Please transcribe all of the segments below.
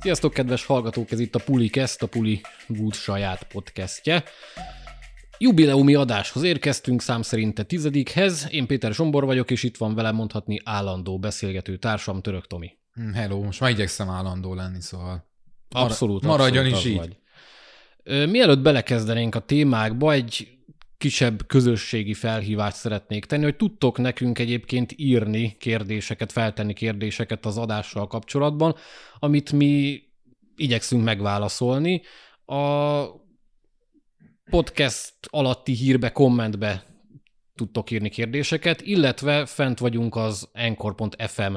Sziasztok, kedves hallgatók, ez itt a Puli Kest, a Puli Wood saját podcastje. Jubileumi adáshoz érkeztünk, szám szerint a tizedikhez. Én Péter Zsombor vagyok, és itt van velem mondhatni állandó beszélgető társam, Török Tomi. Hm, Hello, most már igyekszem állandó lenni, szóval Abszolút, maradjon abszolút is így. vagy. Mielőtt belekezdenénk a témákba, egy kisebb közösségi felhívást szeretnék tenni, hogy tudtok nekünk egyébként írni kérdéseket, feltenni kérdéseket az adással kapcsolatban, amit mi igyekszünk megválaszolni. A podcast alatti hírbe, kommentbe tudtok írni kérdéseket, illetve fent vagyunk az anchor.fm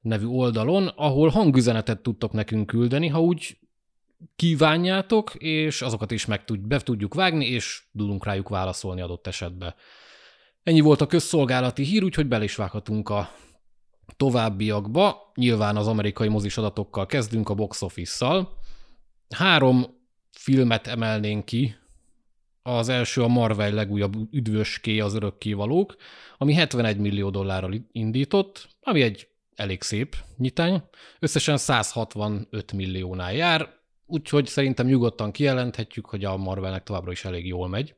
nevű oldalon, ahol hangüzenetet tudtok nekünk küldeni, ha úgy kívánjátok, és azokat is meg tud, be tudjuk vágni, és tudunk rájuk válaszolni adott esetben. Ennyi volt a közszolgálati hír, úgyhogy bele is vághatunk a továbbiakba. Nyilván az amerikai mozis adatokkal kezdünk a box office-szal. Három filmet emelnénk ki. Az első a Marvel legújabb üdvöské az örökkévalók, ami 71 millió dollárral indított, ami egy elég szép nyitány. Összesen 165 milliónál jár, úgyhogy szerintem nyugodtan kijelenthetjük, hogy a Marvelnek továbbra is elég jól megy.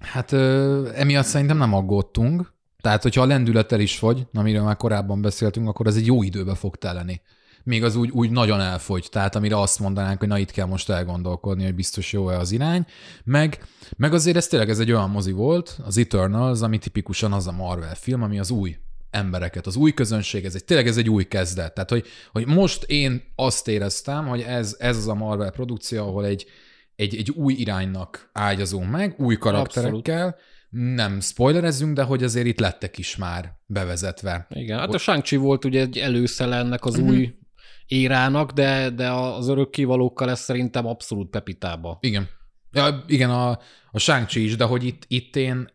Hát ö, emiatt szerintem nem aggódtunk. Tehát, hogyha a lendülettel is fogy, amiről már korábban beszéltünk, akkor ez egy jó időbe fog teleni. Még az úgy, úgy nagyon elfogy, tehát amire azt mondanánk, hogy na itt kell most elgondolkodni, hogy biztos jó-e az irány. Meg, meg azért ez tényleg ez egy olyan mozi volt, az Eternals, ami tipikusan az a Marvel film, ami az új embereket, az új közönség, ez egy, tényleg ez egy új kezdet. Tehát, hogy, hogy most én azt éreztem, hogy ez, ez az a Marvel produkció, ahol egy, egy, egy új iránynak ágyazunk meg, új karakterekkel, Abszolút. nem spoilerezzünk, de hogy azért itt lettek is már bevezetve. Igen, hát a shang volt ugye egy előszele ennek az uh-huh. új érának, de, de az örökkévalókkal ez szerintem abszolút pepitába. Igen. Ja, igen, a, a shang is, de hogy itt, itt én,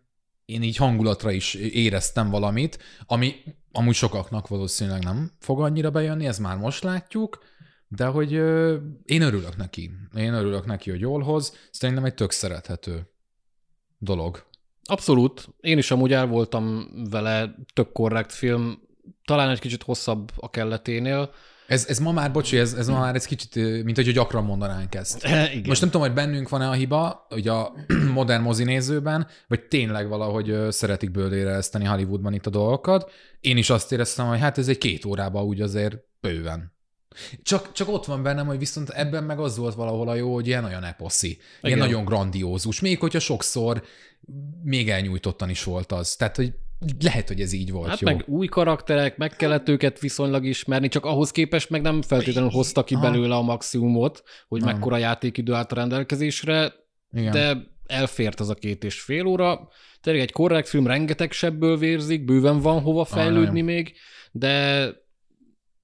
én így hangulatra is éreztem valamit, ami amúgy sokaknak valószínűleg nem fog annyira bejönni, ez már most látjuk, de hogy ö, én örülök neki. Én örülök neki, hogy jól hoz. Szerintem egy tök szerethető dolog. Abszolút. Én is amúgy el voltam vele, tök korrekt film, talán egy kicsit hosszabb a kelleténél. Ez, ez ma már, bocsi, ez, ez ma már ez kicsit, mint hogy gyakran mondanánk ezt. Igen. Most nem tudom, hogy bennünk van-e a hiba, hogy a modern mozinézőben, vagy tényleg valahogy szeretik bőlérezteni Hollywoodban itt a dolgokat. Én is azt éreztem, hogy hát ez egy két órában úgy azért bőven. Csak, csak ott van bennem, hogy viszont ebben meg az volt valahol a jó, hogy ilyen olyan eposzi, ilyen Igen. nagyon grandiózus, még hogyha sokszor még elnyújtottan is volt az. Tehát, hogy lehet, hogy ez így volt Hát jó. meg új karakterek, meg kellett őket viszonylag ismerni, csak ahhoz képest meg nem feltétlenül hozta ki belőle a maximumot, hogy Nem. mekkora játékidő állt a rendelkezésre, Igen. de elfért az a két és fél óra. Tényleg egy korrekt film, rengeteg sebből vérzik, bőven van hova fejlődni még, de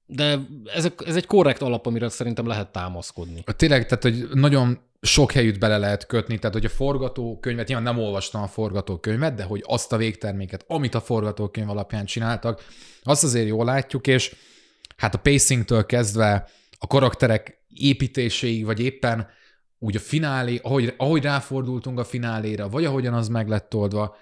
de ez, ez egy korrekt alap, amire szerintem lehet támaszkodni. Tényleg, tehát, hogy nagyon sok helyütt bele lehet kötni, tehát hogy a forgatókönyvet, nyilván nem olvastam a forgatókönyvet, de hogy azt a végterméket, amit a forgatókönyv alapján csináltak, azt azért jól látjuk, és hát a pacingtől kezdve a karakterek építéséig, vagy éppen úgy a finálé, ahogy, ahogy ráfordultunk a fináléra, vagy ahogyan az meg lett oldva,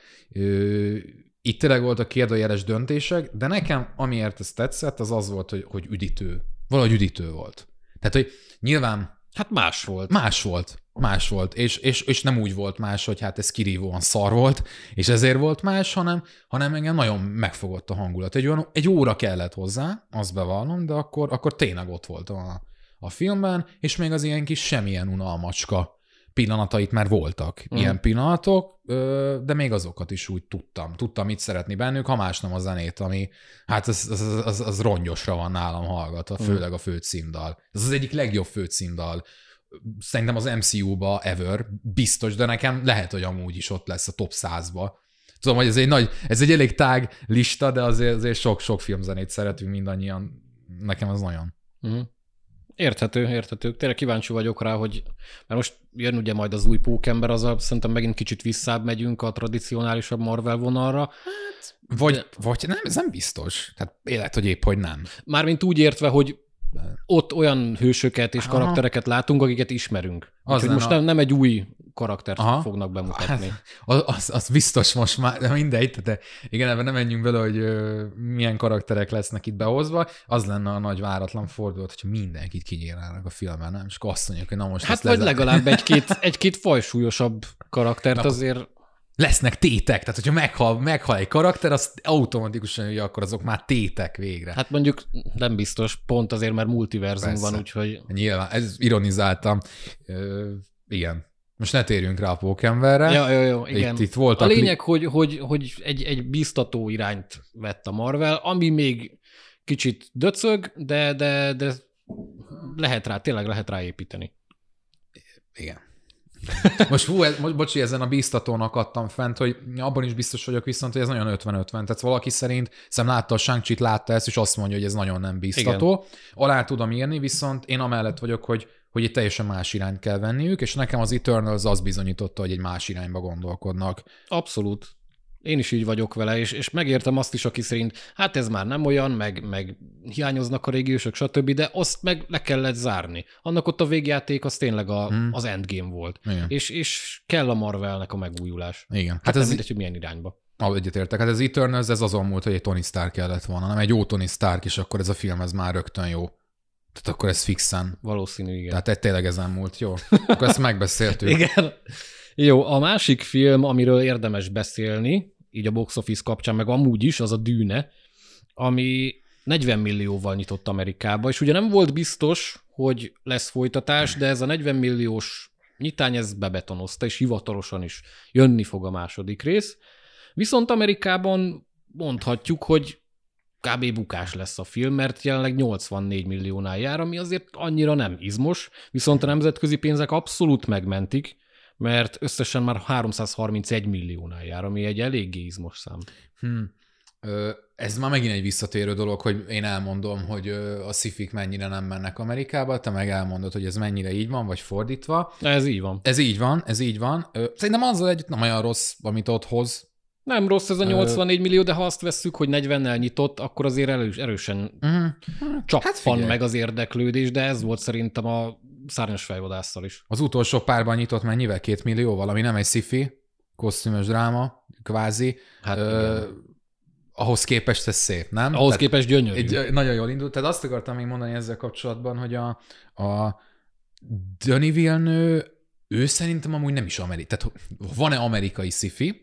itt tényleg voltak kérdőjeles döntések, de nekem, amiért ez tetszett, az az volt, hogy, hogy üdítő. Valahogy üdítő volt. Tehát, hogy nyilván Hát más volt. Más volt. Más volt. És, és, és nem úgy volt más, hogy hát ez kirívóan szar volt, és ezért volt más, hanem, hanem engem nagyon megfogott a hangulat. Egy, olyan, egy óra kellett hozzá, azt bevallom, de akkor, akkor tényleg ott voltam a, a filmben, és még az ilyen kis semmilyen unalmacska pillanatait már voltak. Mhm. Ilyen pillanatok, de még azokat is úgy tudtam. Tudtam, mit szeretni bennük, ha más nem a zenét, ami hát az, az, az, az, az rongyosra van nálam hallgatva, főleg a főcímdal. Ez az egyik legjobb főcímdal szerintem az MCU-ba ever, biztos, de nekem lehet, hogy amúgy is ott lesz a top 100-ba. Tudom, hogy ez egy nagy, ez egy elég tág lista, de azért, azért sok-sok filmzenét szeretünk mindannyian. Nekem ez nagyon. Uh-huh. Érthető, érthető. Tényleg kíváncsi vagyok rá, hogy mert most jön ugye majd az új pókember, az szerintem megint kicsit visszább megyünk a tradicionálisabb Marvel vonalra. Vagy, de... vagy nem, ez nem biztos. Tehát élet, hogy épp, hogy nem. Mármint úgy értve, hogy ott olyan hősöket és Aha. karaktereket látunk, akiket ismerünk. Az Úgyhogy most a- nem, nem egy új karaktert Aha. fognak bemutatni. Az, az, az biztos most már, de mindegy, de igen, ebben nem menjünk bele, hogy ö, milyen karakterek lesznek itt behozva. Az lenne a nagy váratlan fordulat, hogyha mindenkit kinyírnának a filmben, nem? És akkor azt mondjuk, hogy na most Hát vagy lezár- legalább egy-két, egy-két fajsúlyosabb karaktert Na, azért lesznek tétek, tehát hogyha meghal, meghal egy karakter, az automatikusan, hogy akkor azok már tétek végre. Hát mondjuk nem biztos, pont azért, mert multiverzum Persze. van, úgyhogy Nyilván, ez ironizáltam. Ö, igen. Most ne térjünk rá a Pókemberre. ja, jó, jó, igen. Itt, itt A voltak... lényeg, hogy, hogy, hogy egy, egy biztató irányt vett a Marvel, ami még kicsit döcög, de, de, de lehet rá, tényleg lehet rá építeni. Igen. Most, hú, ez, most bocsi, ezen a bíztatónak adtam fent, hogy abban is biztos vagyok viszont, hogy ez nagyon 50-50. Tehát valaki szerint, szem látta a shang látta ezt, és azt mondja, hogy ez nagyon nem bíztató. Igen. Alá tudom írni, viszont én amellett vagyok, hogy, hogy egy teljesen más irányt kell venniük, és nekem az Eternals az bizonyította, hogy egy más irányba gondolkodnak. Abszolút. Én is így vagyok vele, és, és megértem azt is, aki szerint, hát ez már nem olyan, meg, meg hiányoznak a régiósok, stb., de azt meg le kellett zárni. Annak ott a végjáték az tényleg a, Hmm. az endgame volt. Igen. És, és kell a Marvelnek a megújulás. Igen. Hát Hát nem ez, mindegy, hogy milyen irányba. ahogy egyetértek, hát ez Eternals, ez azon múlt, hogy egy Tony Stark kellett volna, nem egy jó Tony Stark, és akkor ez a film ez már rögtön jó. Tehát akkor ez fixen. Valószínű, igen. Tehát tényleg ezen múlt, jó? Akkor ezt megbeszéltük. Igen. Jó, a másik film, amiről érdemes beszélni, így a box office kapcsán, meg amúgy is, az a Dűne, ami 40 millióval nyitott Amerikába, és ugye nem volt biztos, hogy lesz folytatás, de ez a 40 milliós nyitány ez bebetonozta, és hivatalosan is jönni fog a második rész. Viszont Amerikában mondhatjuk, hogy kb. bukás lesz a film, mert jelenleg 84 milliónál jár, ami azért annyira nem izmos, viszont a nemzetközi pénzek abszolút megmentik, mert összesen már 331 milliónál jár, ami egy eléggé izmos szám. Hmm. Ez már megint egy visszatérő dolog, hogy én elmondom, hogy a szifik mennyire nem mennek Amerikába, te meg elmondod, hogy ez mennyire így van, vagy fordítva. Ez így van. Ez így van, ez így van. Szerintem azzal együtt nem olyan rossz, amit ott hoz. Nem rossz ez a 84 millió, de ha azt vesszük, hogy 40-nel nyitott, akkor azért erős, erősen Uh-huh. csappan Hát figyelj. meg az érdeklődés, de ez volt szerintem a szárnyas fejvadásszal is. Az utolsó párban nyitott mennyivel? Két millióval, ami nem egy sci kosztümös dráma, kvázi. Hát Ö, igen. ahhoz képest ez szép, nem? Ahhoz Tehát- képest gyönyörű. Egy, nagyon jól indult. Tehát azt akartam még mondani ezzel kapcsolatban, hogy a, a Denis Villeneuve, ő szerintem amúgy nem is amerikai. Tehát van-e amerikai sci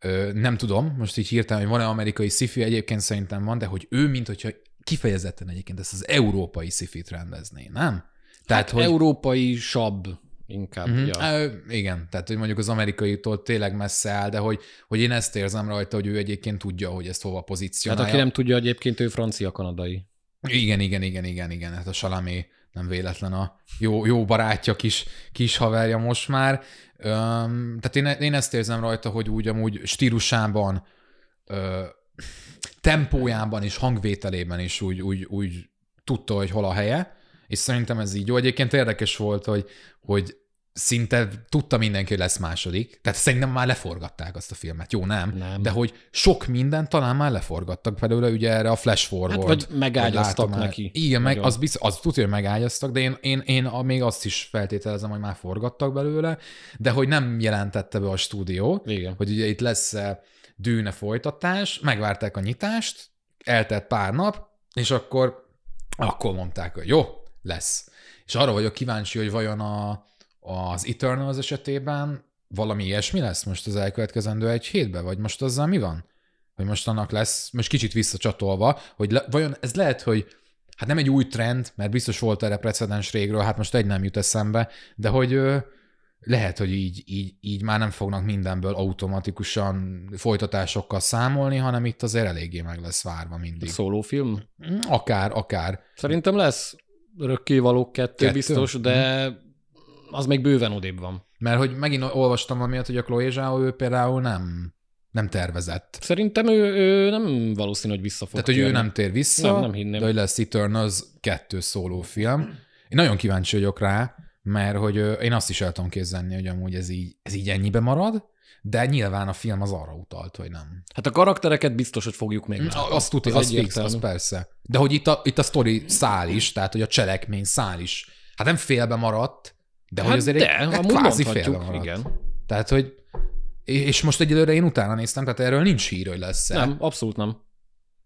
Ö, nem tudom, most így hirtelen, hogy van-e amerikai sci egyébként szerintem van, de hogy ő, mint hogyha kifejezetten egyébként ezt az európai sci rendezné, nem? Tehát, hát európai sab inkább. Mhm. Ja. Ö, igen, tehát hogy mondjuk az amerikaitól tényleg messze áll, de hogy, hogy én ezt érzem rajta, hogy ő egyébként tudja, hogy ezt hova Hát pozícionálja. aki nem tudja, egyébként ő francia-kanadai. Igen, igen, igen, igen, igen. Hát a Salamé nem véletlen a jó, jó barátja, kis, kis haverja most már. Öm, tehát én, én ezt érzem rajta, hogy úgy amúgy stílusában, ö, tempójában és hangvételében is úgy, úgy, úgy tudta, hogy hol a helye, és szerintem ez így jó. Egyébként érdekes volt, hogy, hogy szinte tudta mindenki, hogy lesz második. Tehát szerintem már leforgatták azt a filmet. Jó, nem? Nem. De hogy sok minden talán már leforgattak belőle, ugye erre a flash forward. Hát vagy megágyaztak már. neki. Igen, meg az, biztos, az tudja, hogy megágyaztak, de én, én, én a- még azt is feltételezem, hogy már forgattak belőle, de hogy nem jelentette be a stúdió, Igen. hogy ugye itt lesz eh, dűne folytatás, megvárták a nyitást, eltelt pár nap, és akkor, akkor mondták, hogy jó, lesz. És arra vagyok kíváncsi, hogy vajon a, az Eternals esetében valami ilyesmi lesz most az elkövetkezendő egy hétben, vagy most azzal mi van? Hogy most annak lesz, most kicsit visszacsatolva, hogy le, vajon ez lehet, hogy hát nem egy új trend, mert biztos volt erre precedens régről, hát most egy nem jut eszembe, de hogy ö, lehet, hogy így, így, így már nem fognak mindenből automatikusan folytatásokkal számolni, hanem itt azért eléggé meg lesz várva mindig. Szólófilm? Akár, akár. Szerintem lesz örökkévalók kettő, Kettő? biztos, de az még bőven odébb van. Mert hogy megint olvastam amiatt, hogy a Chloe Zhao ő például nem, nem tervezett. Szerintem ő, ő nem valószínű, hogy vissza fog Tehát, hogy ő térni. nem tér vissza, Nem, nem hinném. de hogy lesz Eternals kettő szóló film. Én nagyon kíváncsi vagyok rá, mert hogy én azt is el tudom képzelni, hogy amúgy ez így, ez így ennyibe marad, de nyilván a film az arra utalt, hogy nem. Hát a karaktereket biztos, hogy fogjuk még látni. Azt tudja, az, az fix, az persze. De hogy itt a, itt a sztori szál is, tehát hogy a cselekmény szál is. Hát nem félbe maradt, de hát hogy azért de, egy, egy kvázi félbe maradt. Igen. Tehát, hogy és most egyelőre én utána néztem, tehát erről nincs hír, hogy lesz Nem, abszolút nem.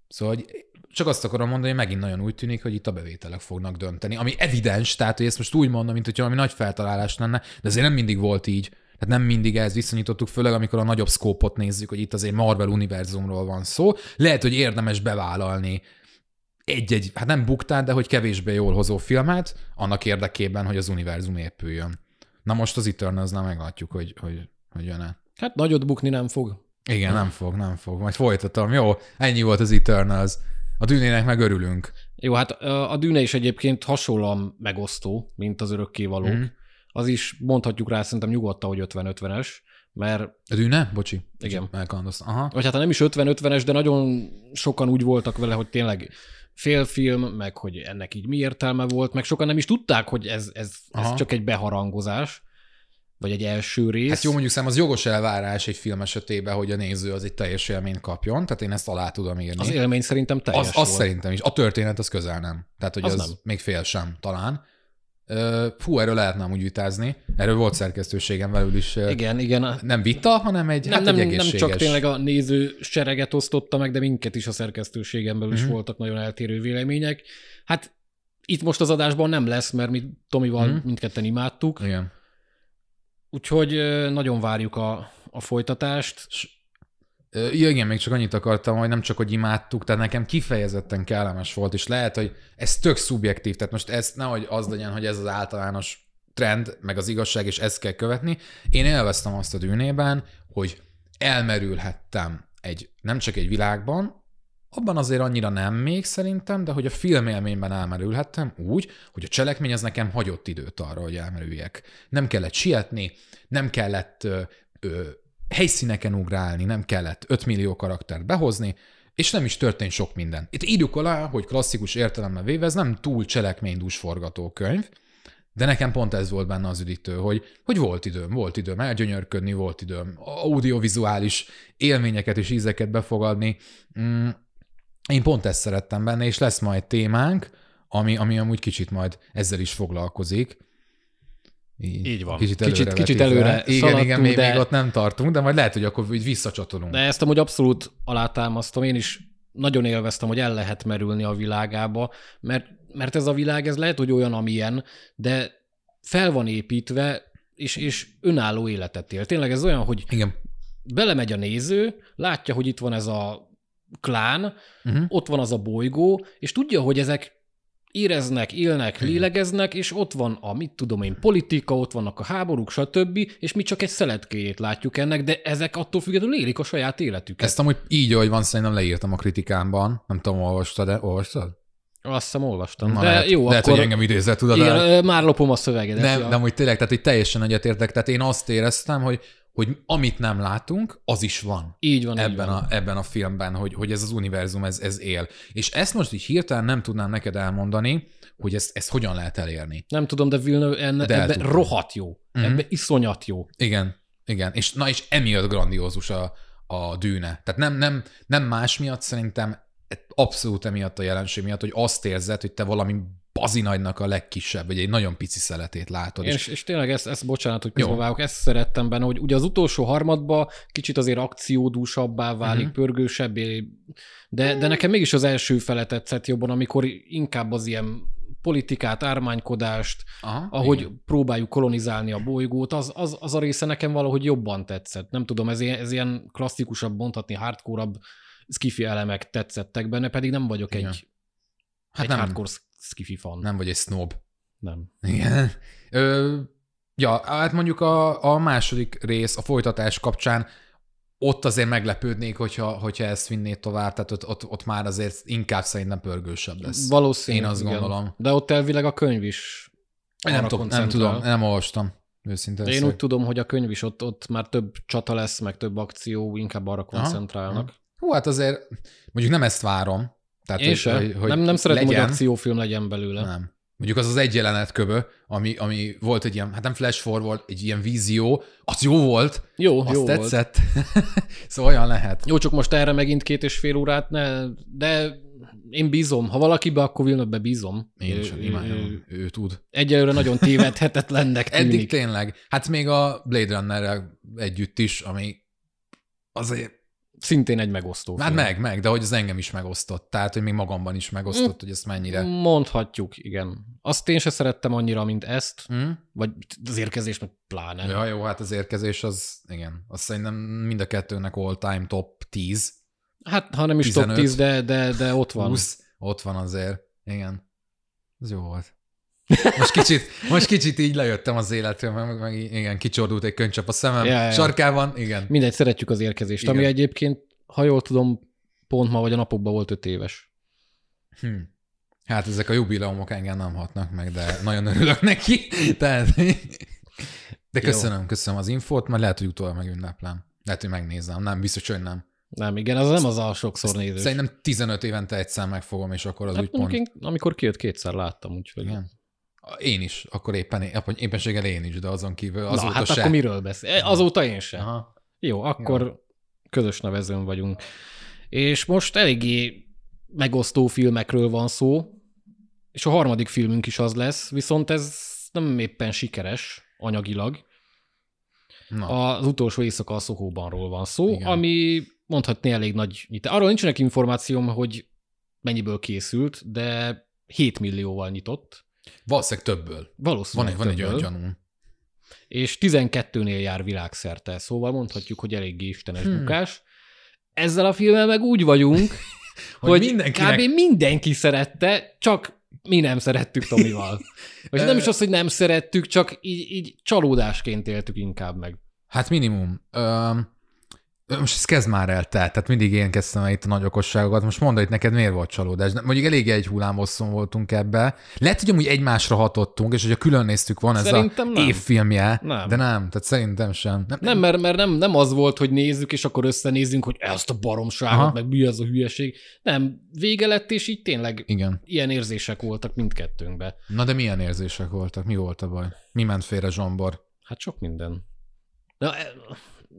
Szóval hogy csak azt akarom mondani, hogy megint nagyon úgy tűnik, hogy itt a bevételek fognak dönteni, ami evidens, tehát hogy ezt most úgy mondom, mint hogy valami nagy feltalálás lenne, de azért nem mindig volt így. Tehát nem mindig ez viszonyítottuk, főleg amikor a nagyobb szkópot nézzük, hogy itt azért Marvel univerzumról van szó. Lehet, hogy érdemes bevállalni egy-egy, hát nem buktát, de hogy kevésbé jól hozó filmet, annak érdekében, hogy az univerzum épüljön. Na most az eternals nem meglátjuk, hogy, hogy, hogy jön-e. Hát nagyot bukni nem fog. Igen, nem fog, nem fog. Majd folytatom. Jó, ennyi volt az Eternals. A dűnének meg örülünk. Jó, hát a dűne is egyébként hasonlóan megosztó, mint az örökkévalók. Mm. Az is mondhatjuk rá szerintem nyugodtan, hogy 50-50-es, mert... Dűne? Bocsi. Igen. Elkandoztam. Aha. Vagy hát nem is 50-50-es, de nagyon sokan úgy voltak vele, hogy tényleg félfilm, meg hogy ennek így mi értelme volt, meg sokan nem is tudták, hogy ez, ez, ez csak egy beharangozás vagy egy első rész. Hát jó, mondjuk szám az jogos elvárás egy film esetében, hogy a néző az egy teljes élményt kapjon, tehát én ezt alá tudom írni. Az élmény szerintem teljes Az, az szerintem is. A történet az közel nem. Tehát, hogy az, az nem. még fél sem talán. Fú, erről lehetne úgy vitázni. Erről volt szerkesztőségem belül is. Igen, igen. Nem vita, hanem egy, nem, hát nem, egy nem csak tényleg a néző sereget osztotta meg, de minket is a szerkesztőségem belül uh-huh. is mhm. voltak nagyon eltérő vélemények. Hát itt most az adásban nem lesz, mert mi Tomival uh-huh. mindketten imádtuk. Igen Úgyhogy nagyon várjuk a, a folytatást. Ja, igen, még csak annyit akartam, hogy nem csak, hogy imádtuk, tehát nekem kifejezetten kellemes volt, és lehet, hogy ez tök szubjektív, tehát most ez nehogy az legyen, hogy ez az általános trend, meg az igazság, és ezt kell követni. Én élveztem azt a dűnében, hogy elmerülhettem egy, nem csak egy világban, abban azért annyira nem még szerintem, de hogy a filmélményben elmerülhettem úgy, hogy a cselekmény az nekem hagyott időt arra, hogy elmerüljek. Nem kellett sietni, nem kellett ö, ö, helyszíneken ugrálni, nem kellett 5 millió karaktert behozni, és nem is történt sok minden. Itt írjuk alá, hogy klasszikus értelemben véve ez nem túl cselekménydús forgatókönyv, de nekem pont ez volt benne az üdítő, hogy, hogy volt időm, volt időm elgyönyörködni, volt időm audiovizuális élményeket és ízeket befogadni. Mm, én pont ezt szerettem benne, és lesz majd témánk, ami, ami amúgy kicsit majd ezzel is foglalkozik. Így, Így van. Kicsit előre. Kicsit, kicsit előre igen, igen, még, de... még ott nem tartunk, de majd lehet, hogy akkor úgy visszacsatolunk. De ezt amúgy abszolút alátámasztom. Én is nagyon élveztem, hogy el lehet merülni a világába, mert, mert ez a világ, ez lehet, hogy olyan, amilyen, de fel van építve, és, és önálló életet él. Tényleg ez olyan, hogy Igen. belemegy a néző, látja, hogy itt van ez a klán, uh-huh. ott van az a bolygó, és tudja, hogy ezek éreznek, élnek, lélegeznek, és ott van a, mit tudom én, politika, ott vannak a háborúk, stb., és mi csak egy szeletkéjét látjuk ennek, de ezek attól függetlenül élik a saját életüket. Ezt amúgy így, ahogy van, szerintem leírtam a kritikámban. Nem tudom, olvastad de Olvastad? Azt hiszem olvastam. Na, de lehet, jó, lehet, akkor... hogy engem idézett, tudod? Igen, el... már lopom a szövegedet. Nem, ja. nem, hogy tényleg, tehát hogy teljesen egyetértek. Tehát én azt éreztem, hogy hogy amit nem látunk, az is van. Így van. Ebben, így van. A, ebben a filmben, hogy, hogy ez az univerzum, ez, ez él. És ezt most így hirtelen nem tudnám neked elmondani, hogy ezt, ezt hogyan lehet elérni. Nem tudom, de Villeneuve enne, de ebbe rohadt jó. Uh-huh. Ebbe iszonyat jó. Igen, igen. És na és emiatt grandiózus a, a dűne. Tehát nem, nem, nem más miatt szerintem abszolút emiatt a jelenség miatt, hogy azt érzed, hogy te valami bazinagynak a legkisebb, vagy egy nagyon pici szeletét látod. És, és, és tényleg ezt, ezt bocsánat, hogy közbevágok, ezt szerettem benne, hogy ugye az utolsó harmadban kicsit azért akciódúsabbá válik, uh-huh. pörgősebbé, de, de nekem mégis az első fele tetszett jobban, amikor inkább az ilyen politikát, ármánykodást, Aha, ahogy igen. próbáljuk kolonizálni a bolygót, az, az, az a része nekem valahogy jobban tetszett. Nem tudom, ez ilyen, ez ilyen klasszikusabb, mondhatni, hardcore skifi elemek tetszettek benne, pedig nem vagyok igen. egy, hát egy nem. hardcore skifi fan. Nem vagy egy snob. Nem. Igen. Ö, ja, hát mondjuk a, a második rész, a folytatás kapcsán ott azért meglepődnék, hogyha, hogyha ezt vinné tovább, tehát ott, ott, ott már azért inkább szerintem pörgősebb lesz. Valószínűleg. Én azt igen. gondolom. De ott elvileg a könyv is nem, tudom, nem tudom, nem olvastam. Őszintén De én úgy tudom, hogy a könyv is ott, ott már több csata lesz, meg több akció, inkább arra koncentrálnak. Aha. Hú, hát azért mondjuk nem ezt várom, tehát, Én hogy, hogy, hogy nem, nem szeretem, legyen. hogy akciófilm legyen belőle. Nem. Mondjuk az az egy jelenet köbö, ami, ami volt egy ilyen, hát nem flash forward, egy ilyen vízió, az jó volt, Jó, azt jó volt. tetszett. szóval olyan lehet. Jó, csak most erre megint két és fél órát ne, de én bízom. Ha valakibe, akkor Villeneuve-be bízom. Én is Ő- ő- imádom, ő, ő tud. Egyelőre nagyon tévedhetetlennek Eddig tűnik. tényleg. Hát még a Blade Runner-rel együtt is, ami azért, Szintén egy megosztó hát film. meg, meg, de hogy az engem is megosztott. Tehát, hogy még magamban is megosztott, Mm. hogy ezt mennyire. Mondhatjuk, igen. Azt én se szerettem annyira, mint ezt, Hm? vagy az érkezés meg pláne. Ja, jó, hát az érkezés az, igen, azt szerintem mind a kettőnek all-time top 10, Hát, ha nem is top 15, 10, de, de, de ott van. 20, ott van azért. Igen. Ez jó volt. Most kicsit, most kicsit így lejöttem az életről, meg, meg igen, kicsordult egy könycsap a szemem Ja, ja. sarkában, igen. Mindegy, szeretjük az érkezést, Igen. ami egyébként, ha jól tudom, pont ma vagy a napokban volt öt éves. Hm. Hát ezek a jubileumok engem nem hatnak meg, de nagyon örülök neki. Tehát... De köszönöm, köszönöm az infót, majd lehet, hogy utólag megünneplem. Lehet, hogy megnézem. Nem, biztos, hogy nem. Nem, igen, az nem az a sokszor nézős. Szerintem 15 évente egyszer megfogom, és akkor az hát úgy pont... én, amikor kijött, kétszer láttam, úgyhogy... Igen. Én is, akkor éppen, éppen éppenséggel én is, de azon kívül Na, azóta hát se. akkor miről beszél? Azóta én sem. Aha. Jó, akkor közös nevezőn vagyunk. És most eléggé megosztó filmekről van szó, és a harmadik filmünk is az lesz, viszont ez nem éppen sikeres anyagilag. Na, Az utolsó éjszaka a Szohóbanról van szó, Igen. Ami mondhatni elég nagy nyit. Arról nincsenek információm, hogy mennyiből készült, de 7 millióval nyitott. Valószínűleg többből. Van Valószínűleg egy, van egy olyan és 12-nél jár világszerte, szóval mondhatjuk, hogy eléggé istenes Hmm. bukás. Ezzel a filmmel meg úgy vagyunk, Hogy hogy, mindenkinek- kb. mindenki szerette, csak mi nem szerettük Tomival. Vagy nem is az, hogy nem szerettük, csak így, így csalódásként éltük inkább meg. Hát minimum. Öm, most ez kezd már el te, tehát mindig én kezdtem el itt a nagy okosságokat. Most mondd, hogy neked miért volt csalódás. Mondjuk elég egy hullámosszon voltunk ebbe. Lehet, hogy amúgy egymásra hatottunk, és hogyha külön néztük, van ez Szerintem a nem. évfilmje, Nem. de nem, tehát szerintem sem. Nem, Nem, mert, mert nem, nem az volt, hogy nézzük, és akkor összenézzünk, hogy ezt a baromságot, Aha. Aha. meg mi ez a hülyeség. Nem, vége lett, és így tényleg Igen. ilyen érzések voltak mindkettőnkbe. Na de milyen érzések voltak? Mi volt a baj? Mi ment félre Zsombor? Hát sok minden. Na, e-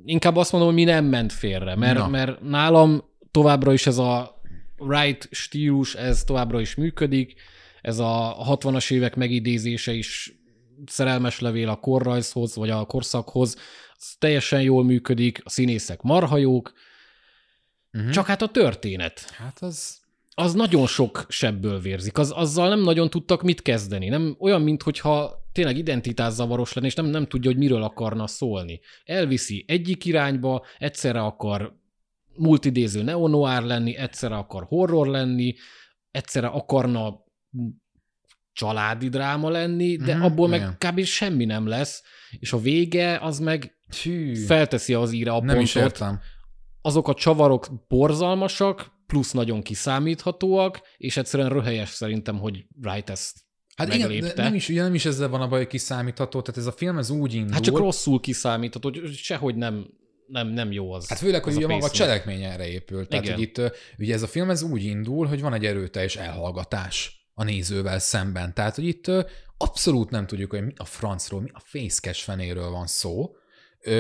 inkább azt mondom, hogy mi nem ment félre, mert, Na. mert nálam továbbra is ez a right stílus, ez továbbra is működik, ez a 60-as évek megidézése is szerelmes levél a korrajzhoz, vagy a korszakhoz, az teljesen jól működik, a színészek marhajók, Uh-huh. csak hát a történet, Hát az... az nagyon sok sebből vérzik. Az, azzal nem nagyon tudtak mit kezdeni. Nem olyan, mintha tényleg identitászavaros lenne, és nem, nem tudja, hogy miről akarna szólni. Elviszi egyik irányba, egyszerre akar multidéző neonoár lenni, egyszerre akar horror lenni, egyszerre akarna családi dráma lenni, de Mhm, abból meg igen. kb. semmi nem lesz, és a vége az meg Hű, felteszi az íre a nem is pontot, értem. azok a csavarok borzalmasak, plusz nagyon kiszámíthatóak, és egyszerűen röhelyes szerintem, hogy Wright ezt Hát igen, de meglépte. nem is, ugye nem is ezzel van a baj, hogy kiszámítható, tehát ez a film ez úgy indul. Hát csak rosszul kiszámítható, hogy sehogy nem, nem, nem jó az. Hát főleg, hogy ugye maga a cselekmény erre épül. Tehát, Igen. hogy itt ugye ez a film ez úgy indul, hogy van egy erőteljes elhallgatás a nézővel szemben. Tehát, hogy itt abszolút nem tudjuk, hogy mi a francról, mi a fészkes fenéről van szó,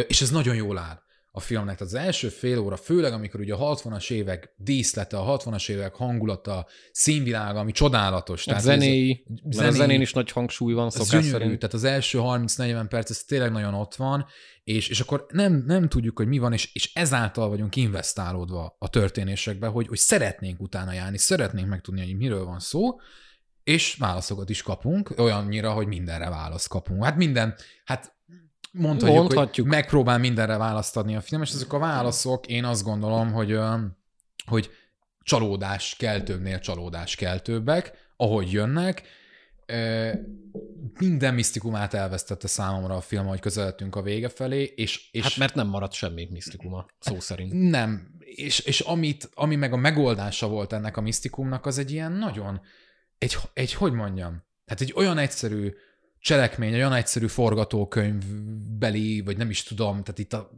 és ez nagyon jól áll a filmnek. Tehát az első fél óra, főleg amikor ugye a 60-as évek díszlete, a 60-as évek hangulata, színvilága, ami csodálatos. A Tehát, hogy ez- zenéi, a zenéi- zenén is nagy hangsúly van szokás gyönyörű, szerint. tehát az első 30-40 perc, ez tényleg nagyon ott van, és, és akkor nem, nem tudjuk, hogy mi van, és, és ezáltal vagyunk investálódva a történésekbe, hogy, hogy szeretnénk utána járni, szeretnénk megtudni, hogy miről van szó, és válaszokat is kapunk, olyannyira, hogy mindenre választ kapunk. Hát minden, hát mondhatjuk, Mondhatjuk. hogy megpróbál mindenre választ adni a film, és ezek a válaszok, én azt gondolom, hogy, hogy csalódás keltőbbnél csalódás keltőbbek, ahogy jönnek, minden misztikumát elvesztette számomra a film, ahogy közeledtünk a vége felé, és, és Hát mert nem maradt semmi misztikuma, szó szerint. nem, és, és amit, ami meg a megoldása volt ennek a misztikumnak, az egy ilyen nagyon, egy, egy hogy mondjam, hát egy olyan egyszerű cselekmény, olyan egyszerű forgatókönyvbeli, vagy nem is tudom, tehát itt a,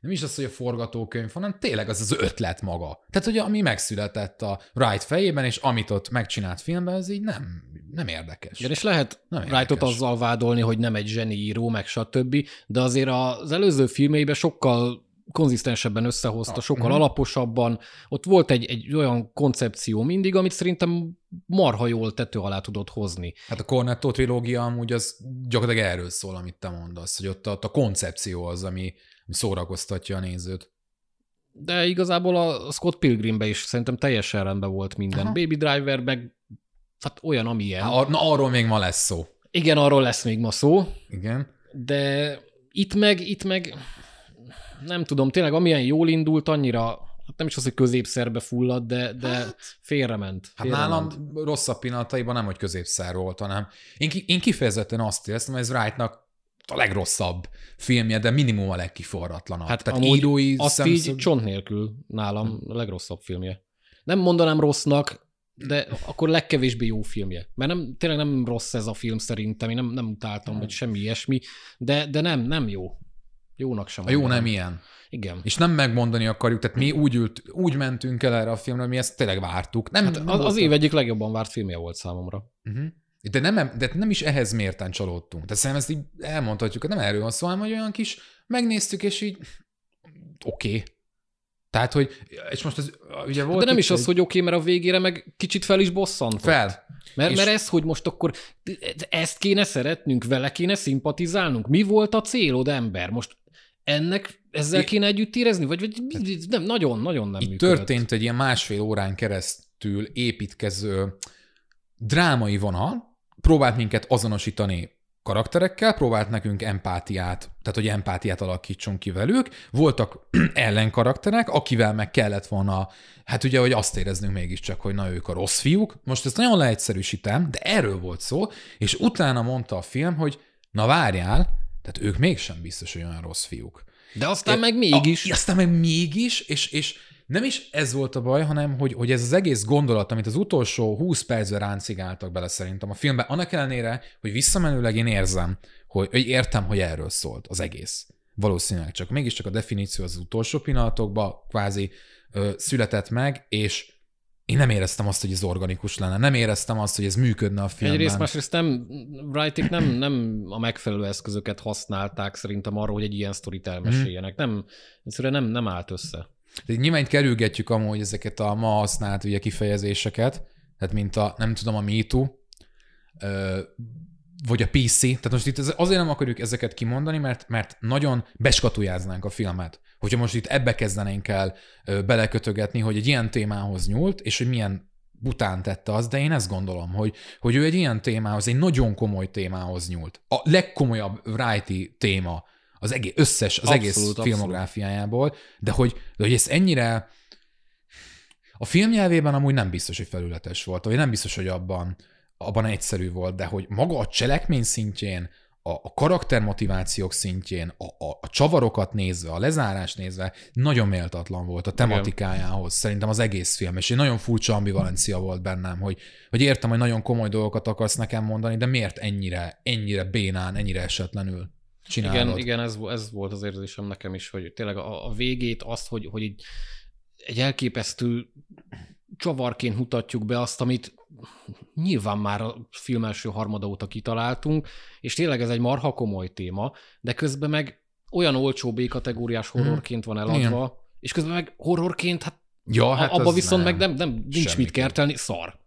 nem is az, hogy a forgatókönyv, hanem tényleg az az ötlet maga. Tehát, hogy ami megszületett a Wright fejében, és amit ott megcsinált filmben, ez így nem, nem érdekes. Igen, és lehet Nem Wrightot azzal vádolni, hogy nem egy zseni író, meg stb., de azért az előző filmeiben sokkal konzisztensebben összehozta, Ah, sokkal mhm. alaposabban. Ott volt egy, egy olyan koncepció mindig, amit szerintem marha jól tető alá tudott hozni. Hát a Cornetto trilógia amúgy az gyakorlatilag erről szól, amit te mondasz, hogy ott, ott a koncepció az, ami, ami szórakoztatja a nézőt. De igazából a Scott Pilgrimbe is szerintem teljesen rendben volt minden. Aha. Baby Driver meg hát olyan, amilyen. Ar- na, arról még ma lesz szó. Igen, arról lesz még ma szó, Igen. de itt meg, itt meg nem tudom, tényleg amilyen jól indult, annyira, hát nem is az, hogy középszerbe fulladt, de, de félrement. Hát félrement. nálam rosszabb pillanataiban nem, hogy középszer volt, hanem én, ki, én kifejezetten azt éreztem, hogy ez Wrightnak a legrosszabb filmje, de minimum a legkiforratlanabb. Hát Tehát írói Azt szemszög... így csont nélkül nálam a legrosszabb filmje. Nem mondanám rossznak, de akkor legkevésbé jó filmje. Mert nem, tényleg nem rossz ez a film szerintem, én nem, nem utáltam, vagy semmi ilyesmi, de, de nem, nem jó. Jónak sem A jó nem ilyen. Igen. És nem megmondani akarjuk, tehát mi úgy, ült, úgy mentünk el erre a filmre, mi ezt tényleg vártuk. Nem, Hát nem az, az év egyik legjobban várt filmje volt számomra. Uh-huh. De, nem, de nem is ehhez mérten csalódtunk. Tehát szerintem ezt így elmondhatjuk, hogy nem erről van szó, hanem hogy olyan kis, megnéztük, és így oké. Okay. Tehát, hogy, és most ez, ugye volt De nem is az, egy- hogy oké, okay, mert a végére meg kicsit fel is bosszantott. Fel. Mert, És- mert ez, hogy most akkor ezt kéne szeretnünk, vele kéne szimpatizálnunk. Mi volt a célod, ember? Most ennek ezzel kéne együtt érezni? Vagy, vagy nem, nagyon, nagyon nem Itt működött. történt egy ilyen másfél órán keresztül építkező drámai vonal, próbált minket azonosítani karakterekkel, próbált nekünk empátiát, tehát hogy empátiát alakítson ki velük. Voltak ellenkarakterek, akivel meg kellett volna, hát ugye, hogy azt éreznünk mégiscsak, hogy na ők a rossz fiúk. Most ezt nagyon leegyszerűsítem, de erről volt szó, és utána mondta a film, hogy na várjál, tehát ők mégsem biztos, hogy olyan rossz fiúk. De aztán É, meg mégis. A, aztán meg mégis, és, és nem is ez volt a baj, hanem hogy, hogy ez az egész gondolat, amit az utolsó 20 percben ráncigáltak bele szerintem a filmbe, annak ellenére, hogy visszamenőleg én érzem, hogy, hogy értem, hogy erről szólt az egész. Valószínűleg csak mégiscsak a definíció az utolsó pillanatokban kvázi ö, született meg, és én nem éreztem azt, hogy ez organikus lenne. Nem éreztem azt, hogy ez működne a filmben. Egyrészt, másrészt nem, Wrightik nem, nem a megfelelő eszközöket használták szerintem arra, hogy egy ilyen sztorit elmeséljenek. Nem, egyszerűen nem, nem állt össze. De nyilván itt kerülgetjük amúgy ezeket a ma használt ugye kifejezéseket, tehát mint a, nem tudom, a MeToo, vagy a PC. Tehát most itt ez- azért nem akarjuk ezeket kimondani, mert, mert nagyon beskatujáznánk a filmet. Hogyha most itt ebbe kezdenénk el belekötögetni, hogy egy ilyen témához nyúlt, és hogy milyen bután tette az, de én ezt gondolom, hogy, hogy ő egy ilyen témához, egy nagyon komoly témához nyúlt. A legkomolyabb Wrighty téma az egész, összes, az Abszolút, egész abszolút. filmográfiájából, de hogy, de hogy ezt ennyire a filmnyelvében amúgy nem biztos, hogy felületes volt, vagy nem biztos, hogy abban, abban egyszerű volt, de hogy maga a cselekmény szintjén, a, a karaktermotivációk szintjén, a, a, a csavarokat nézve, a lezárás nézve, nagyon méltatlan volt a tematikájához, szerintem az egész film, és egy nagyon furcsa ambivalencia volt bennem, hogy, hogy értem, hogy nagyon komoly dolgokat akarsz nekem mondani, de miért ennyire, ennyire bénán, ennyire esetlenül csinálod? Igen, igen ez, ez volt az érzésem nekem is, hogy tényleg a, a végét, azt, hogy, hogy egy, egy elképesztő csavarként mutatjuk be azt, amit nyilván már a film első harmada óta kitaláltunk, és tényleg ez egy marha komoly téma, de közben meg olyan olcsó B-kategóriás horrorként van eladva, Igen. és közben meg horrorként, hát, Ja, hát abba viszont nem. meg nem, nem nincs Semmiképp. mit kertelni, szar.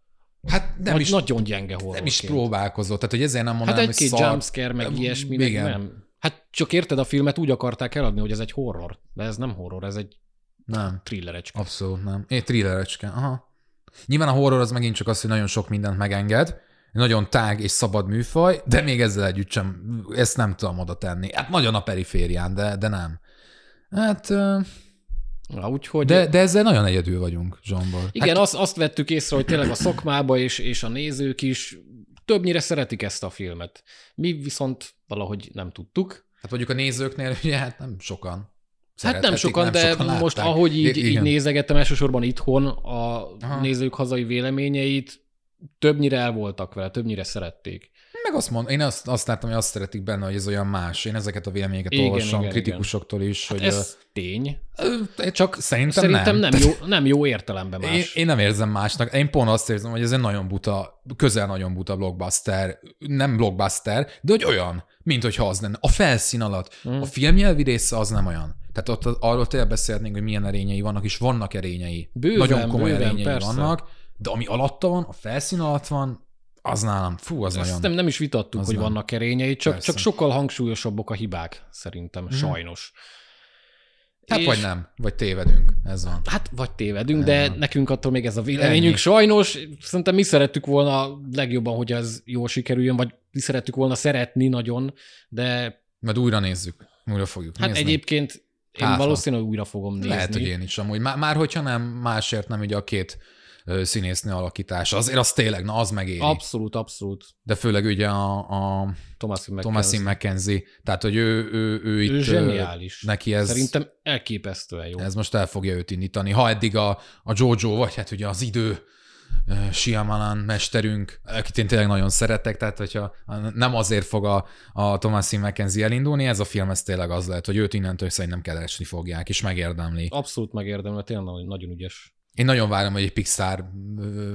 Hát nem Nagy, is, nagyon gyenge horrorként. nem is próbálkozott, tehát hogy ezért nem mondanám, Hát egy-két szar. jumpscare, meg ilyesmi, meg nem. Hát csak érted, a filmet úgy akarták eladni, hogy ez egy horror. De ez nem horror, ez egy Nem, thrillerecske. abszolút nem. Egy thrillerecske, aha. Nyilván a horror az megint csak az, hogy nagyon sok mindent megenged, nagyon tág és szabad műfaj, de még ezzel együtt sem, ezt nem tudom oda tenni. Hát nagyon a periférián, de, de nem. Hát, Na, úgyhogy... de, de ezzel nagyon egyedül vagyunk, Zsombor. Igen, hát, azt, azt vettük észre, hogy tényleg a szakmába és, és a nézők is többnyire szeretik ezt a filmet. Mi viszont valahogy nem tudtuk. Hát mondjuk a nézőknél ugye hát nem sokan. Hát nem sokan, de sokan most ahogy így, I- így igen. nézegettem elsősorban itthon a Aha. nézők hazai véleményeit, többnyire el voltak vele, többnyire szerették. meg azt mondom, én azt, azt láttam, hogy azt szeretik benne, hogy ez olyan más. Én ezeket a véleményeket Igen, olvasom igen, kritikusoktól is, hogy Ez tény. csak szerintem, Szerintem nem. nem, jó, nem jó értelemben más. Én, én nem érzem másnak. Én pont azt érzem, hogy ez egy nagyon buta, közel nagyon buta blockbuster. Nem blockbuster, de hogy olyan, mint hogyha az lenne. A felszín alatt. Hmm. A filmnyelvi része az nem olyan. Tehát ott arról tényleg beszélhetnénk, hogy milyen erényei vannak, és vannak erényei. Bőven, nagyon komoly bőven, erényei persze. vannak, de ami alatta van, a felszín alatt van, az nálam, fú, az Ezt nagyon... nem, nem is vitattuk, hogy nem. vannak erényei, csak, Persze. csak sokkal hangsúlyosabbak a hibák, szerintem, mm. sajnos. Hát És- vagy nem, vagy tévedünk, ez van. Hát vagy tévedünk, de Nem. nekünk attól még ez a véleményünk. Ennyi. Sajnos szerintem mi szerettük volna legjobban, hogy ez jól sikerüljön, vagy mi szerettük volna szeretni nagyon, de Majd újra nézzük, újra fogjuk hát nézni. egyébként én Hát, valószínűleg újra fogom nézni. Lehet, hogy én is amúgy. Már, már hogyha nem, másért nem ugye a két színésznő alakítása. Azért az tényleg, na az megéri. Abszolút, abszolút. De főleg ugye a, a Thomasin McKenzie. Tehát hogy ő, ő, ő itt... Ő ö, zseniális. Neki ez, Szerintem elképesztően jó. ez most el fogja őt indítani. Ha eddig a, a Jojo, vagy hát ugye az idő ö, Shyamalan mesterünk, akit én tényleg nagyon szeretek, tehát hogyha nem azért fog a, a Thomasin McKenzie elindulni, ez a film ez tényleg az lehet, hogy őt innentől szerintem keresni fogják, és megérdemli. Abszolút megérdemel, tényleg nagyon- nagyon ügyes. Én nagyon várom, hogy egy Pixar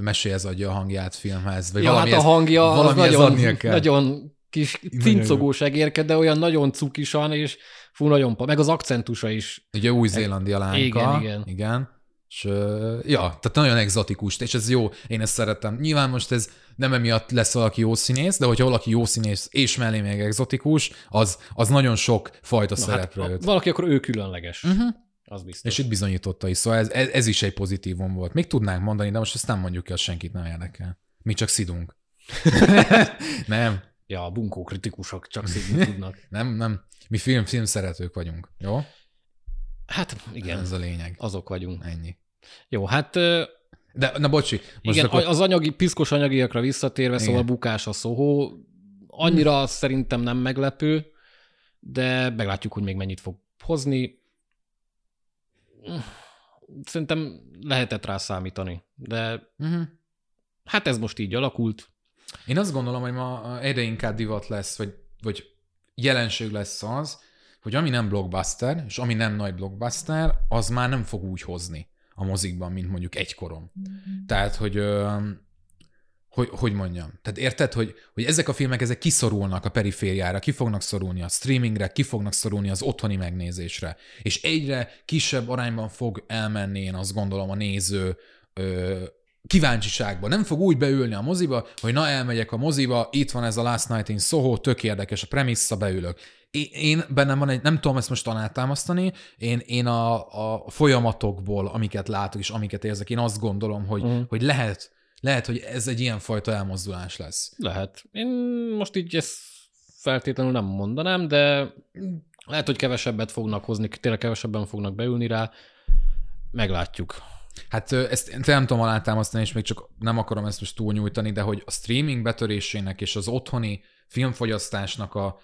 meséhez adja a hangját filmhez. Vagy Ja, hát valamihez- a hangja az valamihez nagyon, adnia kell. nagyon kis cincogós egérke, de olyan nagyon cukisan, és fú, nagyon, meg az akcentusa is. Ugye új-zélandi a lányka. Igen, igen. igen. És, ja, tehát nagyon exotikus, és ez jó, én ezt szeretem. Nyilván most ez nem emiatt lesz valaki jó színész, de hogyha valaki jó színész és mellé még exotikus, az, az nagyon sok fajta Na, szerepre hát, valaki akkor ő különleges. Uh-huh. Az biztos. És itt bizonyította is, szóval ez, ez, ez is egy pozitívum volt. Még tudnánk mondani, de most ezt nem mondjuk el, senkit nem érdekel. Mi csak szidunk. nem, Ja, a bunkó kritikusok csak szívni tudnak. nem, nem. Mi film, film szeretők vagyunk. Jó? Hát igen, Ez a lényeg. azok vagyunk. Ennyi. Jó, hát De, na bocsi, most igen, akkor... az anyagi, piszkos anyagiakra visszatérve, szóval Igen. bukás a szóhó, annyira szerintem nem meglepő, de meglátjuk, hogy még mennyit fog hozni. Szerintem lehetett rá számítani, de Uh-huh. hát ez most így alakult. Én azt gondolom, hogy ma egyre inkább divat lesz, vagy, vagy jelenség lesz az, hogy ami nem blockbuster, és ami nem nagy blockbuster, az már nem fog úgy hozni a mozikban, mint mondjuk egykorom. Tehát, hogy, hogy, hogy mondjam, tehát érted, hogy, hogy ezek a filmek ezek kiszorulnak a perifériára, ki fognak szorulni a streamingre, ki fognak szorulni az otthoni megnézésre, és egyre kisebb arányban fog elmenni, én azt gondolom, a néző ö, kíváncsiságba. Nem fog úgy beülni a moziba, hogy na elmegyek a moziba, itt van ez a Last Night in Soho, tök érdekes a premissza, beülök. Én, bennem van egy, nem tudom ezt most alátámasztani, én, én a, a folyamatokból, amiket látok és amiket érzek, én azt gondolom, hogy, uh-huh. hogy lehet, lehet, hogy ez egy ilyen fajta elmozdulás lesz. Lehet. Én most így ezt feltétlenül nem mondanám, de lehet, hogy kevesebbet fognak hozni, tényleg kevesebben fognak beülni rá. Meglátjuk. Hát ezt én nem tudom alátámasztani, és még csak nem akarom ezt most túlnyújtani, de hogy a streaming betörésének és az otthoni filmfogyasztásnak a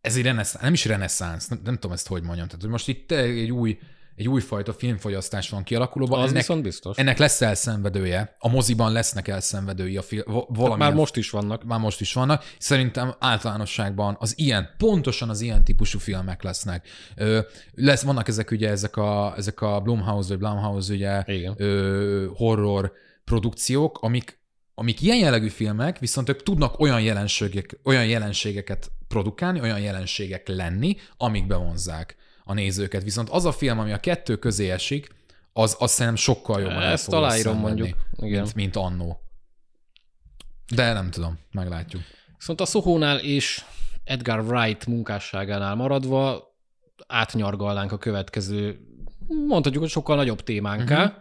ez egy reneszánsz, nem is reneszánsz, nem, nem tudom ezt hogy mondjam. Tehát, hogy most itt egy új, egy újfajta filmfogyasztás van kialakulóban. Az ennek, viszont biztos. ennek lesz elszenvedője. A moziban lesznek elszenvedői a film, valami. Már most is vannak. már most is vannak. Szerintem általánosságban az ilyen, pontosan az ilyen típusú filmek lesznek. Ö, lesz, vannak ezek ugye, ezek a, ezek a Blumhouse vagy Blumhouse ugye Igen. ö, horror produkciók, amik, amik ilyen jellegű filmek, viszont ők tudnak olyan jelenségek, olyan jelenségeket produkálni, olyan jelenségek lenni, amik bevonzák a nézőket. Viszont az a film, ami a kettő közé esik, az, az szerintem sokkal jobban Ezt aláírom mondjuk. Igen. mint, mint annó. De nem tudom, meglátjuk. Viszont a Sohónál és Edgar Wright munkásságánál maradva átnyargalnánk a következő, mondhatjuk, hogy sokkal nagyobb témánká. Mhm.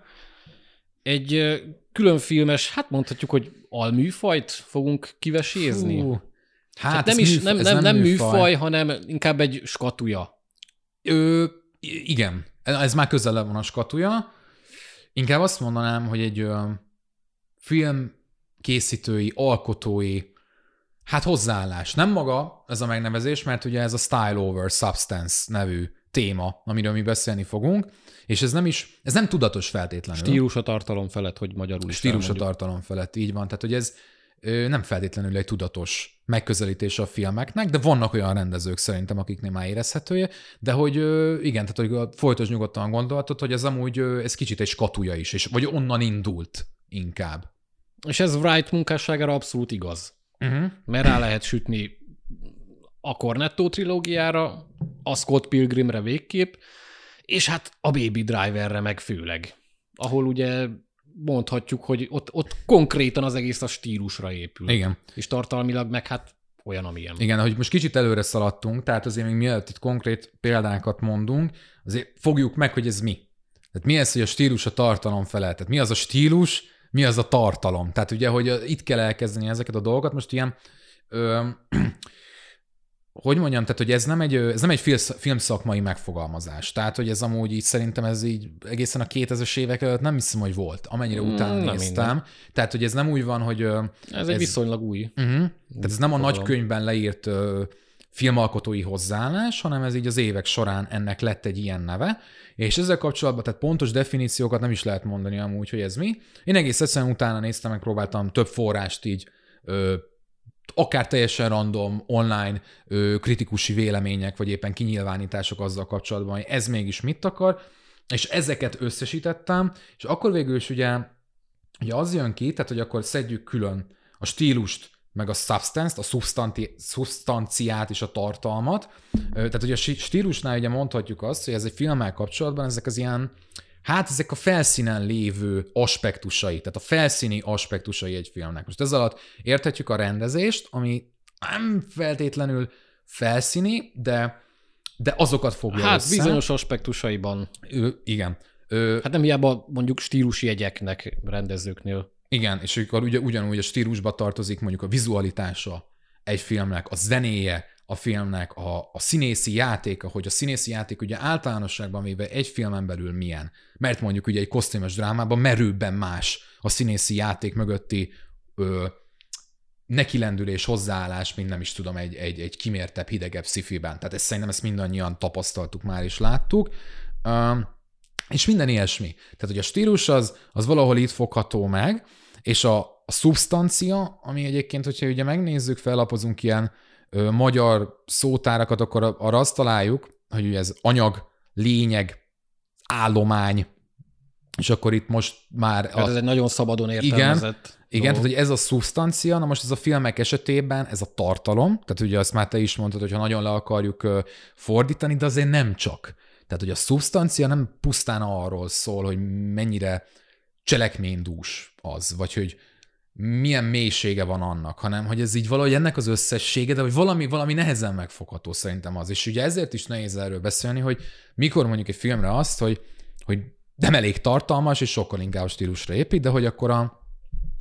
Egy különfilmes, hát mondhatjuk, hogy alműfajt fogunk kivesézni. Fú. Hát Hát nem, is, műfaj- nem, nem, nem műfaj. műfaj, hanem inkább egy skatuja. Ö, igen, ez már közelebb van a skatuja. Inkább azt mondanám, hogy egy ö, film készítői, alkotói, hát hozzáállás. Nem maga ez a megnevezés, mert ugye ez a Style Over Substance nevű téma, amiről mi beszélni fogunk, és ez nem is, ez nem tudatos feltétlenül. Stílus a tartalom felett, hogy magyarul is Stílus a tartalom felett, így van. Tehát, hogy ez nem feltétlenül egy tudatos megközelítés a filmeknek, de vannak olyan rendezők szerintem, akiknél már érezhetője, de hogy igen, tehát hogy folytos nyugodtan gondolatod, hogy ez amúgy ez kicsit egy skatuja is, és, vagy onnan indult inkább. És ez Wright munkásságára abszolút igaz. Uh-huh. Mert rá lehet sütni a Cornetto trilógiára, a Scott Pilgrimre végképp, és hát a Baby Driverre meg főleg, ahol ugye mondhatjuk, hogy ott, ott konkrétan az egész a stílusra épül. Igen. És tartalmilag meg hát olyan, amilyen. Igen, hogy most kicsit előre szaladtunk, tehát azért még mielőtt itt konkrét példákat mondunk, azért fogjuk meg, hogy ez mi. Tehát mi ez, hogy a stílus a tartalom felel? Tehát mi az a stílus, mi az a tartalom? Tehát ugye, hogy itt kell elkezdeni ezeket a dolgokat, most ilyen ö, hogy mondjam, tehát hogy ez nem egy, ez nem egy filmszakmai megfogalmazás. Tehát, hogy ez amúgy így szerintem ez így egészen a 2000-es évek előtt nem hiszem, hogy volt, amennyire mm, utána nem néztem. Minden. Tehát, hogy ez nem úgy van, hogy... Ez, ez egy viszonylag új. Uh-huh. Tehát ez nem a nagy könyvben leírt uh, filmalkotói hozzáállás, hanem ez így az évek során ennek lett egy ilyen neve, és ezzel kapcsolatban, tehát pontos definíciókat nem is lehet mondani amúgy, hogy ez mi. Én egész egyszerűen utána néztem, meg próbáltam több forrást így akár teljesen random, online ö, kritikusi vélemények, vagy éppen kinyilvánítások azzal kapcsolatban, hogy ez mégis mit akar, és ezeket összesítettem, és akkor végül is ugye, ugye az jön ki, tehát hogy akkor szedjük külön a stílust, meg a substance-t, a szubstanti, szubstanciát és a tartalmat. Tehát ugye a stílusnál ugye mondhatjuk azt, hogy ez egy filmmel kapcsolatban ezek az ilyen Hát ezek a felszínen lévő aspektusai, tehát a felszíni aspektusai egy filmnek. Most ez alatt érthetjük a rendezést, ami nem feltétlenül felszíni, de, de azokat fogja Hát össze. bizonyos aspektusaiban. Ő, igen. Ő, hát nem hiába mondjuk stílusi jegyeknek rendezőknél. Igen, és akkor ugye, ugyanúgy a stílusba tartozik mondjuk a vizualitása egy filmnek, a zenéje, a filmnek a, a színészi játéka, hogy a színészi játék ugye általánosságban véve egy filmen belül milyen. Mert mondjuk ugye egy kosztümös drámában merőbben más a színészi játék mögötti ö, nekilendülés, hozzáállás, mint nem is tudom, egy, egy, egy kimértebb, hidegebb szifiben. Tehát ezt szerintem ezt mindannyian tapasztaltuk már és láttuk. Ö, és minden ilyesmi. Tehát, hogy a stílus az, az valahol itt fogható meg, és a, a szubstancia, ami egyébként, hogyha ugye megnézzük, fellapozunk ilyen ö, magyar szótárakat, akkor arra azt találjuk, hogy ugye ez anyag, lényeg, állomány, és akkor itt most már... Hát a... ez egy nagyon szabadon értelmezett. Igen, igen tehát hogy ez a szubstancia, na most ez a filmek esetében ez a tartalom, tehát ugye azt már te is mondtad, hogy ha nagyon le akarjuk fordítani, de azért nem csak. Tehát, hogy a szubstancia nem pusztán arról szól, hogy mennyire cselekménydús az, vagy hogy milyen mélysége van annak, hanem hogy ez így valahogy ennek az összessége, de hogy valami, valami nehezen megfogható szerintem az. És ugye ezért is nehéz erről beszélni, hogy mikor mondjuk egy filmre azt, hogy, hogy nem elég tartalmas, és sokkal inkább stílusra épít, de hogy akkor a,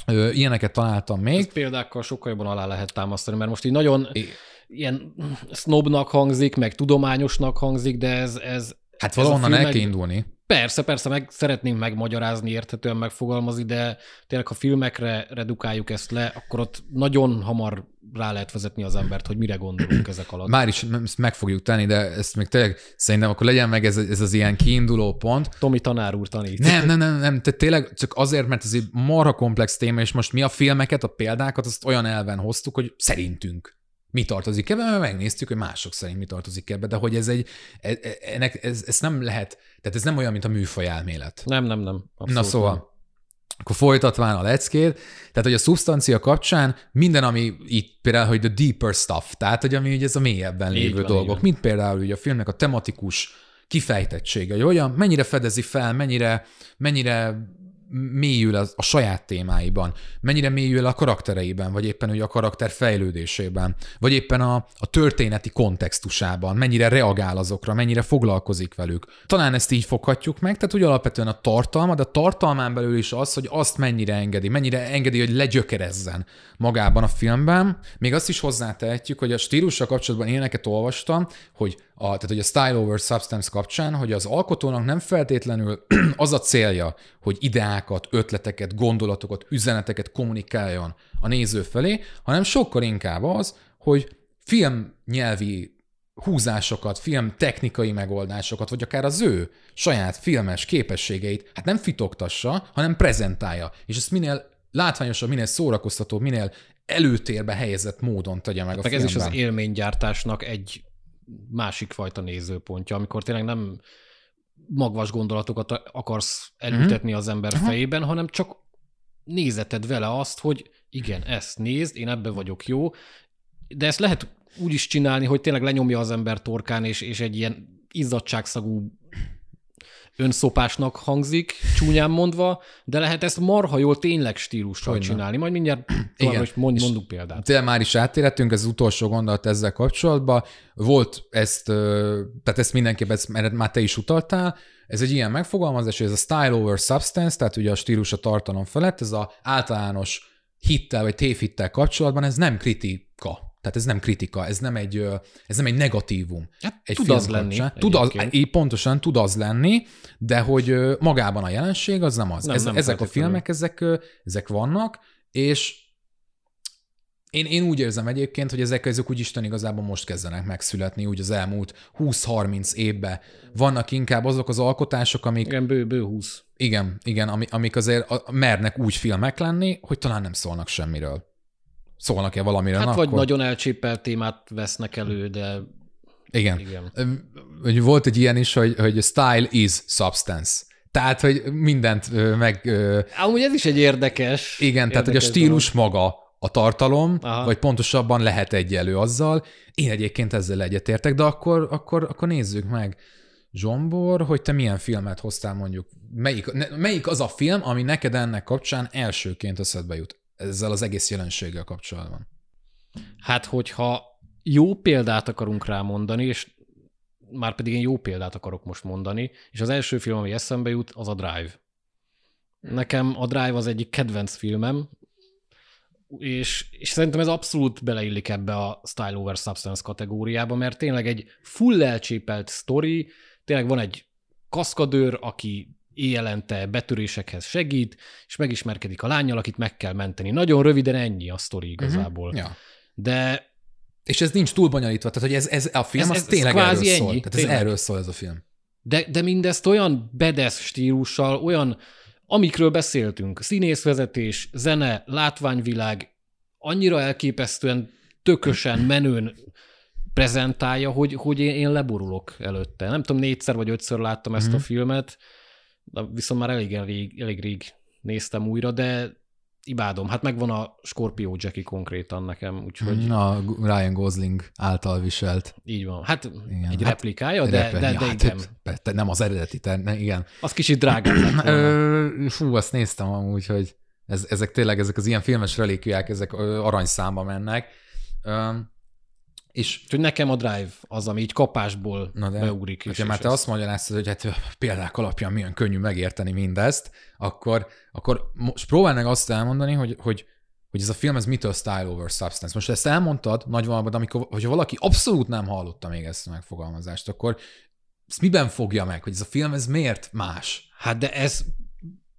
ö, ilyeneket találtam még. Ezt példákkal sokkal jobban alá lehet támasztani, mert most így nagyon I... ilyen snobnak hangzik, meg tudományosnak hangzik, de ez, ez Hát valahonnan el kell indulni. Persze, persze, meg szeretnénk megmagyarázni, érthetően megfogalmazni, de tényleg, ha filmekre redukáljuk ezt le, akkor ott nagyon hamar rá lehet vezetni az embert, hogy mire gondolunk ezek alatt. Már is ezt meg fogjuk tenni, de ezt még tényleg szerintem akkor legyen meg ez, ez az ilyen kiinduló pont. Tomi tanár úr tanít. Nem, nem, nem, nem, tehát tényleg csak azért, mert ez egy marha komplex téma, és most mi a filmeket, a példákat, azt olyan elven hoztuk, hogy szerintünk mi tartozik ebbe, mert megnéztük, hogy mások szerint mi tartozik ebbe, de hogy ez egy, e, e, ennek, ez, ez nem lehet, tehát ez nem olyan, mint a műfaj elmélet. Nem, nem, nem. Abszolút Na szóval, nem. akkor folytatván a leckét, tehát hogy a szubstancia kapcsán minden, ami itt például, hogy the deeper stuff, tehát hogy ami ugye ez a mélyebben lévő van, dolgok, mint például ugye a filmnek a tematikus kifejtettsége, hogy olyan, mennyire fedezi fel, mennyire, mennyire mélyül a, a saját témáiban, mennyire mélyül a karaktereiben, vagy éppen ugye a karakter fejlődésében, vagy éppen a, a történeti kontextusában, mennyire reagál azokra, mennyire foglalkozik velük. Talán ezt így foghatjuk meg, tehát úgy alapvetően a tartalma, de a tartalmán belül is az, hogy azt mennyire engedi, mennyire engedi, hogy legyökerezzen magában a filmben. Még azt is hozzátehetjük, hogy a stílussal kapcsolatban éneket olvastam, hogy a, tehát hogy a Style over Substance kapcsán, hogy az alkotónak nem feltétlenül az a célja, hogy ideákat, ötleteket, gondolatokat, üzeneteket kommunikáljon a néző felé, hanem sokkal inkább az, hogy filmnyelvi húzásokat, film technikai megoldásokat, vagy akár az ő saját filmes képességeit, hát nem fitogtassa, hanem prezentálja. És ezt minél látványosabb, minél szórakoztatóbb, minél előtérbe helyezett módon tegye meg a Meg ez filmben. is az élménygyártásnak egy másik fajta nézőpontja, amikor tényleg nem magvas gondolatokat akarsz elültetni az ember Aha. fejében, hanem csak nézeted vele azt, hogy igen, ezt nézd, én ebbe vagyok jó, de ezt lehet úgy is csinálni, hogy tényleg lenyomja az ember torkán, és, és egy ilyen izzadságszagú önszopásnak hangzik, csúnyán mondva, de lehet ezt marha jól tényleg stílussal Hogyne. csinálni. Majd mindjárt Igen. is mond, mondunk példát. Tényleg már is átérhetünk, ez az utolsó gondolat ezzel kapcsolatban. Volt ezt, tehát ezt mindenképp, ezt, mert már te is utaltál, ez egy ilyen megfogalmazás, hogy ez a style over substance, tehát ugye a stílus a tartalom felett, ez a általános hittel vagy tévhittel kapcsolatban, ez nem kritika. Tehát ez nem kritika, ez nem egy, ez nem egy negatívum. Hát Egy tud film az lenni. kapcsán. Tud az, pontosan tud az lenni, de hogy magában a jelenség az nem az. Nem, Ez, nem ezek a filmek, ezek, ezek vannak, és én, én úgy érzem egyébként, hogy ezek ezek úgy Isten igazából most kezdenek megszületni, úgy az elmúlt 20-30 évben. Vannak inkább azok az alkotások, amik, Igen, bő, bő 20. igen, igen, ami- amik azért mernek úgy filmek lenni, hogy talán nem szólnak semmiről. Szólnak-e valamiről? Hát Na, vagy akkor... nagyon elcsépelt témát vesznek elő, de Igen. igen. Volt egy ilyen is, hogy, hogy style is substance. Tehát, hogy mindent meg... Amúgy ez is egy érdekes. Igen, tehát, hogy a érdekes stílus maga a tartalom, Aha. vagy pontosabban lehet egyelő azzal. Én egyébként ezzel egyetértek, de akkor, akkor, akkor nézzük meg, Zsombor, hogy te milyen filmet hoztál mondjuk. Melyik, melyik az a film, ami neked ennek kapcsán elsőként eszedbe jut? Ezzel az egész jelenséggel kapcsolatban. Hát, hogyha jó példát akarunk rámondani, és már pedig én jó példát akarok most mondani, és az első film, ami eszembe jut, az a Drive. Nekem a Drive az egyik kedvenc filmem, és, és szerintem ez abszolút beleillik ebbe a Style over Substance kategóriába, mert tényleg egy full elcsépelt sztori, tényleg van egy kaszkadőr, aki éjjelente betörésekhez segít, és megismerkedik a lányjal, akit meg kell menteni. Nagyon röviden ennyi a sztori igazából. Ja. De És ez nincs túl bonyolítva, tehát hogy ez, ez a film Ez- ez, ez- az ez tényleg erről szól. ennyi, Tehát ez tényleg. erről szól ez a film. De, de mindezt olyan bedesz stílussal, olyan, amikről beszéltünk, színészvezetés, zene, látványvilág, annyira elképesztően tökösen, menőn prezentálja, hogy, hogy én, én leborulok előtte. Nem tudom, négyszer vagy ötször láttam ezt Mhm. a filmet, de viszont már elég rég, elég rég néztem újra, de imádom. Hát megvan a Scorpio Jackie konkrétan nekem, úgyhogy Na, Ryan Gosling által viselt. így van. Hát Igen, egy hát replikája, de, Repe- de, de hát, igen. pe- te- nem az eredeti, te, ne, igen. Az kicsit drágább fú, azt néztem amúgy, hogy ez, ezek tényleg, ezek az ilyen filmes relikviák, ezek aranyszámba mennek. Ö, és Úgyhogy nekem a Drive az, ami így kapásból Na de, beugrik. hogyha már te azt magyaráztad, hogy hát példák alapján milyen könnyű megérteni mindezt, akkor, akkor most próbálj meg azt elmondani, hogy, hogy, hogy ez a film, ez mitől style over substance. Most ezt elmondtad nagy vonalban, de amikor, hogyha valaki abszolút nem hallotta még ezt a megfogalmazást, akkor ezt miben fogja meg, hogy ez a film, ez miért más? Hát de ez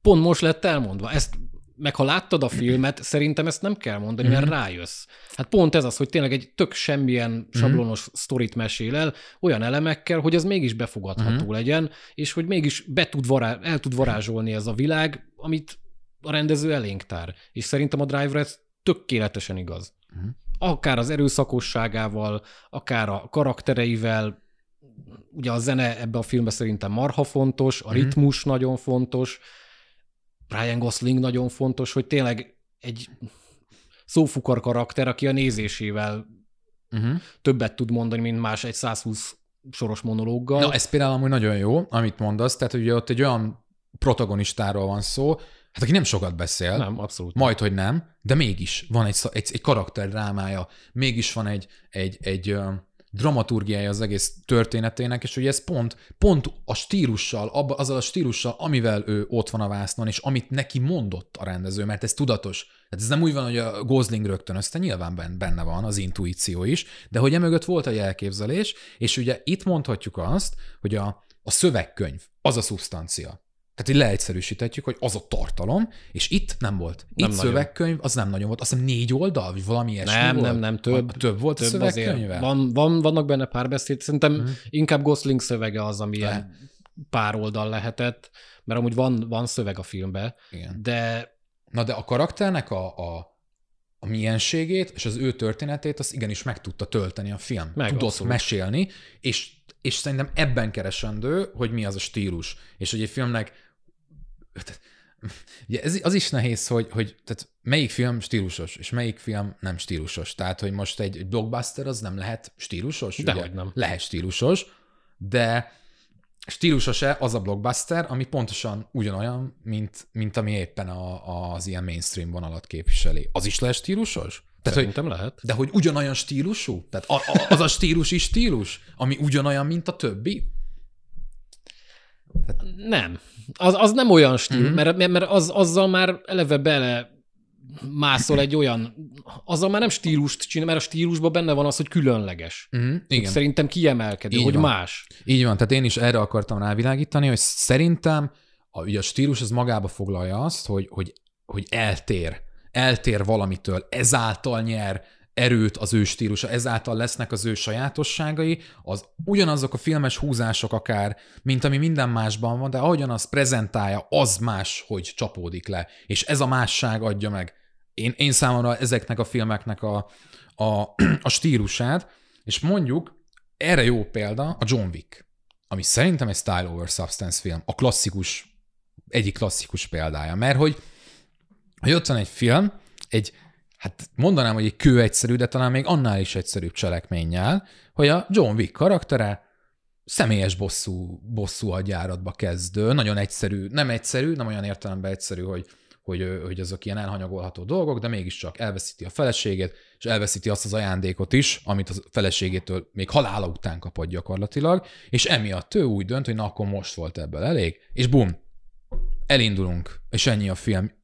pont most lett elmondva. Ezt meg ha láttad a filmet, szerintem ezt nem kell mondani, mert Mhm. rájössz. Hát pont ez az, hogy tényleg egy tök semmilyen sablonos sztorit mesél el, olyan elemekkel, hogy az mégis befogadható Mhm. legyen, és hogy mégis be tud vará- el tud varázsolni ez a világ, amit a rendező elénk tár. És szerintem a Drive-ra ez tökéletesen igaz. Mhm. Akár az erőszakosságával, akár a karaktereivel, ugye a zene ebbe a filmbe szerintem marha fontos, a Mhm. ritmus nagyon fontos, Ryan Gosling nagyon fontos, hogy tényleg egy szófukar karakter, aki a nézésével Uh-huh. többet tud mondani, mint más egy 120 soros monológgal. Na, ez például amúgy nagyon jó, amit mondasz, tehát ugye ott egy olyan protagonistáról van szó, hát aki nem sokat beszél, nem, abszolút. majd, hogy nem, de mégis van egy, egy, egy karakterdrámája, mégis van egy, egy, egy ö, dramaturgiája az egész történetének, és ugye ez pont, pont a stílussal, abba, azzal a stílussal, amivel ő ott van a vásznon, és amit neki mondott a rendező, mert ez tudatos. Tehát ez nem úgy van, hogy a Gosling rögtönözte, nyilván ben- benne van az intuíció is, de hogy emögött volt egy elképzelés, és ugye itt mondhatjuk azt, hogy a, a szövegkönyv az a szubstancia. Tehát így leegyszerűsíthetjük, hogy az a tartalom, és itt nem volt. Itt Nem nagyon. szövegkönyv, az nem nagyon volt. Azt hiszem négy oldal, vagy valami ilyesmi nem, volt? nem, nem, több. A, több volt a több szövegkönyve? azért. Van, van, vannak benne párbeszéd. Szerintem Mhm. inkább Gosling szövege az, ami ilyen pár oldal lehetett, mert amúgy van, van szöveg a filmben, Igen. de Na de a karakternek a, a, a mienségét és az ő történetét, azt igenis meg tudta tölteni a film. Meg, Tudott abszolút. mesélni, és, és szerintem ebben keresendő, hogy mi az a stílus. És hogy egy filmnek Ugye ez, az is nehéz, hogy, hogy tehát melyik film stílusos, és melyik film nem stílusos. Tehát, hogy most egy, blockbuster az nem lehet stílusos? Ugye? nem. Lehet stílusos, de stílusos-e az a blockbuster, ami pontosan ugyanolyan, mint, mint ami éppen a, az ilyen mainstream vonalat képviseli. Az is lehet stílusos? Tehát, hogy, Szerintem lehet. de hogy ugyanolyan stílusú? Tehát a, a, az a stílus is stílus, ami ugyanolyan, mint a többi? Nem. Az, az nem olyan Mhm. mm-hmm. mert, mert az, azzal már eleve bele mászol egy olyan, azzal már nem stílust csinál, mert a stílusban benne van az, hogy különleges. Uh-huh. Igen. Szerintem kiemelkedő, Így hogy van. más. Így van, tehát én is erre akartam rávilágítani, hogy szerintem a, ugye a stílus az magába foglalja azt, hogy, hogy, hogy eltér, eltér valamitől, ezáltal nyer erőt az ő stílusa, ezáltal lesznek az ő sajátosságai, az ugyanazok a filmes húzások akár, mint ami minden másban van, de ahogyan az prezentálja, az más, hogy csapódik le. És ez a másság adja meg. Én, én számomra ezeknek a filmeknek a, a, a stílusát, és mondjuk erre jó példa a John Wick, ami szerintem egy Style over Substance film, a klasszikus, egyik klasszikus példája, mert hogy, hogy ott van egy film, egy, hát mondanám, hogy egy kő egyszerű, de talán még annál is egyszerűbb cselekménnyel, hogy a John Wick karaktere személyes bosszú, bosszú agyáratba kezdő, nagyon egyszerű, nem egyszerű, nem olyan értelemben egyszerű, hogy, hogy, hogy azok ilyen elhanyagolható dolgok, de mégiscsak elveszíti a feleségét, és elveszíti azt az ajándékot is, amit a feleségétől még halála után kapott gyakorlatilag, és emiatt ő úgy dönt, hogy na akkor most volt ebből elég, és bum, elindulunk, és ennyi a film.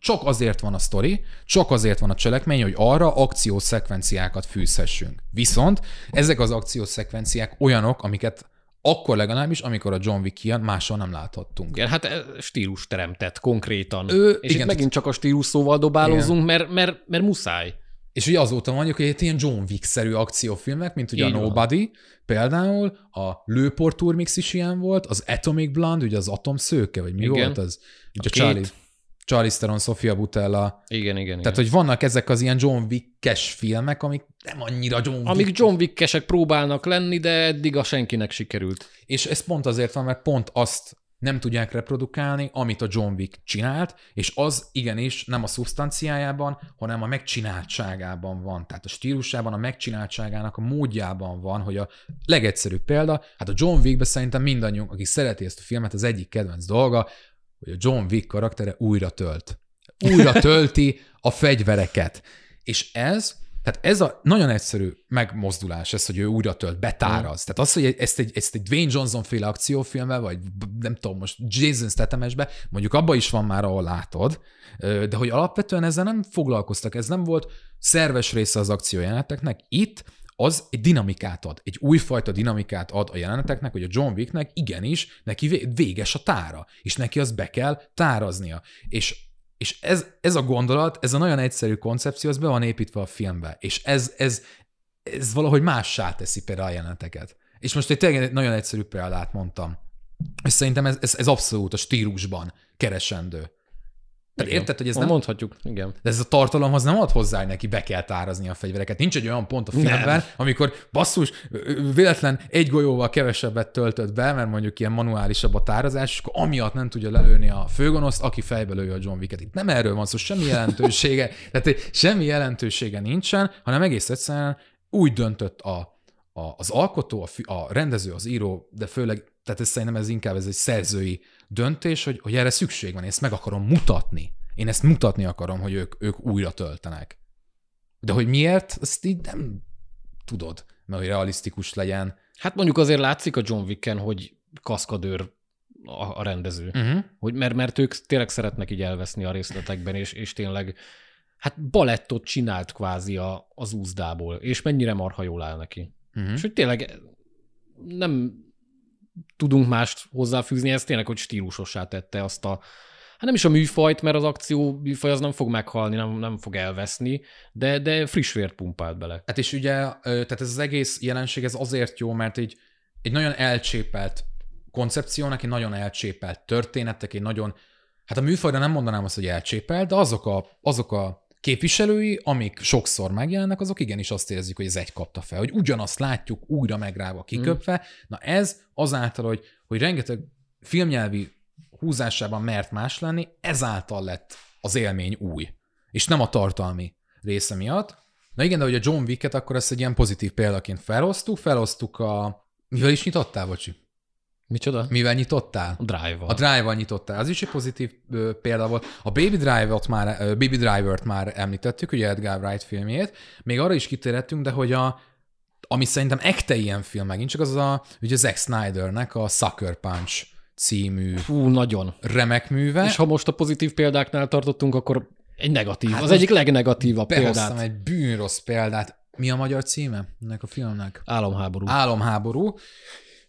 Csak azért van a sztori, csak azért van a cselekmény, hogy arra akciószekvenciákat fűzhessünk. Viszont ezek az akciószekvenciák olyanok, amiket akkor legalábbis, amikor a John Wick ilyen, máshol nem láthattunk. Igen, hát ez stílus teremtett konkrétan. Ő- és igen, itt megint csak a stílus szóval dobálózunk, mert, mert, mert muszáj. És ugye azóta mondjuk, hogy egy ilyen John Wick-szerű akciófilmek, mint ugye Így a van. Nobody, például a Lőport Turmix is ilyen volt, az Atomic Blonde, ugye az atomszőke, vagy mi Igen. volt az? Ugye A Charlie, két. Charlie Theron, Sofia Butella. Igen, igen, Tehát, igen. hogy vannak ezek az ilyen John Wick-es filmek, amik nem annyira John Wick. Amíg John Wick-esek próbálnak lenni, de eddig a senkinek sikerült. És ez pont azért van, mert pont azt nem tudják reprodukálni, amit a John Wick csinált, és az igenis nem a szubstanciájában, hanem a megcsináltságában van. Tehát a stílusában, a megcsináltságának a módjában van, hogy a legegyszerűbb példa, hát a John Wickbe szerintem mindannyiunk, aki szereti ezt a filmet, az egyik kedvenc dolga, hogy a John Wick karaktere újra tölt. Újra tölti a fegyvereket. És ez, tehát ez a nagyon egyszerű megmozdulás, ez, hogy ő újra tölt, betáraz. Tehát az, hogy ezt egy, ezt egy Dwayne Johnson féle akciófilmbe, vagy nem tudom, most Jason Stathamesbe, mondjuk abba is van már, ahol látod, de hogy alapvetően ezzel nem foglalkoztak, ez nem volt szerves része az akciójeleneteknek. Itt az egy dinamikát ad, egy újfajta dinamikát ad a jeleneteknek, hogy a John Wicknek igenis, neki vé- véges a tára, és neki azt be kell táraznia. És és ez, ez a gondolat, ez a nagyon egyszerű koncepció, az be van építve a filmbe, és ez, ez, ez valahogy mássá teszi például a jeleneteket. És most egy tényleg nagyon egyszerű példát mondtam. És szerintem ez, ez, ez abszolút a stílusban keresendő. Tehát érted, hogy ez nem, Mondhatjuk, igen. de ez a tartalomhoz nem ad hozzá, neki be kell tárazni a fegyvereket. Nincs egy olyan pont a filmben, Nem. amikor basszus, véletlen egy golyóval kevesebbet töltött be, mert mondjuk ilyen manuálisabb a tárazás, és akkor amiatt nem tudja lelőni a főgonoszt, aki fejbe lője a John Wicket. Itt nem erről van szó, semmi jelentősége, tehát semmi jelentősége nincsen, hanem egész egyszerűen úgy döntött a, a, az alkotó, a, a rendező, az író, de főleg, tehát ez szerintem ez inkább ez egy szerzői döntés, hogy, hogy erre szükség van, én ezt meg akarom mutatni. Én ezt mutatni akarom, hogy ők, ők újra töltenek. De hogy miért, azt így nem tudod, mert hogy realisztikus legyen. Hát mondjuk azért látszik a John Wicken, hogy kaszkadőr a, a rendező. Uh-huh. Hogy, mert, mert ők tényleg szeretnek így elveszni a részletekben, és, és tényleg hát balettot csinált kvázi a, az úzdából, és mennyire marha jól áll neki. Uh-huh. És hogy tényleg nem tudunk mást hozzáfűzni, ez tényleg, hogy stílusossá tette azt a, hát nem is a műfajt, mert az akció műfaj az nem fog meghalni, nem, nem fog elveszni, de, de friss vért pumpált bele. Hát és ugye, tehát ez az egész jelenség ez azért jó, mert egy, egy nagyon elcsépelt koncepciónak, egy nagyon elcsépelt történetek, egy nagyon hát a műfajra nem mondanám azt, hogy elcsépel, de azok a, azok a képviselői, amik sokszor megjelennek, azok igenis azt érzik, hogy ez egy kapta fel, hogy ugyanazt látjuk újra megráva, kiköpve. Mm. Na ez azáltal, hogy, hogy rengeteg filmnyelvi húzásában mert más lenni, ezáltal lett az élmény új, és nem a tartalmi része miatt. Na igen, de hogy a John Wick-et akkor ezt egy ilyen pozitív példaként felhoztuk, felhoztuk a... Mivel is nyitottál, bocsi? Micsoda? Mivel nyitottál? A Drive-val. A Drive-val nyitottál. Az is egy pozitív ö, példa volt. A Baby, Driver-t már, ö, Baby Driver-t már említettük, ugye Edgar Wright filmjét. Még arra is kitérhettünk, de hogy a, ami szerintem ekte ilyen film megint csak az a, ugye Zack Snydernek a Sucker Punch című Fú, nagyon. remek műve. És ha most a pozitív példáknál tartottunk, akkor egy negatív, hát az egyik legnegatívabb példát. egy bűnrossz példát. Mi a magyar címe ennek a filmnek? Álomháború. Álomháború.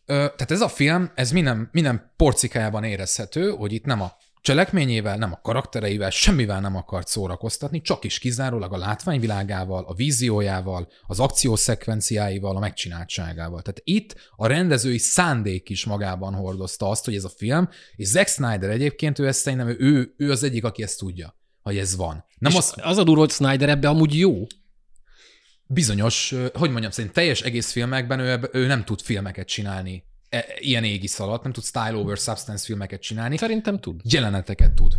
Tehát ez a film, ez minden, minden porcikájában érezhető, hogy itt nem a cselekményével, nem a karaktereivel, semmivel nem akart szórakoztatni, csak is kizárólag a látványvilágával, a víziójával, az akciószekvenciáival, a megcsináltságával. Tehát itt a rendezői szándék is magában hordozta azt, hogy ez a film, és Zack Snyder egyébként, ő ezt szerintem, ő, ő az egyik, aki ezt tudja, hogy ez van. Nem És az, az a durva, hogy Snyder ebbe amúgy jó. Bizonyos, hogy mondjam, szerint teljes egész filmekben ő, ő nem tud filmeket csinálni. E, ilyen égisz alatt, nem tud style over substance filmeket csinálni. Szerintem tud. Jeleneteket tud.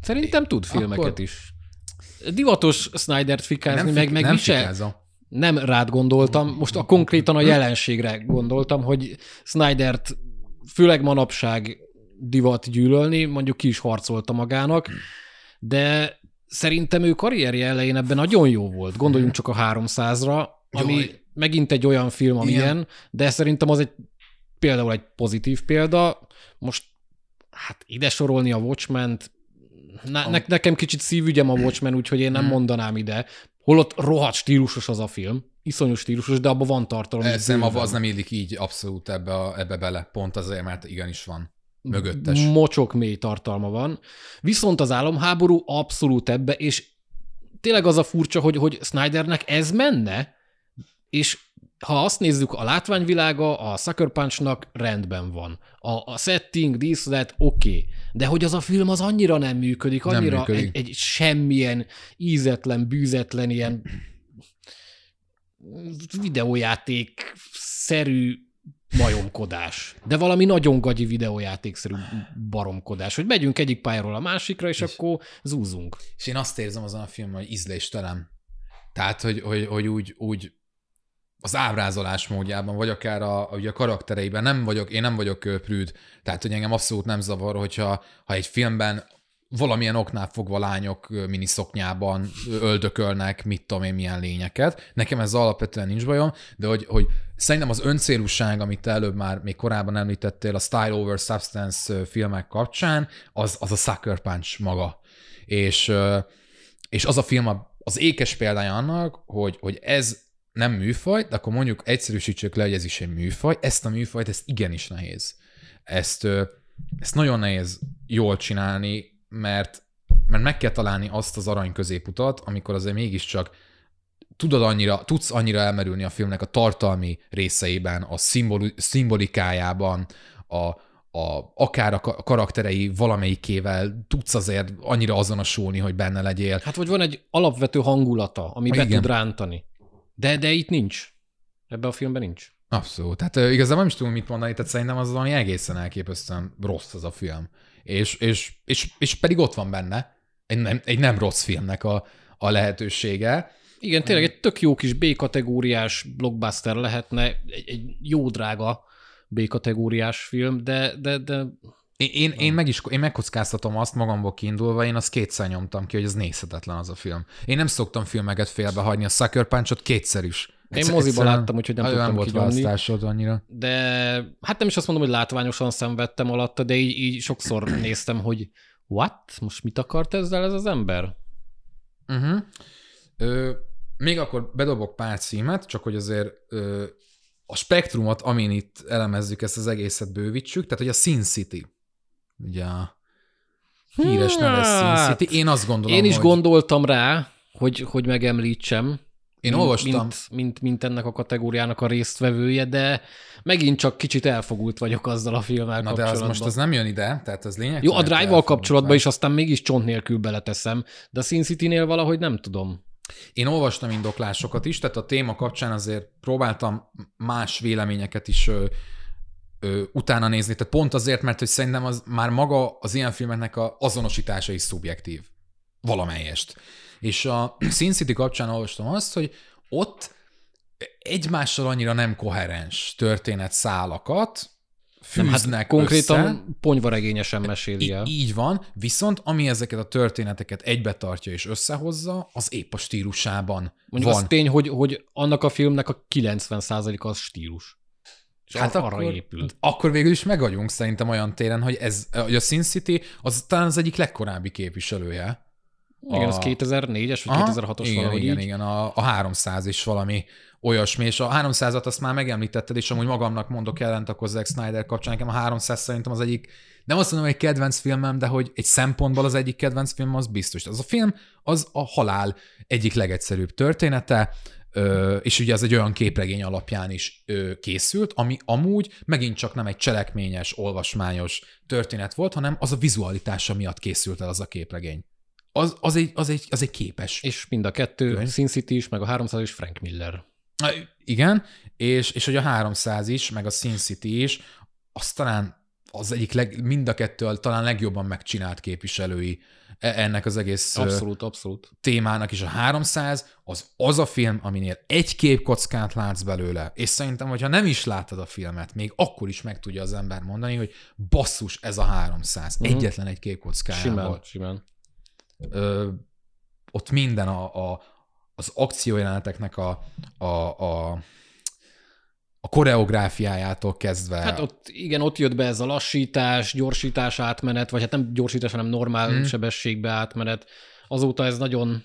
Szerintem tud filmeket Akkor- is. Divatos Snydert fikázni, meg, fik- meg nem se, nem rád gondoltam, most a konkrétan a jelenségre gondoltam, hogy Snydert főleg manapság divat gyűlölni, mondjuk ki is harcolta magának, de szerintem ő karrierje elején ebben nagyon jó volt. Gondoljunk csak a 300-ra, ami Jaj. megint egy olyan film, Igen. amilyen, de szerintem az egy például egy pozitív példa. Most hát ide sorolni a Watchmen-t, ne, ne, nekem kicsit szívügyem a Watchmen, úgyhogy én nem Hmm. mondanám ide. Holott rohadt stílusos az a film, iszonyú stílusos, de abban van tartalom. Ez nem, az nem illik így abszolút ebbe, a, ebbe bele. Pont azért, mert igenis van. Mögöttes. Mocsok mély tartalma van. Viszont az álomháború abszolút ebbe, és tényleg az a furcsa, hogy, hogy Snydernek ez menne, és ha azt nézzük, a látványvilága a Sucker Punch-nak rendben van. A, a setting, díszlet, oké. Okay. De hogy az a film az annyira nem működik, Nem annyira működik. egy, egy semmilyen ízetlen, bűzetlen, ilyen videójáték-szerű majomkodás. De valami nagyon gagyi videójátékszerű baromkodás, hogy megyünk egyik pályáról a másikra, és, és akkor zúzunk. És én azt érzem azon a filmben, hogy ízléstelen. Tehát, hogy, hogy, hogy úgy, úgy az ábrázolás módjában, vagy akár a, ugye a karaktereiben nem vagyok, én nem vagyok prűd, tehát hogy engem abszolút nem zavar, hogyha ha egy filmben valamilyen oknál fogva lányok miniszoknyában öldökölnek, mit tudom én, milyen lényeket. Nekem ez alapvetően nincs bajom, de hogy, hogy szerintem az öncélúság, amit te előbb már még korábban említettél a Style over Substance filmek kapcsán, az, az a Sucker Punch maga. És, és az a film az ékes példája annak, hogy, hogy ez nem műfaj, de akkor mondjuk egyszerűsítsük le, hogy ez is egy műfaj. Ezt a műfajt, ezt igenis nehéz. Ezt, ezt nagyon nehéz jól csinálni, mert, mert meg kell találni azt az arany középutat, amikor azért mégiscsak tudod annyira, tudsz annyira elmerülni a filmnek a tartalmi részeiben, a szimboli, szimbolikájában, a, a, akár a ka- karakterei valamelyikével tudsz azért annyira azonosulni, hogy benne legyél. Hát vagy van egy alapvető hangulata, ami be Igen. tud rántani. De, de itt nincs. Ebben a filmben nincs. Abszolút. Tehát igazából nem is tudom mit mondani, tehát szerintem az valami egészen elképesztően rossz az a film. És, és, és, és pedig ott van benne egy nem, egy nem rossz filmnek a, a lehetősége. Igen, tényleg egy tök jó kis B-kategóriás blockbuster lehetne, egy, egy jó drága B-kategóriás film, de, de, de Én, én, én, meg is, én megkockáztatom azt magamból kiindulva, én azt kétszer nyomtam ki, hogy ez nézhetetlen az a film. Én nem szoktam filmeket félbehagyni, a Sucker Punch-ot kétszer is. Én moziba láttam, úgyhogy nem tudtam volt kinyomni. választásod annyira. De hát nem is azt mondom, hogy látványosan szenvedtem alatta, de így, így sokszor néztem, hogy what? Most mit akart ezzel ez az ember? Uh-huh. Ö, még akkor bedobok pár címet, csak hogy azért ö, a spektrumot, amin itt elemezzük ezt az egészet bővítsük, tehát hogy a Sin City, ugye a híres neve Sin Hát, City, én azt gondolom, Én is hogy gondoltam rá, hogy, hogy megemlítsem. Én mint, olvastam. Mint, mint, mint ennek a kategóriának a résztvevője, de megint csak kicsit elfogult vagyok azzal a filmmel Na de kapcsolatban. az most az nem jön ide, tehát az lényeg. Jó, a Drive-val kapcsolatban is aztán mégis csont nélkül beleteszem, de a Sin City-nél valahogy nem tudom. Én olvastam indoklásokat is, tehát a téma kapcsán azért próbáltam más véleményeket is ö, ö, utána nézni, tehát pont azért, mert hogy szerintem az már maga az ilyen filmeknek a azonosítása is szubjektív. Valamelyest. És a Sin City kapcsán olvastam azt, hogy ott egymással annyira nem koherens történetszálakat Nem, fűznek hát konkrétan össze. ponyvaregényesen meséli el. Így van, viszont ami ezeket a történeteket egybe tartja és összehozza, az épp a stílusában Mondjuk van. az tény, hogy, hogy annak a filmnek a 90%-a az stílus. És hát arra akkor, épül. akkor végül is meg vagyunk szerintem olyan téren, hogy, ez, hogy a Sin City az talán az egyik legkorábbi képviselője. Igen, az 2004-es vagy Aha, 2006-os igen, valahogy igen, így. igen, a, a 300 is valami olyasmi, és a 300-at azt már megemlítetted, és amúgy magamnak mondok ellent akkor Zack Snyder kapcsán, nekem a 300 szerintem az egyik, nem azt mondom, hogy egy kedvenc filmem, de hogy egy szempontból az egyik kedvenc film, az biztos. Az a film, az a halál egyik legegyszerűbb története, és ugye ez egy olyan képregény alapján is készült, ami amúgy megint csak nem egy cselekményes, olvasmányos történet volt, hanem az a vizualitása miatt készült el az a képregény. Az, az, egy, az, egy, az egy képes. És mind a kettő, Könyv. Sin City is, meg a 300 is Frank Miller. Igen, és, és hogy a 300 is, meg a Sin City is, az talán az egyik leg, mind a kettő talán legjobban megcsinált képviselői e- ennek az egész Abszolút, abszolút. témának is. A 300 az az a film, aminél egy képkockát látsz belőle, és szerintem, hogyha nem is láttad a filmet, még akkor is meg tudja az ember mondani, hogy basszus, ez a 300. Mhm. Egyetlen egy képkockáján Simán, simán. Ö, ott minden a, a, az akciójeleneteknek a, a, a, a koreográfiájától kezdve. Hát ott, igen, ott jött be ez a lassítás, gyorsítás átmenet, vagy hát nem gyorsítás, hanem normál Mhm. mm. sebességbe átmenet. Azóta ez nagyon,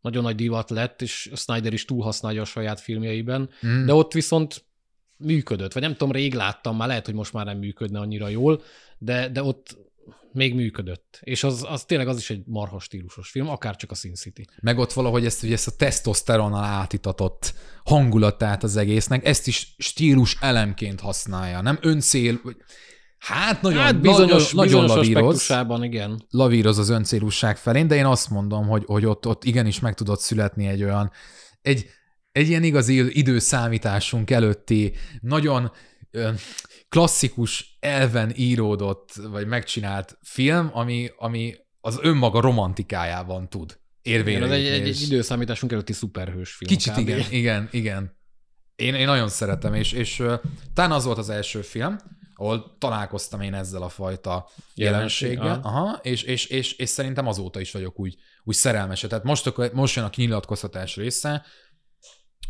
nagyon nagy divat lett, és Snyder is túlhasználja a saját filmjeiben, Mm. de ott viszont működött, vagy nem tudom, rég láttam, már lehet, hogy most már nem működne annyira jól, de, de ott még működött. És az, az tényleg az is egy marha stílusos film, akár csak a Sin City. Meg ott valahogy ezt, ugye ezt a tesztoszteronnal átitatott hangulatát az egésznek, ezt is stílus elemként használja, nem öncél, hát nagyon, hát bizonyos, nagyon, bizonyos nagyon lavíroz, igen. lavíroz az öncélúság felén, de én azt mondom, hogy, hogy ott, ott igenis meg tudott születni egy olyan, egy, egy ilyen igazi időszámításunk előtti, nagyon klasszikus elven íródott, vagy megcsinált film, ami, ami az önmaga romantikájában tud érvényre az egy, egy, egy időszámításunk előtti szuperhős film. Kicsit kb. igen, igen, igen. Én, én nagyon szeretem, és, és talán az volt az első film, ahol találkoztam én ezzel a fajta Jelenség, jelenséggel, aha, és, és, és, és szerintem azóta is vagyok úgy, úgy szerelmes. Tehát most, most jön a kinyilatkoztatás része,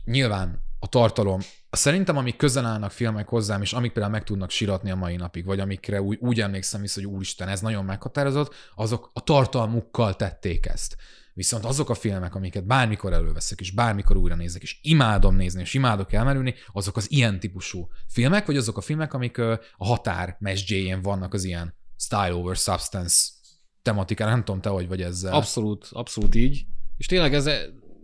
nyilván a tartalom, szerintem amik közel állnak filmek hozzám, és amik például meg tudnak siratni a mai napig, vagy amikre úgy, úgy emlékszem vissza, hogy úristen, ez nagyon meghatározott, azok a tartalmukkal tették ezt. Viszont azok a filmek, amiket bármikor előveszek, és bármikor újra nézek, és imádom nézni, és imádok elmerülni, azok az ilyen típusú filmek, vagy azok a filmek, amik a határ mesdjéjén vannak az ilyen style over substance tematikára. Nem tudom, te hogy vagy ezzel. Abszolút, abszolút így. És tényleg ez,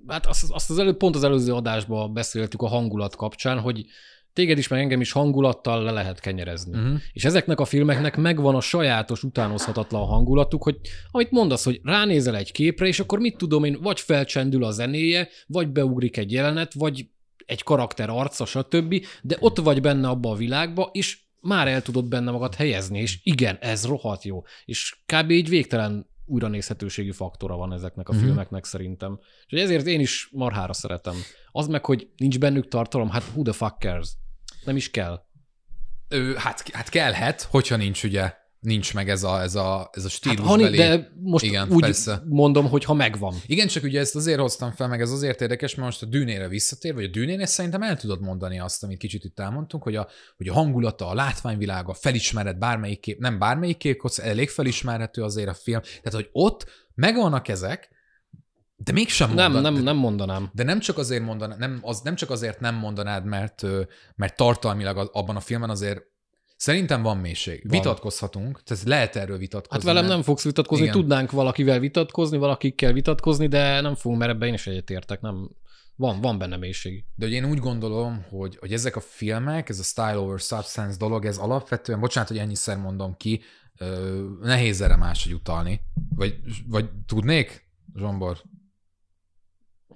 hát azt, azt az előbb, pont az előző adásban beszéltük a hangulat kapcsán, hogy téged is, meg engem is hangulattal le lehet kenyerezni. Uh-huh. És ezeknek a filmeknek megvan a sajátos, utánozhatatlan hangulatuk, hogy amit mondasz, hogy ránézel egy képre, és akkor mit tudom én, vagy felcsendül a zenéje, vagy beugrik egy jelenet, vagy egy karakter arca, stb., de ott vagy benne abba a világba, és már el tudod benne magad helyezni, és igen, ez rohadt jó. És kb. így végtelen újranézhetőségi faktora van ezeknek a Mhm. filmeknek szerintem. És hogy ezért én is marhára szeretem. Az meg, hogy nincs bennük tartalom, hát who the fuck cares? Nem is kell. Ö, hát, hát kellhet, hogyha nincs ugye, nincs meg ez a, ez a, ez a Hát, stílusbeli... ha, nincs, de most Igen, úgy persze. mondom, hogy ha megvan. Igen, csak ugye ezt azért hoztam fel, meg ez azért érdekes, mert most a dűnére visszatér, vagy a dűnénél szerintem el tudod mondani azt, amit kicsit itt elmondtunk, hogy a, hogy a hangulata, a látványvilága, a felismeret bármelyik kép, nem bármelyik kép, elég felismerhető azért a film. Tehát, hogy ott megvannak ezek, de mégsem Nem, mondan- nem, de, nem mondanám. de nem csak azért mondanád, nem, az, nem csak azért nem mondanád, mert, mert tartalmilag abban a filmben azért szerintem van mélység. Van. Vitatkozhatunk, tehát lehet erről vitatkozni. Hát velem mert- nem fogsz vitatkozni, Igen. tudnánk valakivel vitatkozni, valakikkel vitatkozni, de nem fogunk, mert ebben én is egyetértek, nem, Van, van benne mélység. De hogy én úgy gondolom, hogy, hogy ezek a filmek, ez a style over substance dolog, ez alapvetően, bocsánat, hogy ennyiszer mondom ki, nehéz erre máshogy utalni. Vagy, vagy tudnék, Zsombor?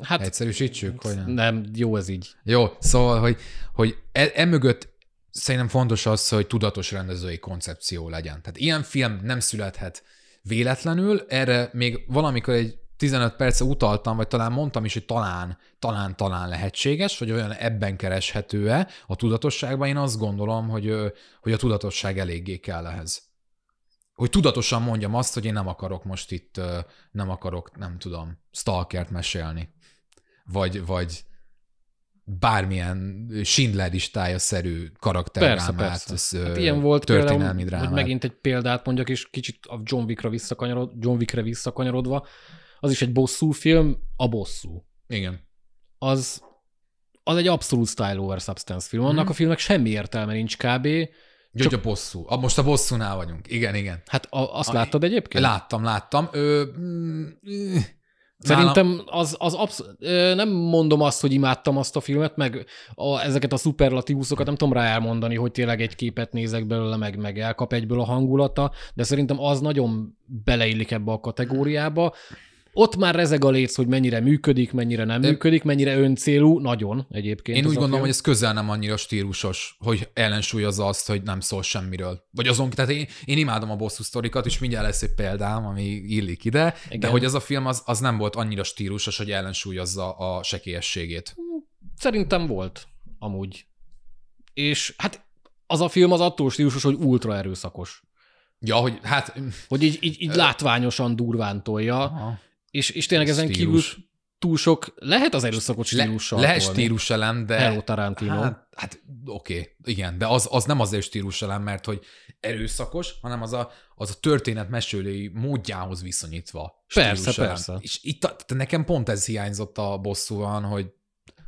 Hát Egyszerűsítsük, hogy nem? nem, jó ez így. Jó, szóval, hogy, hogy e, emögött szerintem fontos az, hogy tudatos rendezői koncepció legyen. Tehát ilyen film nem születhet véletlenül, erre még valamikor egy 15 perce utaltam, vagy talán mondtam is, hogy talán, talán, talán lehetséges, vagy olyan ebben kereshető-e a tudatosságban. Én azt gondolom, hogy, hogy a tudatosság eléggé kell ehhez. Hogy tudatosan mondjam azt, hogy én nem akarok most itt, nem akarok, nem tudom, stalkert mesélni. Vagy, vagy bármilyen Schindler listája-szerű Persze, karakterrámát, persze. Hát ö, ilyen volt történelmi például, drámát. hogy megint egy példát mondjak, és kicsit a John Wickra visszakanyarod, John Wickre visszakanyarodva, az is egy bosszú film, a bosszú. Igen. Az, az egy abszolút style over substance film. Annak Mhm. a filmnek semmi értelme nincs kb. Gyögy a bosszú. A, most a bosszúnál vagyunk. Igen, igen. Hát a, azt A- láttad egyébként? Láttam, láttam. Ö, mm, Szerintem az, az absz- nem mondom azt, hogy imádtam azt a filmet, meg a, ezeket a szuperlatívuszokat nem tudom rá elmondani, hogy tényleg egy képet nézek belőle, meg, meg elkap egyből a hangulata, de szerintem az nagyon beleillik ebbe a kategóriába. Ott már rezeg a léc, hogy mennyire működik, mennyire nem működik, mennyire öncélú, nagyon egyébként. Én úgy gondolom, film. hogy ez közel nem annyira stílusos, hogy ellensúlyozza azt, hogy nem szól semmiről. Vagy azon, tehát én, én imádom a bosszú sztorikat, és mindjárt lesz egy példám, ami illik ide, Igen. de hogy ez a film az, az nem volt annyira stílusos, hogy ellensúlyozza a sekélyességét. Szerintem volt, amúgy. És hát az a film az attól stílusos, hogy ultra erőszakos. Ja, hogy hát... Hogy így, így, így látványosan durván tolja, Aha. És, és tényleg ezen Stílus. kívül túl sok, lehet az erőszakot stílussal Le, lehet stíluselem, de... Hello Tarantino. Hát, hát oké, igen, de az, az nem azért stíluselem, mert hogy erőszakos, hanem az a, az a történet mesélői módjához viszonyítva. Persze, persze. És itt tehát nekem pont ez hiányzott a bosszúan, hogy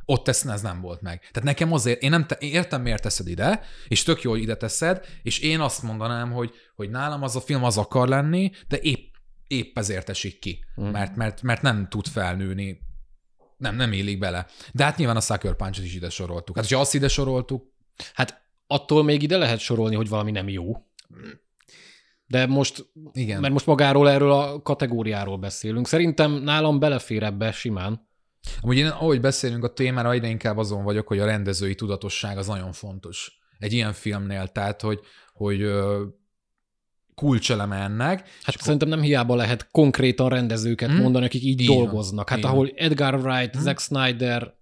ott ez, ez nem volt meg. Tehát nekem azért, én, nem te, értem, miért teszed ide, és tök jó, hogy ide teszed, és én azt mondanám, hogy, hogy nálam az a film az akar lenni, de épp, épp ezért esik ki, Mhm. mert, mert, mert nem tud felnőni, nem, nem illik bele. De hát nyilván a Sucker Punch-ot is ide soroltuk. Hát, ha azt ide soroltuk, Hát attól még ide lehet sorolni, hogy valami nem jó. De most, igen. mert most magáról erről a kategóriáról beszélünk. Szerintem nálam belefér ebbe simán. Amúgy én, ahogy beszélünk a témára, egyre inkább azon vagyok, hogy a rendezői tudatosság az nagyon fontos egy ilyen filmnél, tehát hogy, hogy kulcseleme ennek. Hát szerintem nem hiába lehet konkrétan rendezőket Hmm? mondani, akik így van. dolgoznak. Hát van. ahol Edgar Wright, Hmm? Zack Snyder,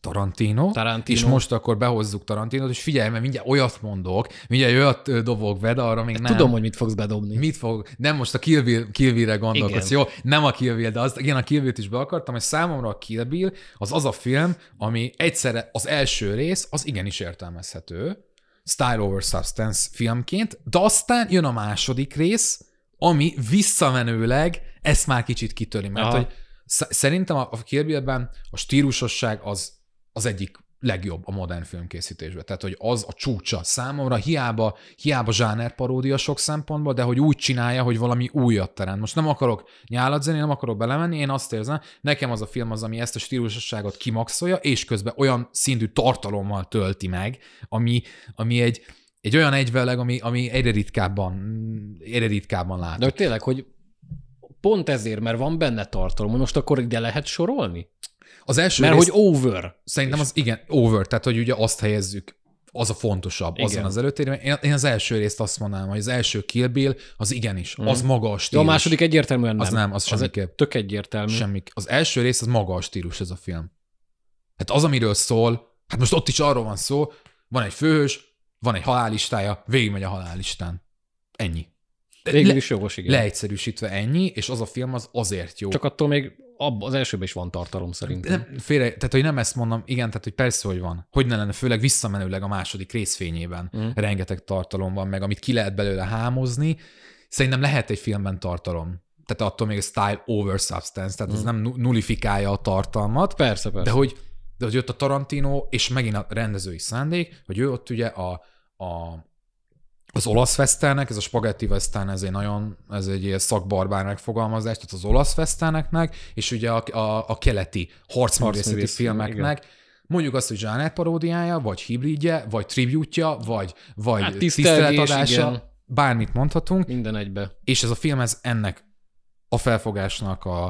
Tarantino, Tarantino. és most akkor behozzuk Tarantinot, és figyelj, mert mindjárt olyat mondok, mindjárt olyat dobok be, de arra még nem. Tudom, hogy mit fogsz bedobni. Mit fog? Nem most a Kill, Bill, Kill Bill-re gondolkodsz, Igen. jó? Nem a Kill Bill, de az, igen, a Kill Bill-t is be akartam, hogy számomra a Kill Bill az az a film, ami egyszerre az első rész, az igenis értelmezhető, Style over Substance filmként, de aztán jön a második rész, ami visszamenőleg ezt már kicsit kitöri, mert Aha. hogy sz- szerintem a, Bill-ben a stílusosság az, az egyik legjobb a modern filmkészítésben. Tehát, hogy az a csúcsa számomra, hiába, hiába zsáner paródia sok szempontból, de hogy úgy csinálja, hogy valami újat teremt. Most nem akarok nyálat nem akarok belemenni, én azt érzem, nekem az a film az, ami ezt a stílusosságot kimaxolja, és közben olyan szintű tartalommal tölti meg, ami, ami egy, egy olyan egyveleg, ami, ami egyre ritkábban, egyre ritkábban lát. De hogy tényleg, hogy pont ezért, mert van benne tartalom, most akkor ide lehet sorolni? Az első Mert rész, hogy over. Szerintem az igen, over, tehát hogy ugye azt helyezzük, az a fontosabb, Igen. azon az előtérben. Én, én az első részt azt mondanám, hogy az első Kill Bill, az igenis, Mhm. az maga a De stílus. a második egyértelműen nem. Az nem, az egy semmiképp. tök egyértelmű. Semmi. Az első rész, az maga a stílus ez a film. Hát az, amiről szól, hát most ott is arról van szó, van egy főhős, van egy halállistája, végigmegy a halállistán. Ennyi. Végül is jogos, igen. leegyszerűsítve ennyi, és az a film az azért jó. Csak attól még abba, az elsőben is van tartalom szerintem. Nem, félre, tehát hogy nem ezt mondom, igen, tehát hogy persze, hogy van. Hogy ne lenne, főleg visszamenőleg a második részfényében. Mm. Rengeteg tartalom van, meg amit ki lehet belőle hámozni. Szerintem lehet egy filmben tartalom. Tehát attól még a style over substance, tehát ez Mm. nem nu- nullifikálja a tartalmat, Persze, persze. de hogy, de hogy jött a Tarantino, és megint a rendezői szándék, hogy ő ott ugye a, a az olasz westernnek, ez a spagetti western, ez egy nagyon, ez egy ilyen szakbarbár megfogalmazás, tehát az olasz westerneknek, és ugye a, a, a keleti harcművészeti Harcművész, filmeknek, mondjuk azt, hogy zsánert paródiája, vagy hibridje, vagy tributja, vagy, vagy Hát tiszteletadása, igen. bármit mondhatunk, Minden egybe. és ez a film ez ennek a felfogásnak a,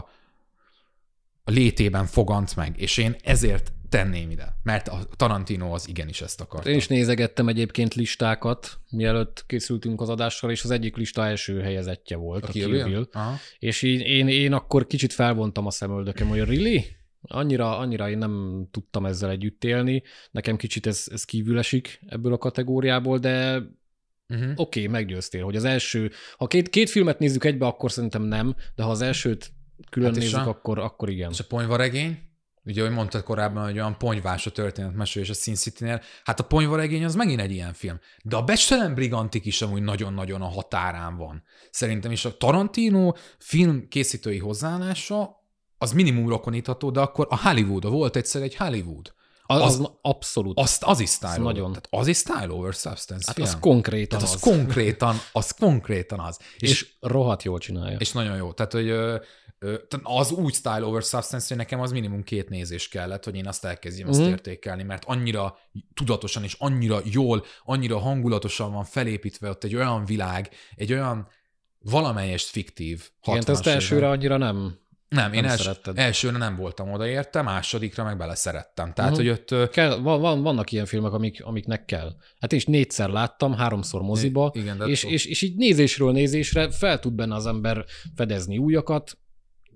a létében fogant meg, és én ezért tenném ide, mert a Tarantino az igenis ezt akarta. Én is nézegettem egyébként listákat, mielőtt készültünk az adással, és az egyik lista első helyezettje volt, a, a Kill Bill. És így, én, én akkor kicsit felvontam a szemöldökem, hogy really? Annyira, annyira én nem tudtam ezzel együtt élni. Nekem kicsit ez, ez kívül esik ebből a kategóriából, de Uh-huh. oké, okay, meggyőztél, hogy az első, ha két, két filmet nézzük egybe, akkor szerintem nem, de ha az elsőt külön Hát nézzük, a- akkor, akkor igen. És a ponyvaregény, ugye, ahogy mondtad korábban, hogy olyan ponyvás a történetmesélés a Sin City-nél, hát a ponyvaregény az megint egy ilyen film. De a Becstelen Brigantik is amúgy nagyon-nagyon a határán van. Szerintem is a Tarantino film készítői hozzáállása az minimum rokonítható, de akkor a Hollywood, volt egyszer egy Hollywood. Az, az- az abszolút. Azt, az is style over. nagyon. Tehát az is style over substance hát film. az konkrétan Tehát az. az, konkrétan, az konkrétan az. És, és rohadt jól csinálja. és nagyon jó. Tehát, hogy az úgy style over substance, hogy nekem az minimum két nézés kellett, hogy én azt elkezdjem Mhm. ezt értékelni, mert annyira tudatosan és annyira jól, annyira hangulatosan van felépítve ott egy olyan világ, egy olyan valamelyest fiktív Igen, ezt 60-as elsőre annyira nem. nem, én nem els, elsőre nem voltam odaérte, másodikra meg beleszerettem. Tehát, Mhm. hogy ott Kell, van, van, vannak ilyen filmek, amik, amiknek kell. Hát én is négyszer láttam, háromszor moziba, igen, és, és, és így nézésről nézésre fel tud benne az ember fedezni újakat,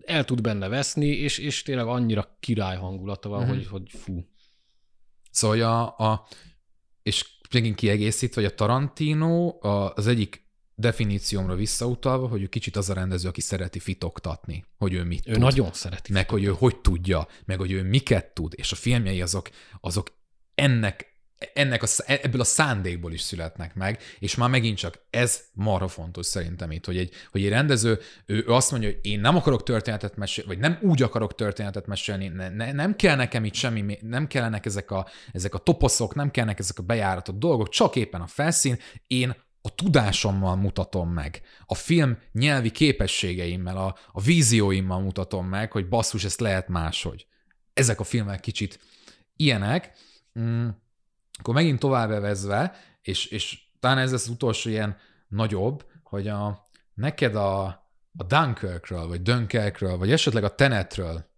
el tud benne veszni, és, és tényleg annyira király hangulata van, Mhm. hogy, hogy fú. Szóval a, a és megint kiegészítve, hogy a Tarantino a, az egyik definíciómra visszautalva, hogy ő kicsit az a rendező, aki szereti fitoktatni, hogy ő mit Ő tud. nagyon szereti. meg hogy ő hogy tudja, meg hogy ő miket tud, és a filmjei azok, azok ennek, ennek a, ebből a szándékból is születnek meg, és már megint csak ez marha fontos szerintem itt, hogy egy, hogy egy rendező, ő, ő azt mondja, hogy én nem akarok történetet mesélni, vagy nem úgy akarok történetet mesélni, ne, ne, nem kell nekem itt semmi, nem kellenek ezek a, ezek a toposzok, nem kellnek ezek a bejáratott dolgok, csak éppen a felszín, én a tudásommal mutatom meg, a film nyelvi képességeimmel, a, a vízióimmal mutatom meg, hogy basszus, ezt lehet máshogy. Ezek a filmek kicsit ilyenek. Mm, akkor megint tovább evezve, és, és talán ez az utolsó ilyen nagyobb, hogy a, neked a, a Dunkirkről, vagy Dunkerkről, vagy esetleg a Tenetről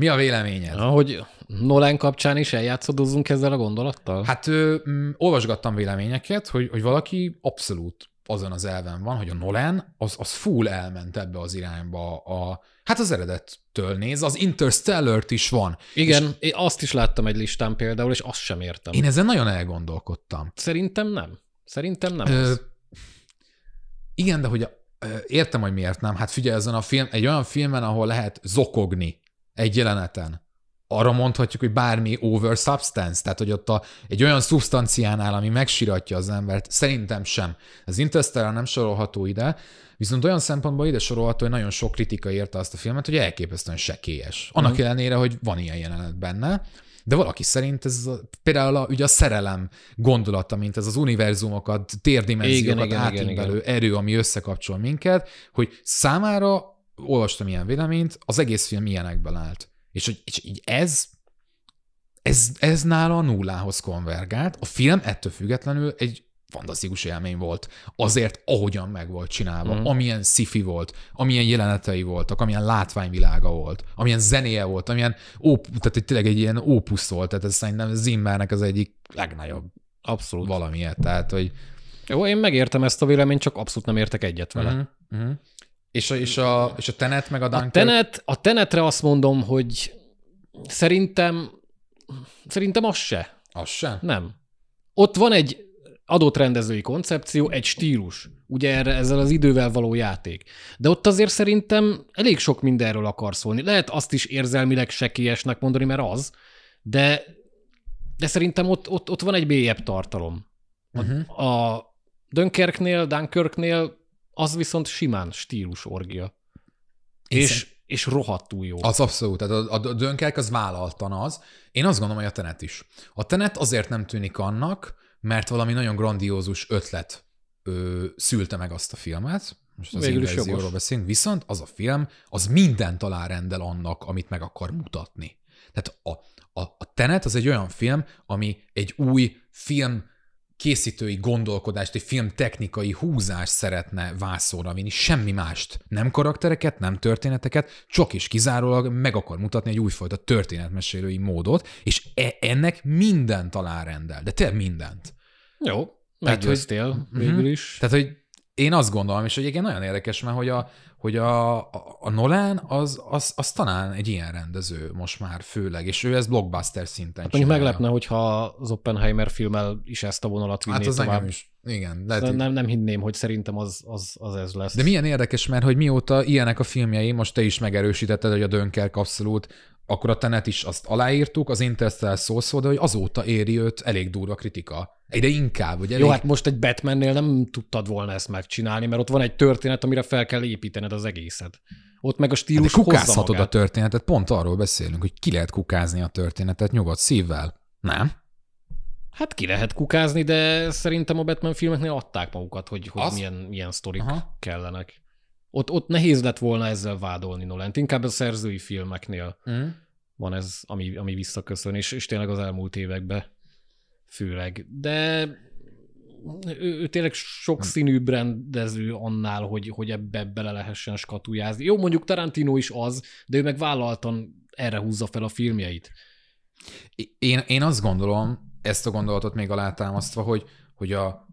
mi a véleményed? Ahogy Nolan kapcsán is eljátszadozunk ezzel a gondolattal? Hát ö, mm, olvasgattam véleményeket, hogy, hogy valaki abszolút azon az elven van, hogy a Nolan az, az full elment ebbe az irányba. A, hát az eredettől néz, az Interstellar-t is van. Igen, én azt is láttam egy listán például, és azt sem értem. Én ezen nagyon elgondolkodtam. Szerintem nem. Szerintem nem Ö, az. igen, de hogy a, értem, hogy miért nem. Hát figyelj, ezen a film, egy olyan filmen, ahol lehet zokogni egy jeleneten, arra mondhatjuk, hogy bármi over substance, tehát hogy ott a, egy olyan szubstanciánál, ami megsiratja az embert, szerintem sem. Az Interstellar nem sorolható ide, viszont olyan szempontból ide sorolható, hogy nagyon sok kritika érte azt a filmet, hogy elképesztően sekélyes. Annak Mhm. ellenére, hogy van ilyen jelenet benne, de valaki szerint ez a, például a, ugye a szerelem gondolata, mint ez az univerzumokat, térdimenziókat átívelő erő, ami összekapcsol minket, hogy számára, olvastam ilyen véleményt, az egész film ilyenekben állt. És hogy és így ez, ez, ez nála a nullához konvergált. A film ettől függetlenül egy fantasztikus élmény volt. Azért, ahogyan meg volt csinálva, mm. amilyen sci volt, amilyen jelenetei voltak, amilyen látványvilága volt, amilyen zenéje volt, amilyen op, tehát egy- tényleg egy ilyen ópusz volt, tehát ez szerintem Zimmernek az egyik legnagyobb Abszolút. valamiért, tehát, hogy Jó, én megértem ezt a véleményt, csak abszolút nem értek egyet vele. uh-huh. És, a, és, a, és a Tenet meg a A, Dunkirk... tenet, a tenetre azt mondom, hogy szerintem szerintem az se. Az sem? Nem. Ott van egy adott rendezői koncepció, egy stílus, ugye erre, ezzel az idővel való játék. De ott azért szerintem elég sok mindenről akar szólni. Lehet azt is érzelmileg sekélyesnek mondani, mert az, de, de szerintem ott, ott, ott van egy mélyebb tartalom. Uh-huh. A Dunkerknél, Dunkirknél az viszont simán stílus orgia. És, és rohadtul jó. Az abszolút, tehát a, a Dönkerk az vállaltan az. Én azt gondolom, hogy a Tenet is. A Tenet azért nem tűnik annak, mert valami nagyon grandiózus ötlet ö, szülte meg azt a filmet, most az Végül is inverzióról beszélünk, viszont az a film, az mindent alárendel annak, amit meg akar mutatni. Tehát a, a, a Tenet az egy olyan film, ami egy új film készítői gondolkodást, egy film technikai húzást szeretne vászóra vinni, semmi mást. Nem karaktereket, nem történeteket, csak is kizárólag meg akar mutatni egy újfajta történetmesélői módot, és e- ennek mindent alárendel, de tényleg mindent. Jó, meggyőztél hogy- végül Mhm. is. Tehát, hogy én azt gondolom, és hogy egyébként nagyon érdekes, mert hogy a, hogy a, a, a Nolan az, az, az talán egy ilyen rendező most már főleg, és ő ez blockbuster szinten Hát csinálja. meglepne, hogyha az Oppenheimer filmmel is ezt a vonalat vinné Hát az tovább. engem is. Igen, lehet, nem, hogy- nem, nem hinném, hogy szerintem az, az, az ez lesz. De milyen érdekes, mert hogy mióta ilyenek a filmjei, most te is megerősítetted, hogy a Dönkerk abszolút, akkor a Tenet is azt aláírtuk, az Interstellar szó szó, de hogy azóta éri őt elég durva kritika. Egyre inkább, hogy elég... Jó, hát most egy Batmannél nem tudtad volna ezt megcsinálni, mert ott van egy történet, amire fel kell építened az egészet. Ott meg a Hát stílus de hozza kukázhatod a történetet, pont arról beszélünk, hogy ki lehet kukázni a történetet nyugodt szívvel. Nem? Hát ki lehet kukázni, de szerintem a Batman filmeknél adták magukat, hogy, hogy Az- milyen, milyen sztorik Aha. kellenek. Ott, ott nehéz lett volna ezzel vádolni Nolent. Inkább a szerzői filmeknél Mm. van ez, ami, ami visszaköszön, és, és tényleg az elmúlt években főleg. De ő, ő tényleg sok színűbb rendező annál, hogy, hogy ebbe bele lehessen skatujázni. Jó, mondjuk Tarantino is az, de ő meg vállaltan erre húzza fel a filmjeit. Én, én azt gondolom, ezt a gondolatot még alátámasztva, hogy, hogy a,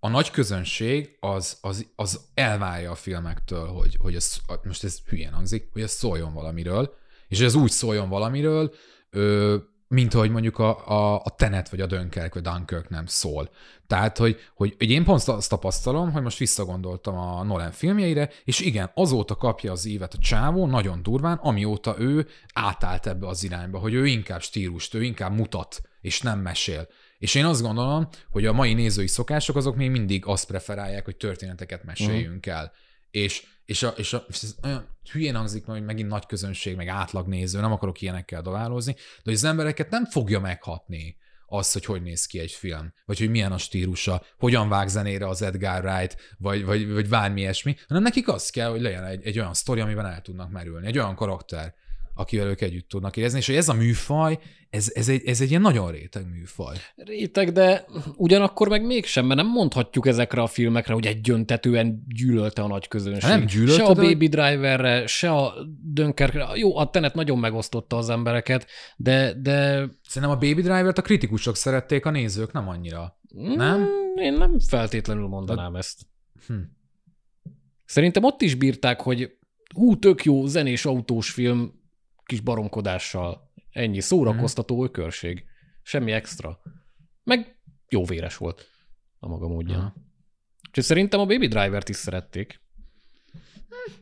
a nagy közönség az, az, az elvárja a filmektől, hogy, hogy ez, most ez hülyén hangzik, hogy ez szóljon valamiről, és hogy ez úgy szóljon valamiről, ö, mint ahogy mondjuk a, a, a Tenet, vagy a Dunkirk, vagy Dunkirk nem szól. Tehát, hogy, hogy, hogy én pont azt tapasztalom, hogy most visszagondoltam a Nolan filmjeire, és igen, azóta kapja az évet a csávó, nagyon durván, amióta ő átállt ebbe az irányba, hogy ő inkább stílust, ő inkább mutat, és nem mesél. És én azt gondolom, hogy a mai nézői szokások azok még mindig azt preferálják, hogy történeteket meséljünk el. És, és, a, és, a, és ez olyan hülyén hangzik, hogy megint nagy közönség, meg átlagnéző, nem akarok ilyenekkel daválózni, de hogy az embereket nem fogja meghatni az, hogy hogy néz ki egy film, vagy hogy milyen a stílusa, hogyan vág zenére az Edgar Wright, vagy, vagy, vagy bármi ilyesmi, hanem nekik az kell, hogy legyen egy, egy olyan sztori, amiben el tudnak merülni, egy olyan karakter, akivel ők együtt tudnak érezni, és hogy ez a műfaj, ez, ez, egy, ez egy ilyen nagyon réteg műfaj. Réteg, de ugyanakkor meg mégsem, mert nem mondhatjuk ezekre a filmekre, hogy egyöntetően gyűlölte a nagy közönség. Nem gyűlölte, Se a de Baby Driverre, se a Dunkerkre. Jó, a Tenet nagyon megosztotta az embereket, de, de Szerintem a Baby Driver-t a kritikusok szerették, a nézők nem annyira. Nem? Mm, Én nem feltétlenül mondanám ezt. Hm. Szerintem ott is bírták, hogy hú, tök jó zenés autós film kis baromkodással. Ennyi szórakoztató Mhm. ökörség. Semmi extra. Meg jó véres volt a maga módján. Aha. Úgyhogy szerintem a Baby Driver-t is szerették.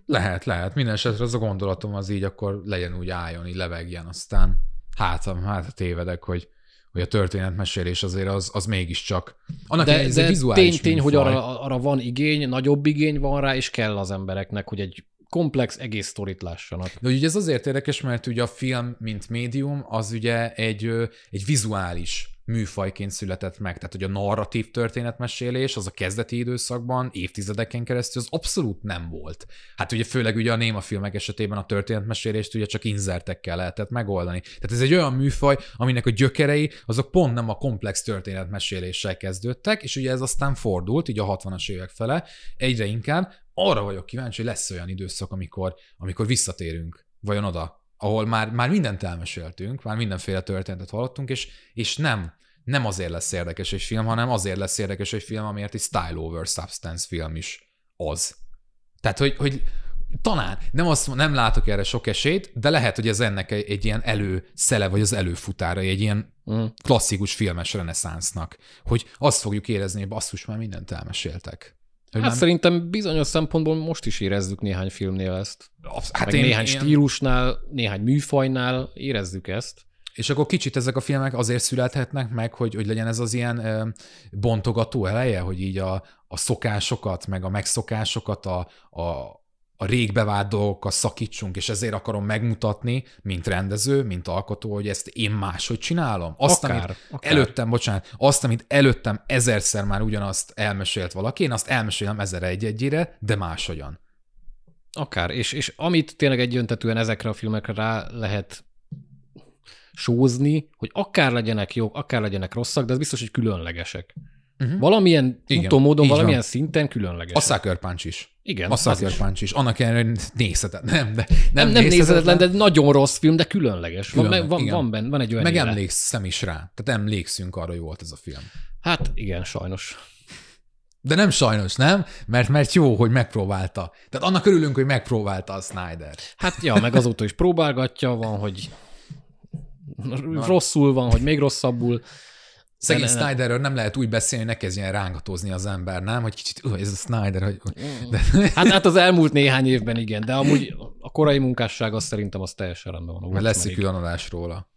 Lehet, lehet. Minden esetre az a gondolatom az így akkor legyen úgy álljon, így levegjen, aztán hát, hát tévedek, hogy, hogy a történetmesélés azért az, az mégiscsak. Annak De, ez egy de vizuális tény, tény hogy arra, arra van igény, nagyobb igény van rá, és kell az embereknek, hogy egy komplex egész sztorit lássanak. De ugye ez azért érdekes, mert ugye a film, mint médium, az ugye egy, egy vizuális műfajként született meg. Tehát, hogy a narratív történetmesélés az a kezdeti időszakban, évtizedeken keresztül az abszolút nem volt. Hát ugye főleg ugye a néma filmek esetében a történetmesélést ugye csak inzertekkel lehetett megoldani. Tehát ez egy olyan műfaj, aminek a gyökerei azok pont nem a komplex történetmeséléssel kezdődtek, és ugye ez aztán fordult, így a 60-as évek fele, egyre inkább. Arra vagyok kíváncsi, hogy lesz olyan időszak, amikor, amikor visszatérünk vajon oda, ahol már, már mindent elmeséltünk, már mindenféle történetet hallottunk, és, és nem, nem azért lesz érdekes egy film, hanem azért lesz érdekes egy film, amiért egy style over substance film is az. Tehát, hogy, hogy talán, nem, azt, nem látok erre sok esélyt, de lehet, hogy ez ennek egy, egy ilyen előszele, vagy az előfutára, egy ilyen Mm. klasszikus filmes reneszánsznak, hogy azt fogjuk érezni, hogy basszus, már mindent elmeséltek. Hogy Hát már- szerintem bizonyos szempontból most is érezzük néhány filmnél ezt. Absz- Hát meg néhány stílusnál, néhány műfajnál érezzük ezt. És akkor kicsit ezek a filmek azért születhetnek meg, hogy, hogy legyen ez az ilyen ö, bontogató eleje, hogy így a, a szokásokat, meg a megszokásokat, a, a, a rég bevált dolgokkal szakítsunk, és ezért akarom megmutatni, mint rendező, mint alkotó, hogy ezt én máshogy csinálom. Azt, Akár, amit akár. előttem, bocsánat, azt, amit előttem ezerszer már ugyanazt elmesélt valaki, én azt elmesélem ezer egy egyére, de máshogyan. Akár, és, és amit tényleg egyöntetően ezekre a filmekre rá lehet sózni, hogy akár legyenek jók, akár legyenek rosszak, de ez biztos, hogy különlegesek. Uh-huh. Valamilyen Igen, úton, módon, így van. valamilyen szinten különlegesek. A Sucker Punch is. Igen, A Sucker is. Punch is. Annak ellenére nézhetetlen. Nem, de Nem, nem nézhetetlen, de nagyon rossz film, de különleges. Van, Különleg- van, igen. van, benne, van egy olyan Meg emlékszem is rá. Tehát emlékszünk arra, hogy volt ez a film. Hát igen, sajnos. De nem sajnos, nem? Mert, mert jó, hogy megpróbálta. Tehát annak örülünk, hogy megpróbálta a Snyder. Hát ja, meg azóta is próbálgatja, van, hogy rosszul van, hogy még rosszabbul. Szegény De ne- Snyderről nem lehet úgy beszélni, hogy ne kezdjen rángatózni az ember, nem? Hogy kicsit, uh, ez a Snyder, hogy... De, Hát, hát az elmúlt néhány évben igen, de amúgy a korai munkásság az szerintem az teljesen rendben van. mert lesz egy külön adás róla.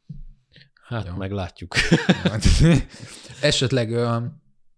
Hát Jó. meglátjuk. Esetleg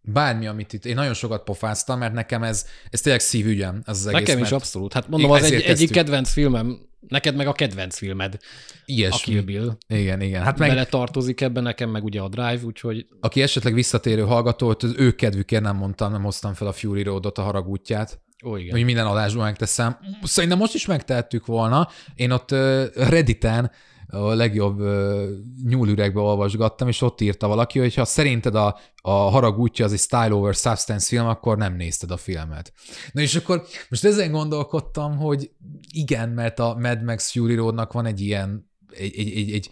bármi, amit itt, én nagyon sokat pofáztam, mert nekem ez, ez tényleg szívügyem, ez az egész. Nekem is mert abszolút. Hát mondom, az egy, egyik kedvenc filmem, neked meg a kedvenc filmed, a Ilyesmi. Kill Bill. Igen, igen. Hát meg, Bele tartozik ebben nekem, meg ugye a Drive, úgyhogy aki esetleg visszatérő hallgató, az ő kedvükért nem mondtam, nem hoztam fel a Fury Road-ot, a haragútját, ó, igen. hogy minden adásban megteszem. Szerintem most is megtehettük volna. Én ott Redditen a legjobb uh, nyúlüregbe olvasgattam, és ott írta valaki, hogy ha szerinted a, a harag útja az egy Style over Substance film, akkor nem nézted a filmet. Na és akkor most ezen gondolkodtam, hogy igen, mert a Mad Max Fury Roadnak van egy ilyen, egy, egy, egy, egy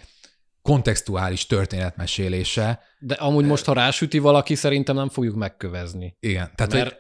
kontextuális történetmesélése. De amúgy most, ha rásüti valaki, szerintem nem fogjuk megkövezni. Igen, tehát Mert hogy,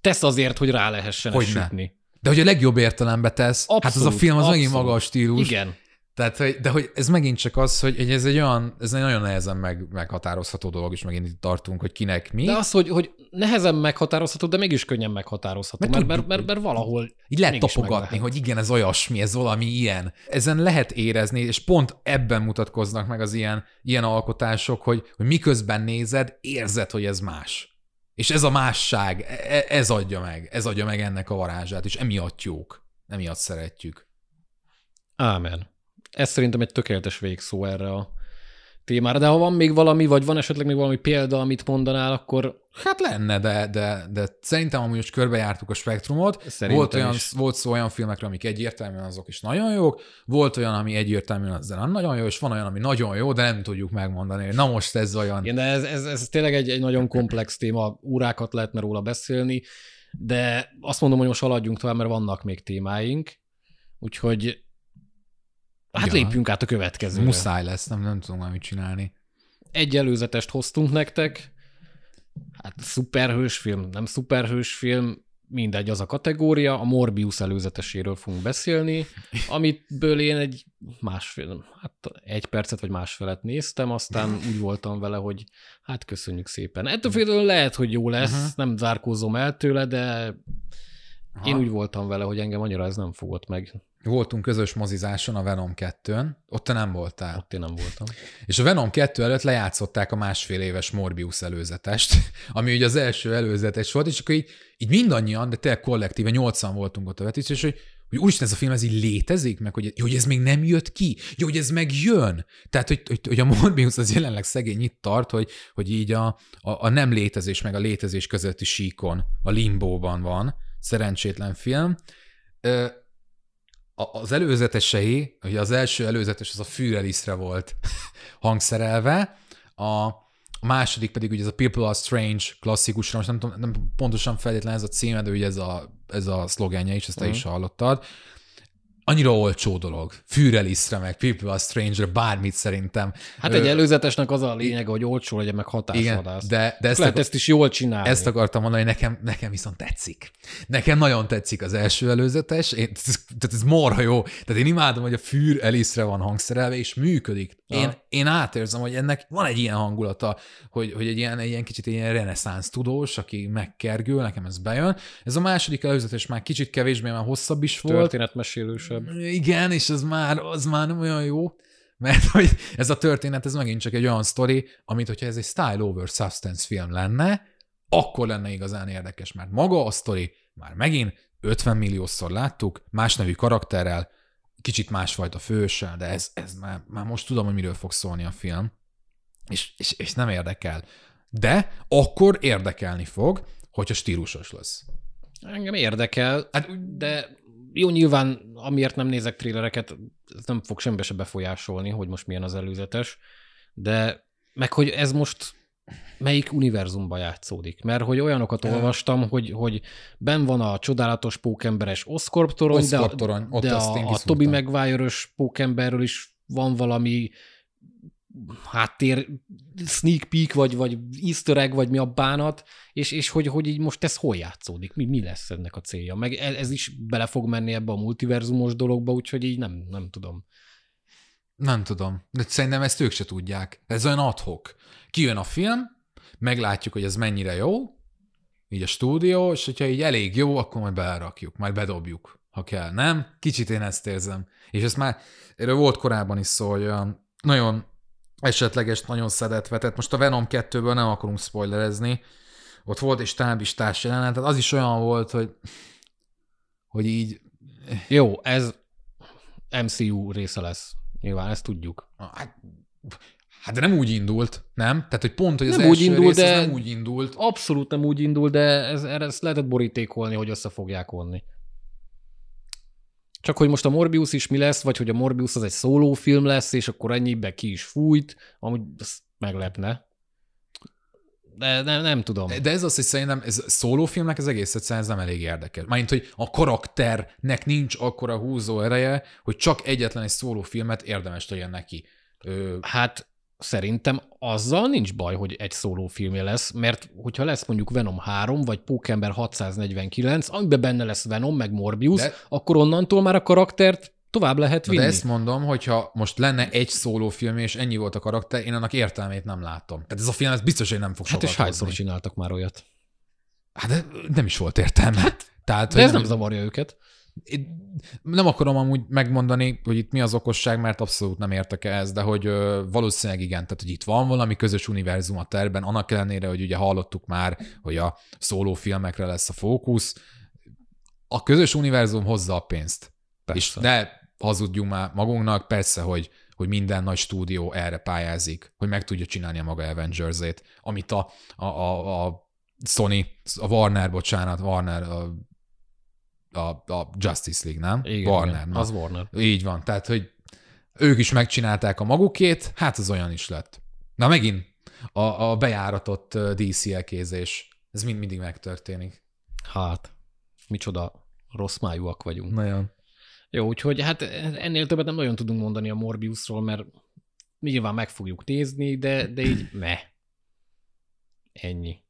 tesz azért, hogy rá lehessen Hogyne. sütni. de hogy a legjobb értelembe tesz, hát az a Abszolút, film az megint abszolút. maga a stílus. Igen. Tehát, hogy, de hogy ez megint csak az, hogy hogy ez egy olyan, ez egy nagyon nehezen meg, meghatározható dolog, és megint itt tartunk, hogy kinek mi. De az, hogy, hogy nehezen meghatározható, de mégis könnyen meghatározható, Mert mert, tudjuk, mert, mert, mert valahol Így lehet tapogatni, lehet. hogy igen, ez olyasmi, ez valami ilyen. Ezen lehet érezni, és pont ebben mutatkoznak meg az ilyen, ilyen alkotások, hogy, hogy miközben nézed, érzed, hogy ez más. És ez a másság, e- ez adja meg, ez adja meg ennek a varázsát, és emiatt jók, emiatt szeretjük. Ámen. Ez szerintem egy tökéletes végszó erre a témára. De ha van még valami, vagy van esetleg még valami példa, amit mondanál, akkor Hát lenne, de, de, de szerintem amúgy most körbejártuk a spektrumot. Szerintem volt, olyan, is. volt szó olyan filmekről, amik egyértelműen azok is nagyon jók, volt olyan, ami egyértelműen az nagyon jó, és van olyan, ami nagyon jó, de nem tudjuk megmondani, hogy na most ez olyan. igen, de ez, ez, ez tényleg egy, egy nagyon komplex téma, órákat lehetne róla beszélni, de azt mondom, hogy most haladjunk tovább, mert vannak még témáink, úgyhogy hát Ja. lépjünk át a következőre. Muszáj lesz, nem, nem tudom már mit csinálni. egy előzetest hoztunk nektek. Hát szuperhős film, nem szuperhős film, mindegy az a kategória. A Morbius előzeteséről fogunk beszélni, amitből én egy másfél, hát egy percet vagy másfelet néztem, aztán úgy voltam vele, hogy hát köszönjük szépen. Ettől féltől lehet, hogy jó lesz, Mhm. nem zárkózom el tőle, de Aha. én úgy voltam vele, hogy engem annyira ez nem fogott meg. Voltunk közös mozizáson a Venom 2-n, ott te nem voltál. Ott én nem voltam. És a Venom 2 előtt lejátszották a másfél éves Morbius előzetest, ami ugye az első előzetes volt, és akkor így, így mindannyian, de tényleg kollektíve, 80 voltunk ott a vetítés, és hogy, hogy úristen, ez a film ez így létezik, meg hogy, jó, hogy ez még nem jött ki, jó, hogy ez meg jön. Tehát, hogy, hogy, hogy a Morbius az jelenleg szegény itt tart, hogy, hogy így a, a, a nem létezés meg a létezés közötti síkon, a limbóban van, szerencsétlen film. Ö, az előzetesei, ugye az első előzetes az a Fűreliszre volt hangszerelve, a, második pedig ugye ez a People Are Strange klasszikusra, most nem, tudom, nem pontosan feltétlenül ez a címe, de ugye ez a, ez a szlogenje is, ezt te Mhm. is hallottad. Annyira olcsó dolog. Fűreliszre, meg People Are Strange-re, bármit szerintem. Hát egy előzetesnek az a lényege, hogy olcsó legyen, meg hatásvadász. de, de ezt, Lehet akar, ezt is jól csinálni. ezt akartam mondani, hogy nekem, nekem viszont tetszik. Nekem nagyon tetszik az első előzetes, én, tehát ez marha jó. Tehát én imádom, hogy a fűr Eliszre van hangszerelve, és működik. Én, Aha. én átérzem, hogy ennek van egy ilyen hangulata, hogy, hogy egy ilyen, egy ilyen kicsit egy ilyen reneszánsz tudós, aki megkergül, nekem ez bejön. Ez a második előzetes már kicsit kevésbé, már hosszabb is volt. Történetmesélősebb. Igen, és az már, az már nem olyan jó, mert hogy ez a történet, ez megint csak egy olyan sztori, amit hogyha ez egy style over substance film lenne, akkor lenne igazán érdekes, mert maga a sztori már megint 50 milliószor láttuk, más nevű karakterrel, kicsit másfajta főssel, de ez, ez már, már most tudom, hogy miről fog szólni a film, és, és, és nem érdekel. De akkor érdekelni fog, hogyha stílusos lesz. Engem érdekel, hát, de jó, nyilván amiért nem nézek trélereket, ez nem fog semmibe se befolyásolni, hogy most milyen az előzetes, de meg hogy ez most melyik univerzumban játszódik. Mert hogy olyanokat olvastam, hogy, hogy ben van a csodálatos pókemberes Oscorp torony, Oscorp torony, de, de a, a Toby Maguire-ös pókemberről is van valami háttér sneak peek, vagy, vagy easter egg, vagy mi a bánat, és, és hogy, hogy így most ez hol játszódik, mi, mi lesz ennek a célja. Meg ez, ez is bele fog menni ebbe a multiverzumos dologba, úgyhogy így nem, nem tudom. Nem tudom, de szerintem ezt ők se tudják. Ez olyan adhok. Kijön a film, meglátjuk, hogy ez mennyire jó, így a stúdió, és hogyha így elég jó, akkor majd belerakjuk, majd bedobjuk, ha kell. Nem? Kicsit én ezt érzem. És ez már, erről volt korábban is szó, hogy nagyon esetleges, nagyon szedett vetett. Most a Venom 2-ből nem akarunk spoilerezni. Ott volt egy stábistás jelenet, tehát az is olyan volt, hogy, hogy így... Jó, ez MCU része lesz. Nyilván, ezt tudjuk. Hát, hát de nem úgy indult, nem? Tehát, hogy pont, hogy az nem első úgy indul, rész, de nem úgy indult. Abszolút nem úgy indul, de ez, ezt lehetett borítékolni, hogy össze fogják vonni. Csak hogy most a Morbius is mi lesz, vagy hogy a Morbius az egy szólófilm lesz, és akkor ennyibe ki is fújt, amúgy meglepne. De nem, nem tudom. De ez az, hogy szerintem ez szólófilmnek ez egész egyszerűen ez nem elég érdekes. Mármint, hogy a karakternek nincs akkora húzó ereje, hogy csak egyetlen egy szólófilmet érdemes legyen neki. Ö... Hát szerintem azzal nincs baj, hogy egy szólófilmje lesz, mert hogyha lesz mondjuk Venom 3, vagy Pókember 649, amiben benne lesz Venom, meg Morbius, de... akkor onnantól már a karaktert tovább lehet vinni. De ezt mondom, hogyha most lenne egy szólófilm, és ennyi volt a karakter, én annak értelmét nem látom. Tehát ez a film ez biztos, hogy nem fog Hát és hányszor csináltak már olyat? Hát de nem is volt értelme. Hát, Tehát, de ez nem, nem zavarja őket. Én nem akarom amúgy megmondani, hogy itt mi az okosság, mert abszolút nem értek ehhez, de hogy valószínűleg igen, tehát hogy itt van valami közös univerzum a terben, annak ellenére, hogy ugye hallottuk már, hogy a szólófilmekre lesz a fókusz, a közös univerzum hozza a pénzt. Persze. És ne hazudjunk már magunknak, persze, hogy, hogy minden nagy stúdió erre pályázik, hogy meg tudja csinálni a maga Avengers-ét, amit a, a, a, a Sony, a Warner, bocsánat, Warner, a a, a Justice League, nem? Igen, Warner. Igen, az Warner. Így van, tehát, hogy ők is megcsinálták a magukét, hát az olyan is lett. Na megint a, a bejáratott DC elkézés, ez mind mindig megtörténik. Hát, micsoda rossz májúak vagyunk. Nagyon. Jó, úgyhogy hát ennél többet nem nagyon tudunk mondani a Morbiusról, mert nyilván meg fogjuk nézni, de, de így me. Ennyi.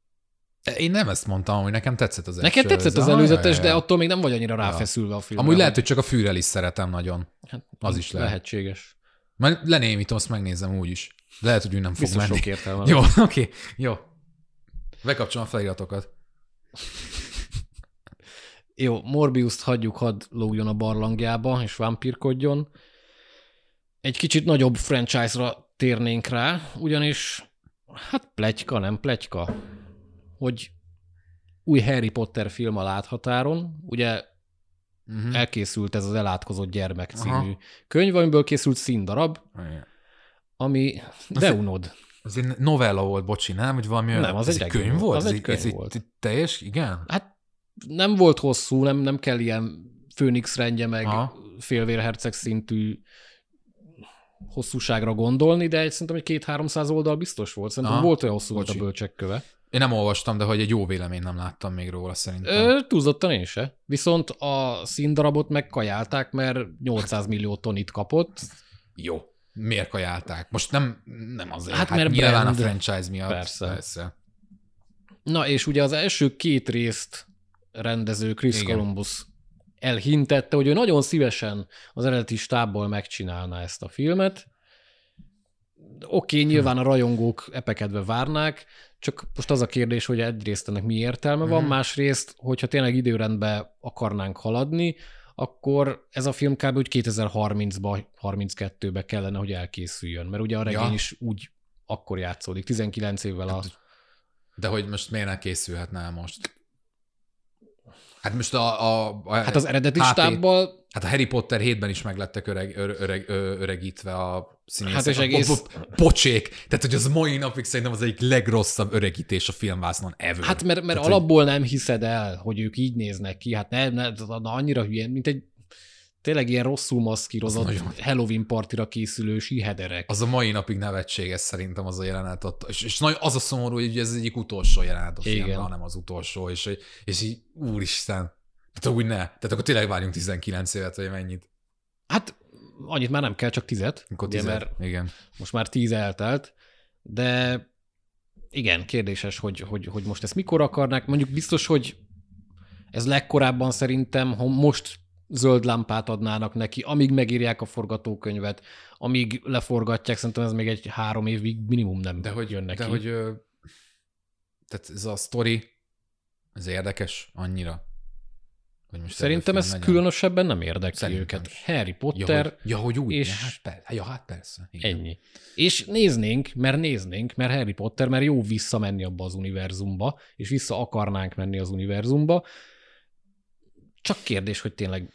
Én nem ezt mondtam, hogy nekem tetszett az Neked tetszett az előzetes, de attól még nem vagy annyira ráfeszülve a filmre. Amúgy lehet, hogy csak a fűrel is szeretem nagyon. Hát, az is lehet. Lehetséges. Majd lenémítom, azt megnézem úgy is. Lehet, hogy úgy nem fog Biztos menni. sok értelme. Jó, oké, okay, jó. Bekapcsolom a feliratokat. jó, Morbius-t hagyjuk, hadd lógjon a barlangjába, és vámpírkodjon. Egy kicsit nagyobb franchise-ra térnénk rá, ugyanis hát plegyka, nem plegyka hogy új Harry Potter film a láthatáron, ugye uh-huh. elkészült ez az Elátkozott gyermek című Aha. könyv, amiből készült színdarab, Igen. ami de unod. Az egy novella volt, bocsi, nem? Vagy valami nem, az egy, egy könyv volt? Az egy könyv ez volt. Egy teljes, igen? Hát nem volt hosszú, nem, nem kell ilyen Főnix rendje meg Aha. félvérherceg szintű hosszúságra gondolni, de egy, szerintem egy két-háromszáz oldal biztos volt. Szerintem Aha. volt olyan hosszú volt a bölcsekköve. Én nem olvastam, de hogy egy jó vélemény nem láttam még róla szerintem. Ö, túlzottan én se. Viszont a színdarabot megkajálták, mert 800 millió tonit kapott. Jó. Miért kajálták? Most nem, nem azért. Hát, hát mert nyilván brand. a franchise miatt. Persze. persze. Na és ugye az első két részt rendező Chris Igen. Columbus elhintette, hogy ő nagyon szívesen az eredeti stábból megcsinálná ezt a filmet. Oké, okay, nyilván a rajongók epekedve várnák, csak most az a kérdés, hogy egyrészt ennek mi értelme van, mm. másrészt, hogyha tényleg időrendbe akarnánk haladni, akkor ez a film kb. úgy 2030-ba, 32-be kellene, hogy elkészüljön, mert ugye a regény ja. is úgy akkor játszódik, 19 évvel a... De hogy most miért ne készülhetne most? Hát most a... a, a Hát az eredeti HP stábbal Hát a Harry Potter 7-ben is meglettek öreg, öreg, öreg, öregítve a színészek. Hát és egész- po- po- Pocsék. Tehát, hogy az mai napig szerintem az egyik legrosszabb öregítés a filmvásznon ever. Hát mert, mert Tehát, hogy- alapból nem hiszed el, hogy ők így néznek ki. Hát nem, nem annyira hülye, mint egy tényleg ilyen rosszul maszkírozott nagyon. Halloween partira készülő síhederek. Az a mai napig nevetséges szerintem az a jelenet ott. És, és nagy, az a szomorú, hogy ez egyik utolsó jelenet a filmben, hanem az utolsó. És, és így, úristen. Tehát úgy ne. Tehát akkor tényleg várjunk 19 évet, vagy mennyit. Hát annyit már nem kell, csak tizet. Akkor ugye, 10 mert Igen. most már tíz eltelt, de igen, kérdéses, hogy, hogy, hogy most ezt mikor akarnák. Mondjuk biztos, hogy ez legkorábban szerintem, ha most zöld lámpát adnának neki, amíg megírják a forgatókönyvet, amíg leforgatják, szerintem ez még egy három évig minimum nem De hogy, jön neki. de hogy tehát ez a sztori, ez érdekes annyira. Hogy most Szerintem ez legyen. különösebben nem érdekli Szerintem őket. is. Harry Ja, Potter, hogy, ja, hogy úgy. és- Ja, hát, per, ja, hát persze. Igen. ennyi. És néznénk, mert néznénk, mert Harry Potter, mert jó visszamenni abba az univerzumba, és vissza akarnánk menni az univerzumba. Csak kérdés, hogy tényleg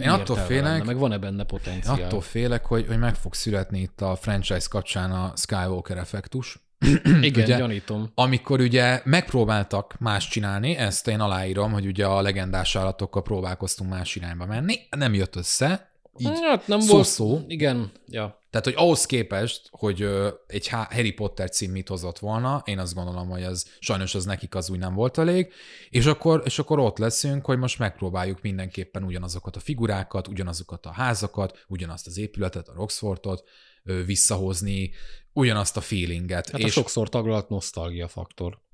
Én attól félek, lenne, meg van-e benne potenciál. attól félek, hogy, hogy meg fog születni itt a franchise kapcsán a Skywalker effektus. Igen, ugye- gyanítom. Amikor ugye megpróbáltak más csinálni, ezt én aláírom, hogy ugye a legendás állatokkal próbálkoztunk más irányba menni, nem jött össze, így hát nem szó-szó. volt. Igen, ja. Tehát, hogy ahhoz képest, hogy egy Harry Potter cím mit hozott volna, én azt gondolom, hogy az sajnos az nekik az úgy nem volt elég, és akkor, és akkor ott leszünk, hogy most megpróbáljuk mindenképpen ugyanazokat a figurákat, ugyanazokat a házakat, ugyanazt az épületet, a Roxfortot visszahozni, ugyanazt a feelinget. Hát a sokszor taglalt nosztalgia faktor.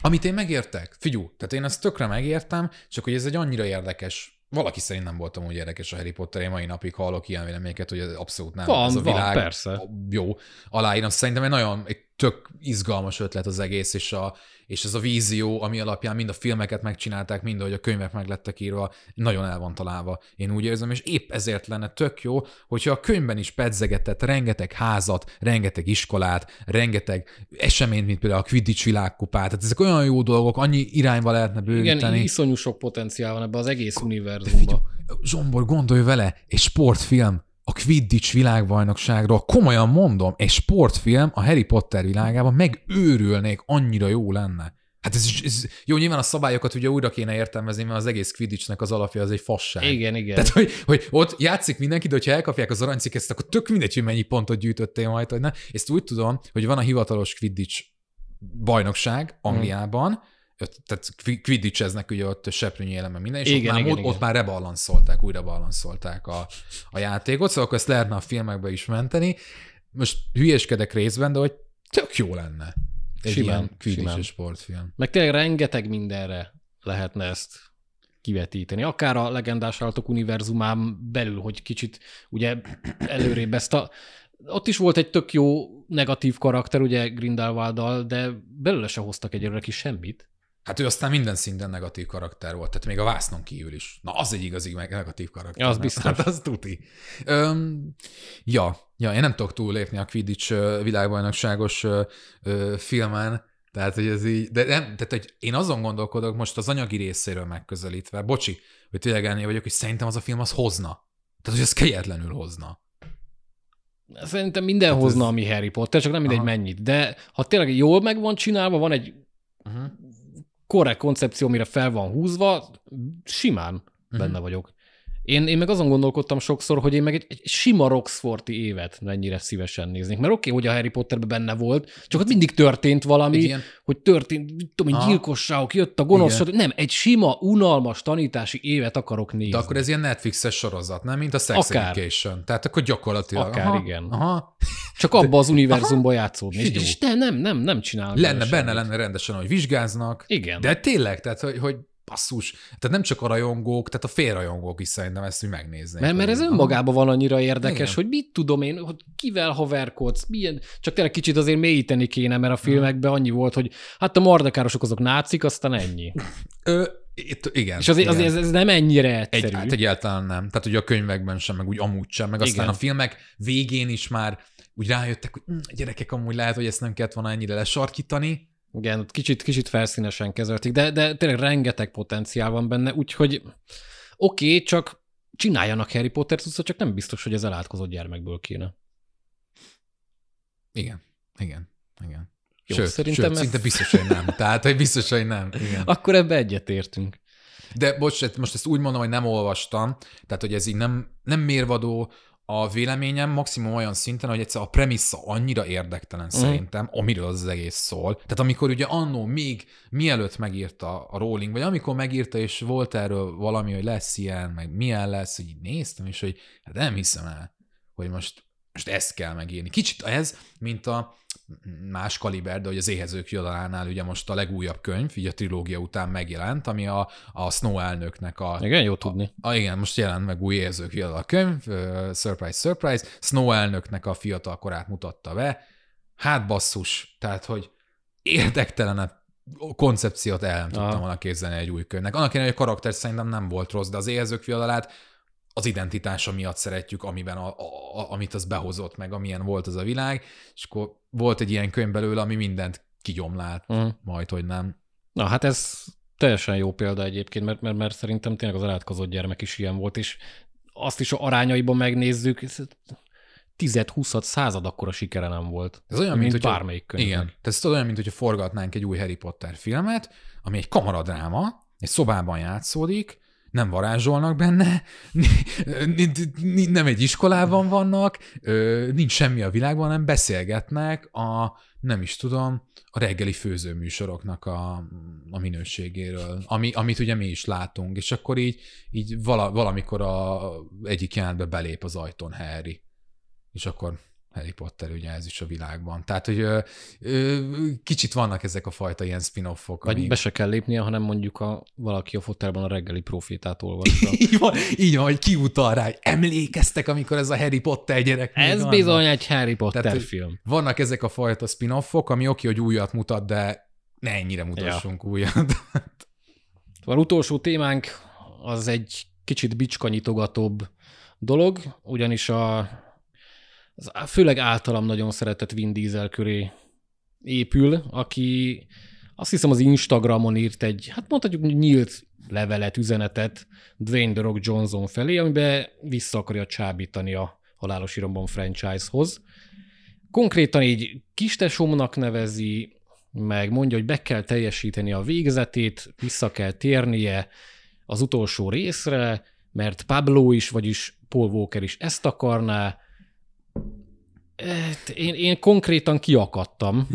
Amit én megértek, figyú, tehát én ezt tökre megértem, csak hogy ez egy annyira érdekes, valaki szerint nem voltam úgy érdekes a Harry Potter, én mai napig hallok ilyen véleményeket, hogy ez abszolút nem. Van, ez a van, világ persze. jó, aláírom. Szerintem egy nagyon, egy tök izgalmas ötlet az egész, és, a, és ez a vízió, ami alapján mind a filmeket megcsinálták, mind ahogy a könyvek meg lettek írva, nagyon el van találva. Én úgy érzem, és épp ezért lenne tök jó, hogyha a könyvben is pedzegetett rengeteg házat, rengeteg iskolát, rengeteg eseményt, mint például a Quidditch világkupát. Tehát ezek olyan jó dolgok, annyi irányba lehetne bővíteni. Igen, iszonyú sok potenciál van ebbe az egész univerzumban. Zsombor, gondolj vele, egy sportfilm a Quidditch világbajnokságról, komolyan mondom, egy sportfilm a Harry Potter világában megőrülnék, annyira jó lenne. Hát ez, ez, jó, nyilván a szabályokat ugye újra kéne értelmezni, mert az egész Quidditchnek az alapja az egy fasság. Igen, igen. Tehát, hogy, hogy ott játszik mindenki, de hogyha elkapják az aranycikket, akkor tök mindegy, hogy mennyi pontot gyűjtöttél majd, hogy ne. Ezt úgy tudom, hogy van a hivatalos Quidditch bajnokság Angliában, ott, tehát Quidditcheznek ugye ott seprűnyi eleme minden, és Igen, ott, már, igen, ott, igen. ott már rebalanszolták, újra balanszolták a, a játékot, szóval akkor ezt lehetne a filmekbe is menteni. Most hülyeskedek részben, de hogy tök jó lenne. Egy Simán, ilyen Quidditch sportfilm. Meg tényleg rengeteg mindenre lehetne ezt kivetíteni. Akár a legendás állatok univerzumán belül, hogy kicsit ugye előrébb ezt a... Ott is volt egy tök jó negatív karakter, ugye Grindelwald-dal, de belőle se hoztak egyelőre ki semmit. Hát ő aztán minden szinten negatív karakter volt, tehát még a vásznon kívül is. Na, az egy igazi negatív karakter. Ja, az biztos. Hát az tuti. Öm, ja, ja, én nem tudok túllépni a Quidditch világbajnokságos ö, ö, filmen, tehát, hogy ez így, de nem, tehát, hogy én azon gondolkodok most az anyagi részéről megközelítve, bocsi, hogy tényleg ennél vagyok, hogy szerintem az a film az hozna. Tehát, hogy ez kegyetlenül hozna. Szerintem minden Hát ez- hozna, ami Harry Potter, csak nem mindegy Aha. mennyit. De ha tényleg jól meg van csinálva, van egy Uh-huh. Korrekt koncepció, amire fel van húzva, simán Mhm. benne vagyok. Én, én meg azon gondolkodtam sokszor, hogy én meg egy, egy sima Roxforti évet mennyire szívesen néznék. Mert oké, okay, hogy a Harry Potterben benne volt, csak ott mindig történt valami, Egy ilyen, hogy történt, mit tudom, Aha. gyilkosságok, jött a gonosz, stb. nem, egy sima, unalmas tanítási évet akarok nézni. de akkor ez ilyen Netflixes sorozat, nem? Mint a Sex Akár. Education. Tehát akkor gyakorlatilag. Akár, aha, igen. Aha, Csak abba az univerzumban játszódni. És, és nem, nem, nem, nem csinálnak. lenne, benne semmit. lenne rendesen, hogy vizsgáznak. Igen. De tényleg, tehát hogy, hogy basszus, tehát nem csak a rajongók, tehát a félrajongók is szerintem ezt mi megnéznék. Mert, mert ez önmagában van annyira érdekes, Igen. Hogy mit tudom én, hogy kivel haverkodsz, milyen, csak tényleg kicsit azért mélyíteni kéne, mert a filmekben annyi volt, hogy hát a mardekárosok azok nácik, aztán ennyi. Ö, itt, igen. És azért, igen. azért ez, ez nem ennyire egy, egyszerű. hát egyáltalán nem. Tehát ugye a könyvekben sem, meg úgy amúgy sem, meg aztán Igen. a filmek végén is már úgy rájöttek, hogy hm, gyerekek, amúgy lehet, hogy ezt nem kellett volna ennyire lesarkítani, Igen, kicsit, kicsit felszínesen kezelték, de, de tényleg rengeteg potenciál van benne, úgyhogy oké, okay, csak csináljanak Harry Potter szóval csak nem biztos, hogy ez elátkozott gyermekből kéne. Igen, igen, igen. Jó, sőt, szerintem sőt, ez- szinte biztos, hogy nem. Tehát, hogy biztos, hogy nem. Igen. Akkor ebbe egyetértünk. De bocs, most ezt úgy mondom, hogy nem olvastam, tehát hogy ez így nem, nem mérvadó a véleményem, maximum olyan szinten, hogy egyszer a premissza annyira érdektelen mm. szerintem, amiről az, az egész szól. Tehát amikor ugye annó még mielőtt megírta a Rowling, vagy amikor megírta, és volt erről valami, hogy lesz ilyen, meg milyen lesz, hogy így néztem, és hogy hát nem hiszem el, hogy most, most ezt kell megírni. Kicsit ez, mint a más kaliber, de hogy az éhezők jodalánál ugye most a legújabb könyv, így a trilógia után megjelent, ami a, a Snow elnöknek a, Igen, jó tudni. Ah, igen, most jelent meg új érzők fiatal a könyv, uh, surprise, surprise, Snow elnöknek a fiatal korát mutatta be, hát basszus, tehát, hogy érdektelenebb koncepciót el nem tudtam Aha. volna képzelni egy új könyvnek. Annak ellenére, hogy a karakter szerintem nem volt rossz, de az érzők fiadalát az identitása miatt szeretjük, amiben a, a, a, amit az behozott meg, amilyen volt az a világ, és akkor volt egy ilyen könyv belőle, ami mindent kigyomlált, Uh-huh. majd, hogy nem. Na hát ez teljesen jó példa egyébként, mert, mert, mert szerintem tényleg az elátkozott gyermek is ilyen volt, és azt is a arányaiban megnézzük, ez 10-20 század akkora sikere nem volt. Ez olyan, mint, mint, hogyha- bármelyik könyv. Igen. Tehát ez olyan, mint hogyha forgatnánk egy új Harry Potter filmet, ami egy kamaradráma, egy szobában játszódik, nem varázsolnak benne, nem egy iskolában vannak, nincs semmi a világban, nem beszélgetnek a, nem is tudom, a reggeli főzőműsoroknak a, a minőségéről, ami, amit ugye mi is látunk, és akkor így, így vala, valamikor a, egyik jelentbe belép az ajtón Harry, és akkor Harry Potter ugye ez is a világban. Tehát, hogy ö, ö, kicsit vannak ezek a fajta ilyen spin-offok. Vagy amik- be se kell lépnie, hanem mondjuk a, valaki a fotelben a reggeli profétát olvassa. így van, így van, hogy kiutal rá, hogy emlékeztek, amikor ez a Harry Potter gyerek Ez annak? bizony egy Harry Potter Tehát, film. Vannak ezek a fajta spin-offok, ami oké, hogy újat mutat, de ne ennyire mutassunk ja. újat. Az utolsó témánk az egy kicsit bicskanyitogatóbb dolog, ugyanis a, az főleg általam nagyon szeretett Vin Diesel köré épül, aki azt hiszem az Instagramon írt egy, hát mondhatjuk nyílt levelet, üzenetet Dwayne The Rock Johnson felé, amiben vissza akarja csábítani a Halálos Iramban franchise-hoz. Konkrétan így kistesomnak nevezi, meg mondja, hogy be kell teljesíteni a végzetét, vissza kell térnie az utolsó részre, mert Pablo is, vagyis Paul Walker is ezt akarná. Hát Én, én konkrétan kiakadtam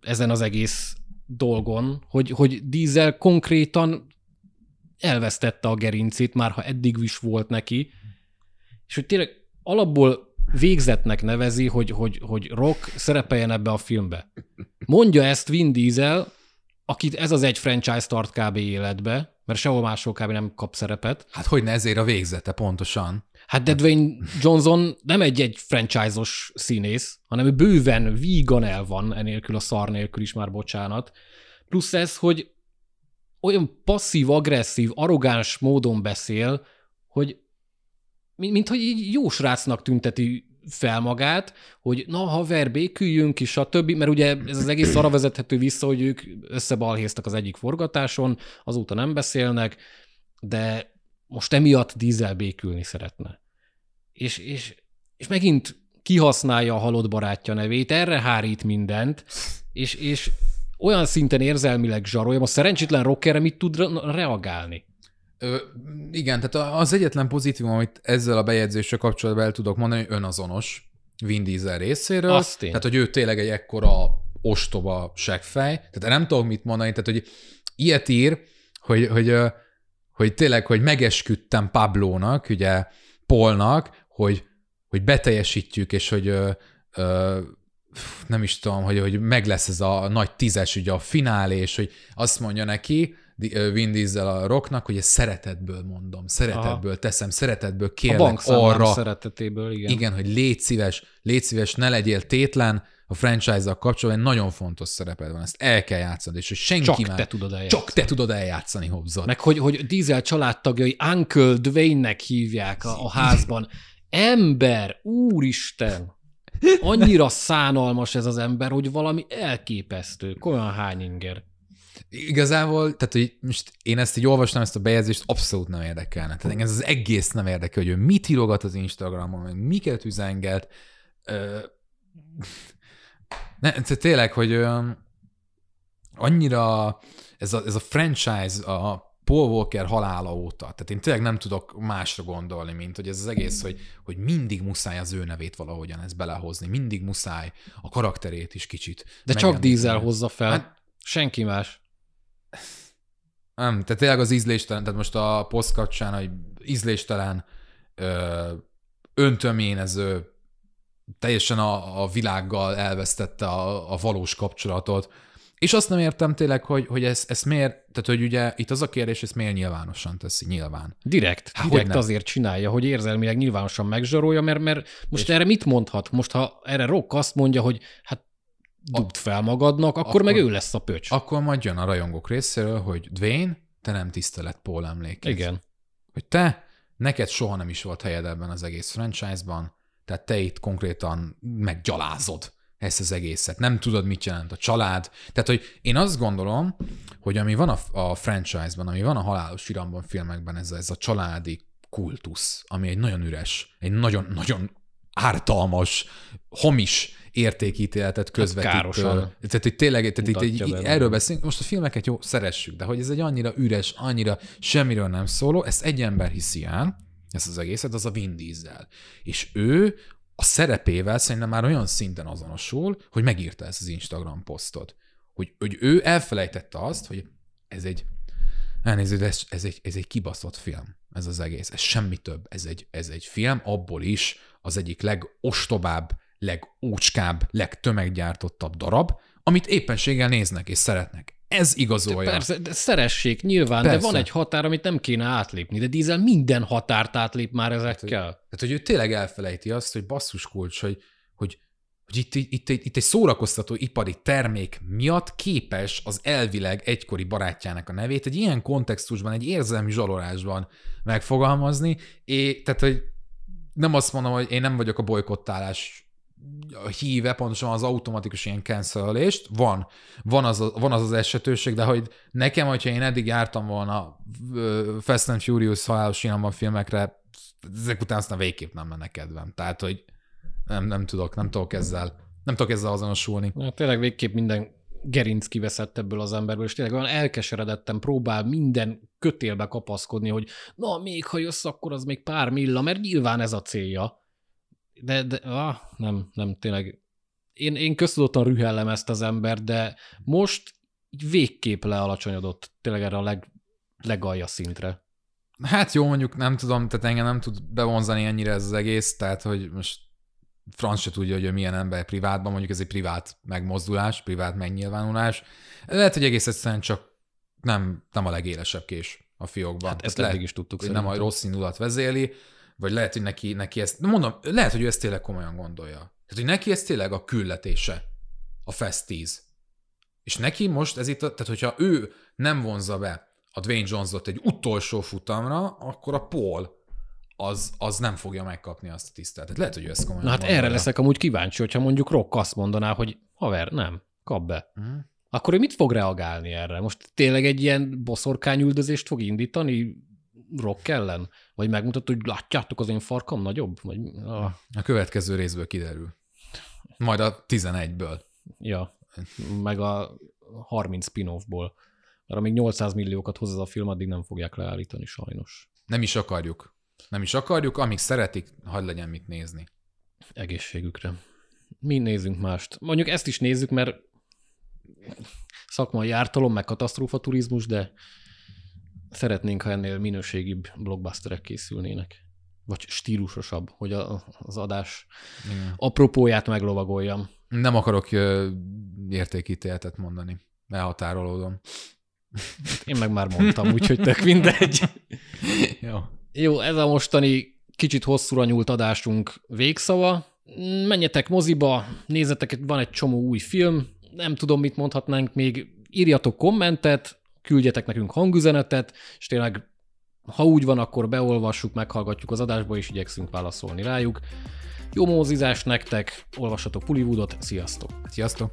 ezen az egész dolgon, hogy, hogy Diesel konkrétan elvesztette a gerincét, már ha eddig is volt neki, és hogy tényleg alapból végzetnek nevezi, hogy, hogy, hogy Rock szerepeljen ebbe a filmbe. Mondja ezt Vin Diesel, akit ez az egy franchise tart kb. életbe, mert sehol máshol kb. nem kap szerepet. Hát hogy ne ezért a végzete pontosan. Hát de Dwayne Johnson nem egy, egy franchise-os színész, hanem ő bőven vígan el van, enélkül a szar nélkül is már bocsánat. Plusz ez, hogy olyan passzív, agresszív, arrogáns módon beszél, hogy mint, mint hogy így jó srácnak tünteti fel magát, hogy na haver, béküljünk is, a többi, mert ugye ez az egész arra vezethető vissza, hogy ők összebalhéztak az egyik forgatáson, azóta nem beszélnek, de most emiatt Diesel békülni szeretne. És, és, és megint kihasználja a halott barátja nevét, erre hárít mindent, és, és olyan szinten érzelmileg zsarolja, most szerencsétlen rockerre mit tud re- reagálni? Ö, igen, tehát az egyetlen pozitívum, amit ezzel a bejegyzéssel kapcsolatban el tudok mondani, hogy önazonos Vin Diesel részéről. Azt én. Tehát, hogy ő tényleg egy ekkora ostoba seggfej. Tehát nem tudok mit mondani, tehát, hogy ilyet ír, hogy, hogy, hogy tényleg, hogy megesküdtem Pablónak, ugye Polnak, hogy, hogy beteljesítjük, és hogy ö, ö, nem is tudom, hogy, hogy meg lesz ez a nagy tízes, ugye a finálé, és hogy azt mondja neki, Vin Diesel a rocknak, hogy ezt szeretetből mondom, szeretetből Aha. teszem, szeretetből A kérlek bankszámlám arra, szeretetéből, igen. igen, hogy légy szíves, légy szíves, ne legyél tétlen, a franchise-zal kapcsolatban egy nagyon fontos szereped van, ezt el kell játszani, és hogy senki Csak már, te tudod eljátszani. csak te tudod eljátszani, Hobbsot. Meg hogy, hogy Diesel családtagjai Uncle Dwayne-nek hívják a, a házban. Ember, úristen! Annyira szánalmas ez az ember, hogy valami elképesztő. Komolyan hány inger. Igazából, tehát hogy most én ezt így olvastam, ezt a bejegyzést, abszolút nem érdekelne. Tehát engem ez az egész nem érdekel, hogy ő mit írogat az Instagramon, meg miket üzengelt. Ö... Ne, tényleg, hogy ö... annyira ez a, ez a franchise a Paul Walker halála óta, tehát én tényleg nem tudok másra gondolni, mint hogy ez az egész, hogy, hogy mindig muszáj az ő nevét valahogyan ezt belehozni, mindig muszáj a karakterét is kicsit. De csak dízel hozza fel, hát, senki más. Nem, tehát tényleg az ízléstelen, tehát most a poszt kapcsán, hogy ízléstelen, ö, öntöményező, teljesen a, a világgal elvesztette a, a valós kapcsolatot. És azt nem értem tényleg, hogy, hogy ez, ez miért, tehát hogy ugye itt az a kérdés, ezt miért nyilvánosan teszi, nyilván. Direkt, Há, direkt azért csinálja, hogy érzelmileg nyilvánosan megzsarolja, mert, mert most és erre mit mondhat? Most ha erre Rock azt mondja, hogy hát dugd fel magadnak, akkor, akkor meg ő lesz a pöcs. Akkor majd jön a rajongók részéről, hogy Dwayne, te nem tisztelet Paul emlékét. Igen. Hogy te, neked soha nem is volt helyed ebben az egész franchise-ban, tehát te itt konkrétan meggyalázod ezt az egészet. Nem tudod, mit jelent a család. Tehát, hogy én azt gondolom, hogy ami van a, a franchise-ban, ami van a halálos iramban filmekben, ez a, ez a családi kultusz, ami egy nagyon üres, egy nagyon-nagyon ártalmas, hamis értékítéletet közvetít. Hát károsan. Tehát, hogy tényleg, tehát itt, így, erről beszélünk, most a filmeket jó, szeressük, de hogy ez egy annyira üres, annyira semmiről nem szóló, ezt egy ember hiszi el, ezt az egészet, az a Vin Diesel. És ő a szerepével szerintem már olyan szinten azonosul, hogy megírta ezt az Instagram posztot. Hogy, hogy ő elfelejtette azt, hogy ez egy, elnézést, ez, ez, egy, ez egy kibaszott film, ez az egész. Ez semmi több. Ez egy, ez egy film, abból is az egyik legostobább, legócskább, legtömeggyártottabb darab, amit éppenséggel néznek és szeretnek. Ez igazolja. Persze, de szeressék nyilván, persze. de van egy határ, amit nem kéne átlépni, de Diesel minden határt átlép már ezekkel. Tehát, hogy ő tényleg elfelejti azt, hogy basszus kulcs, hogy, hogy, hogy itt, itt, itt, itt egy szórakoztató ipari termék miatt képes az elvileg egykori barátjának a nevét egy ilyen kontextusban, egy érzelmi zsalorásban megfogalmazni, és tehát, hogy nem azt mondom, hogy én nem vagyok a bolykottálás híve, pontosan az automatikus ilyen cancelést, van, van az, a, van az az esetőség, de hogy nekem, hogyha én eddig jártam volna Fast and Furious halálos filmekre, ezek után aztán végképp nem lenne kedvem. Tehát, hogy nem, nem tudok, nem tudok ezzel, nem tudok ezzel azonosulni. Na, tényleg végképp minden gerinc kiveszett ebből az emberből, és tényleg olyan elkeseredettem próbál minden kötélbe kapaszkodni, hogy na, még ha jössz, akkor az még pár milla, mert nyilván ez a célja de, de ah, nem, nem, tényleg. Én, én köztudottan rühellem ezt az ember, de most így végképp lealacsonyodott tényleg erre a leg, legalja szintre. Hát jó, mondjuk nem tudom, tehát engem nem tud bevonzani ennyire ez az egész, tehát hogy most franc se tudja, hogy milyen ember privátban, mondjuk ez egy privát megmozdulás, privát megnyilvánulás. Lehet, hogy egész egyszerűen csak nem, nem a legélesebb kés a fiókban. Hát ezt lehet, is tudtuk. Hogy nem a rossz indulat vezéli, vagy lehet, hogy neki, neki ezt, mondom, lehet, hogy ő ezt tényleg komolyan gondolja. Tehát, hogy neki ez tényleg a küldetése, a Fast 10. És neki most ez itt, tehát hogyha ő nem vonza be a Dwayne Johnson-ot egy utolsó futamra, akkor a Paul az, az nem fogja megkapni azt a tiszteletet. Lehet, hogy ő ezt komolyan Na hát gondolja. erre leszek amúgy kíváncsi, hogyha mondjuk Rock azt mondaná, hogy haver, nem, kap be. Uh-huh. Akkor ő mit fog reagálni erre? Most tényleg egy ilyen boszorkányüldözést fog indítani Rock ellen? Vagy megmutatod, hogy látjátok az én farkam nagyobb? Vagy, ah. A következő részből kiderül. Majd a 11-ből. Ja, meg a 30 spin-offból. Mert amíg 800 milliókat hoz ez a film, addig nem fogják leállítani sajnos. Nem is akarjuk. Nem is akarjuk, amíg szeretik, hagyd legyen mit nézni. Egészségükre. Mi nézzünk mást. Mondjuk ezt is nézzük, mert szakmai ártalom, meg katasztrófa turizmus, de Szeretnénk, ha ennél minőségibb blockbusterek készülnének. Vagy stílusosabb, hogy a, az adás Igen. apropóját meglovagoljam. Nem akarok értékítéletet mondani. Elhatárolódom. Én meg már mondtam, úgyhogy tök mindegy. Jó. Jó, ez a mostani kicsit hosszúra nyúlt adásunk végszava. Menjetek moziba, nézzetek, van egy csomó új film, nem tudom, mit mondhatnánk még, írjatok kommentet, küldjetek nekünk hangüzenetet, és tényleg Ha úgy van, akkor beolvassuk, meghallgatjuk az adásba, és igyekszünk válaszolni rájuk. Jó mózizás nektek, olvassatok Puliwoodot, sziasztok! Sziasztok!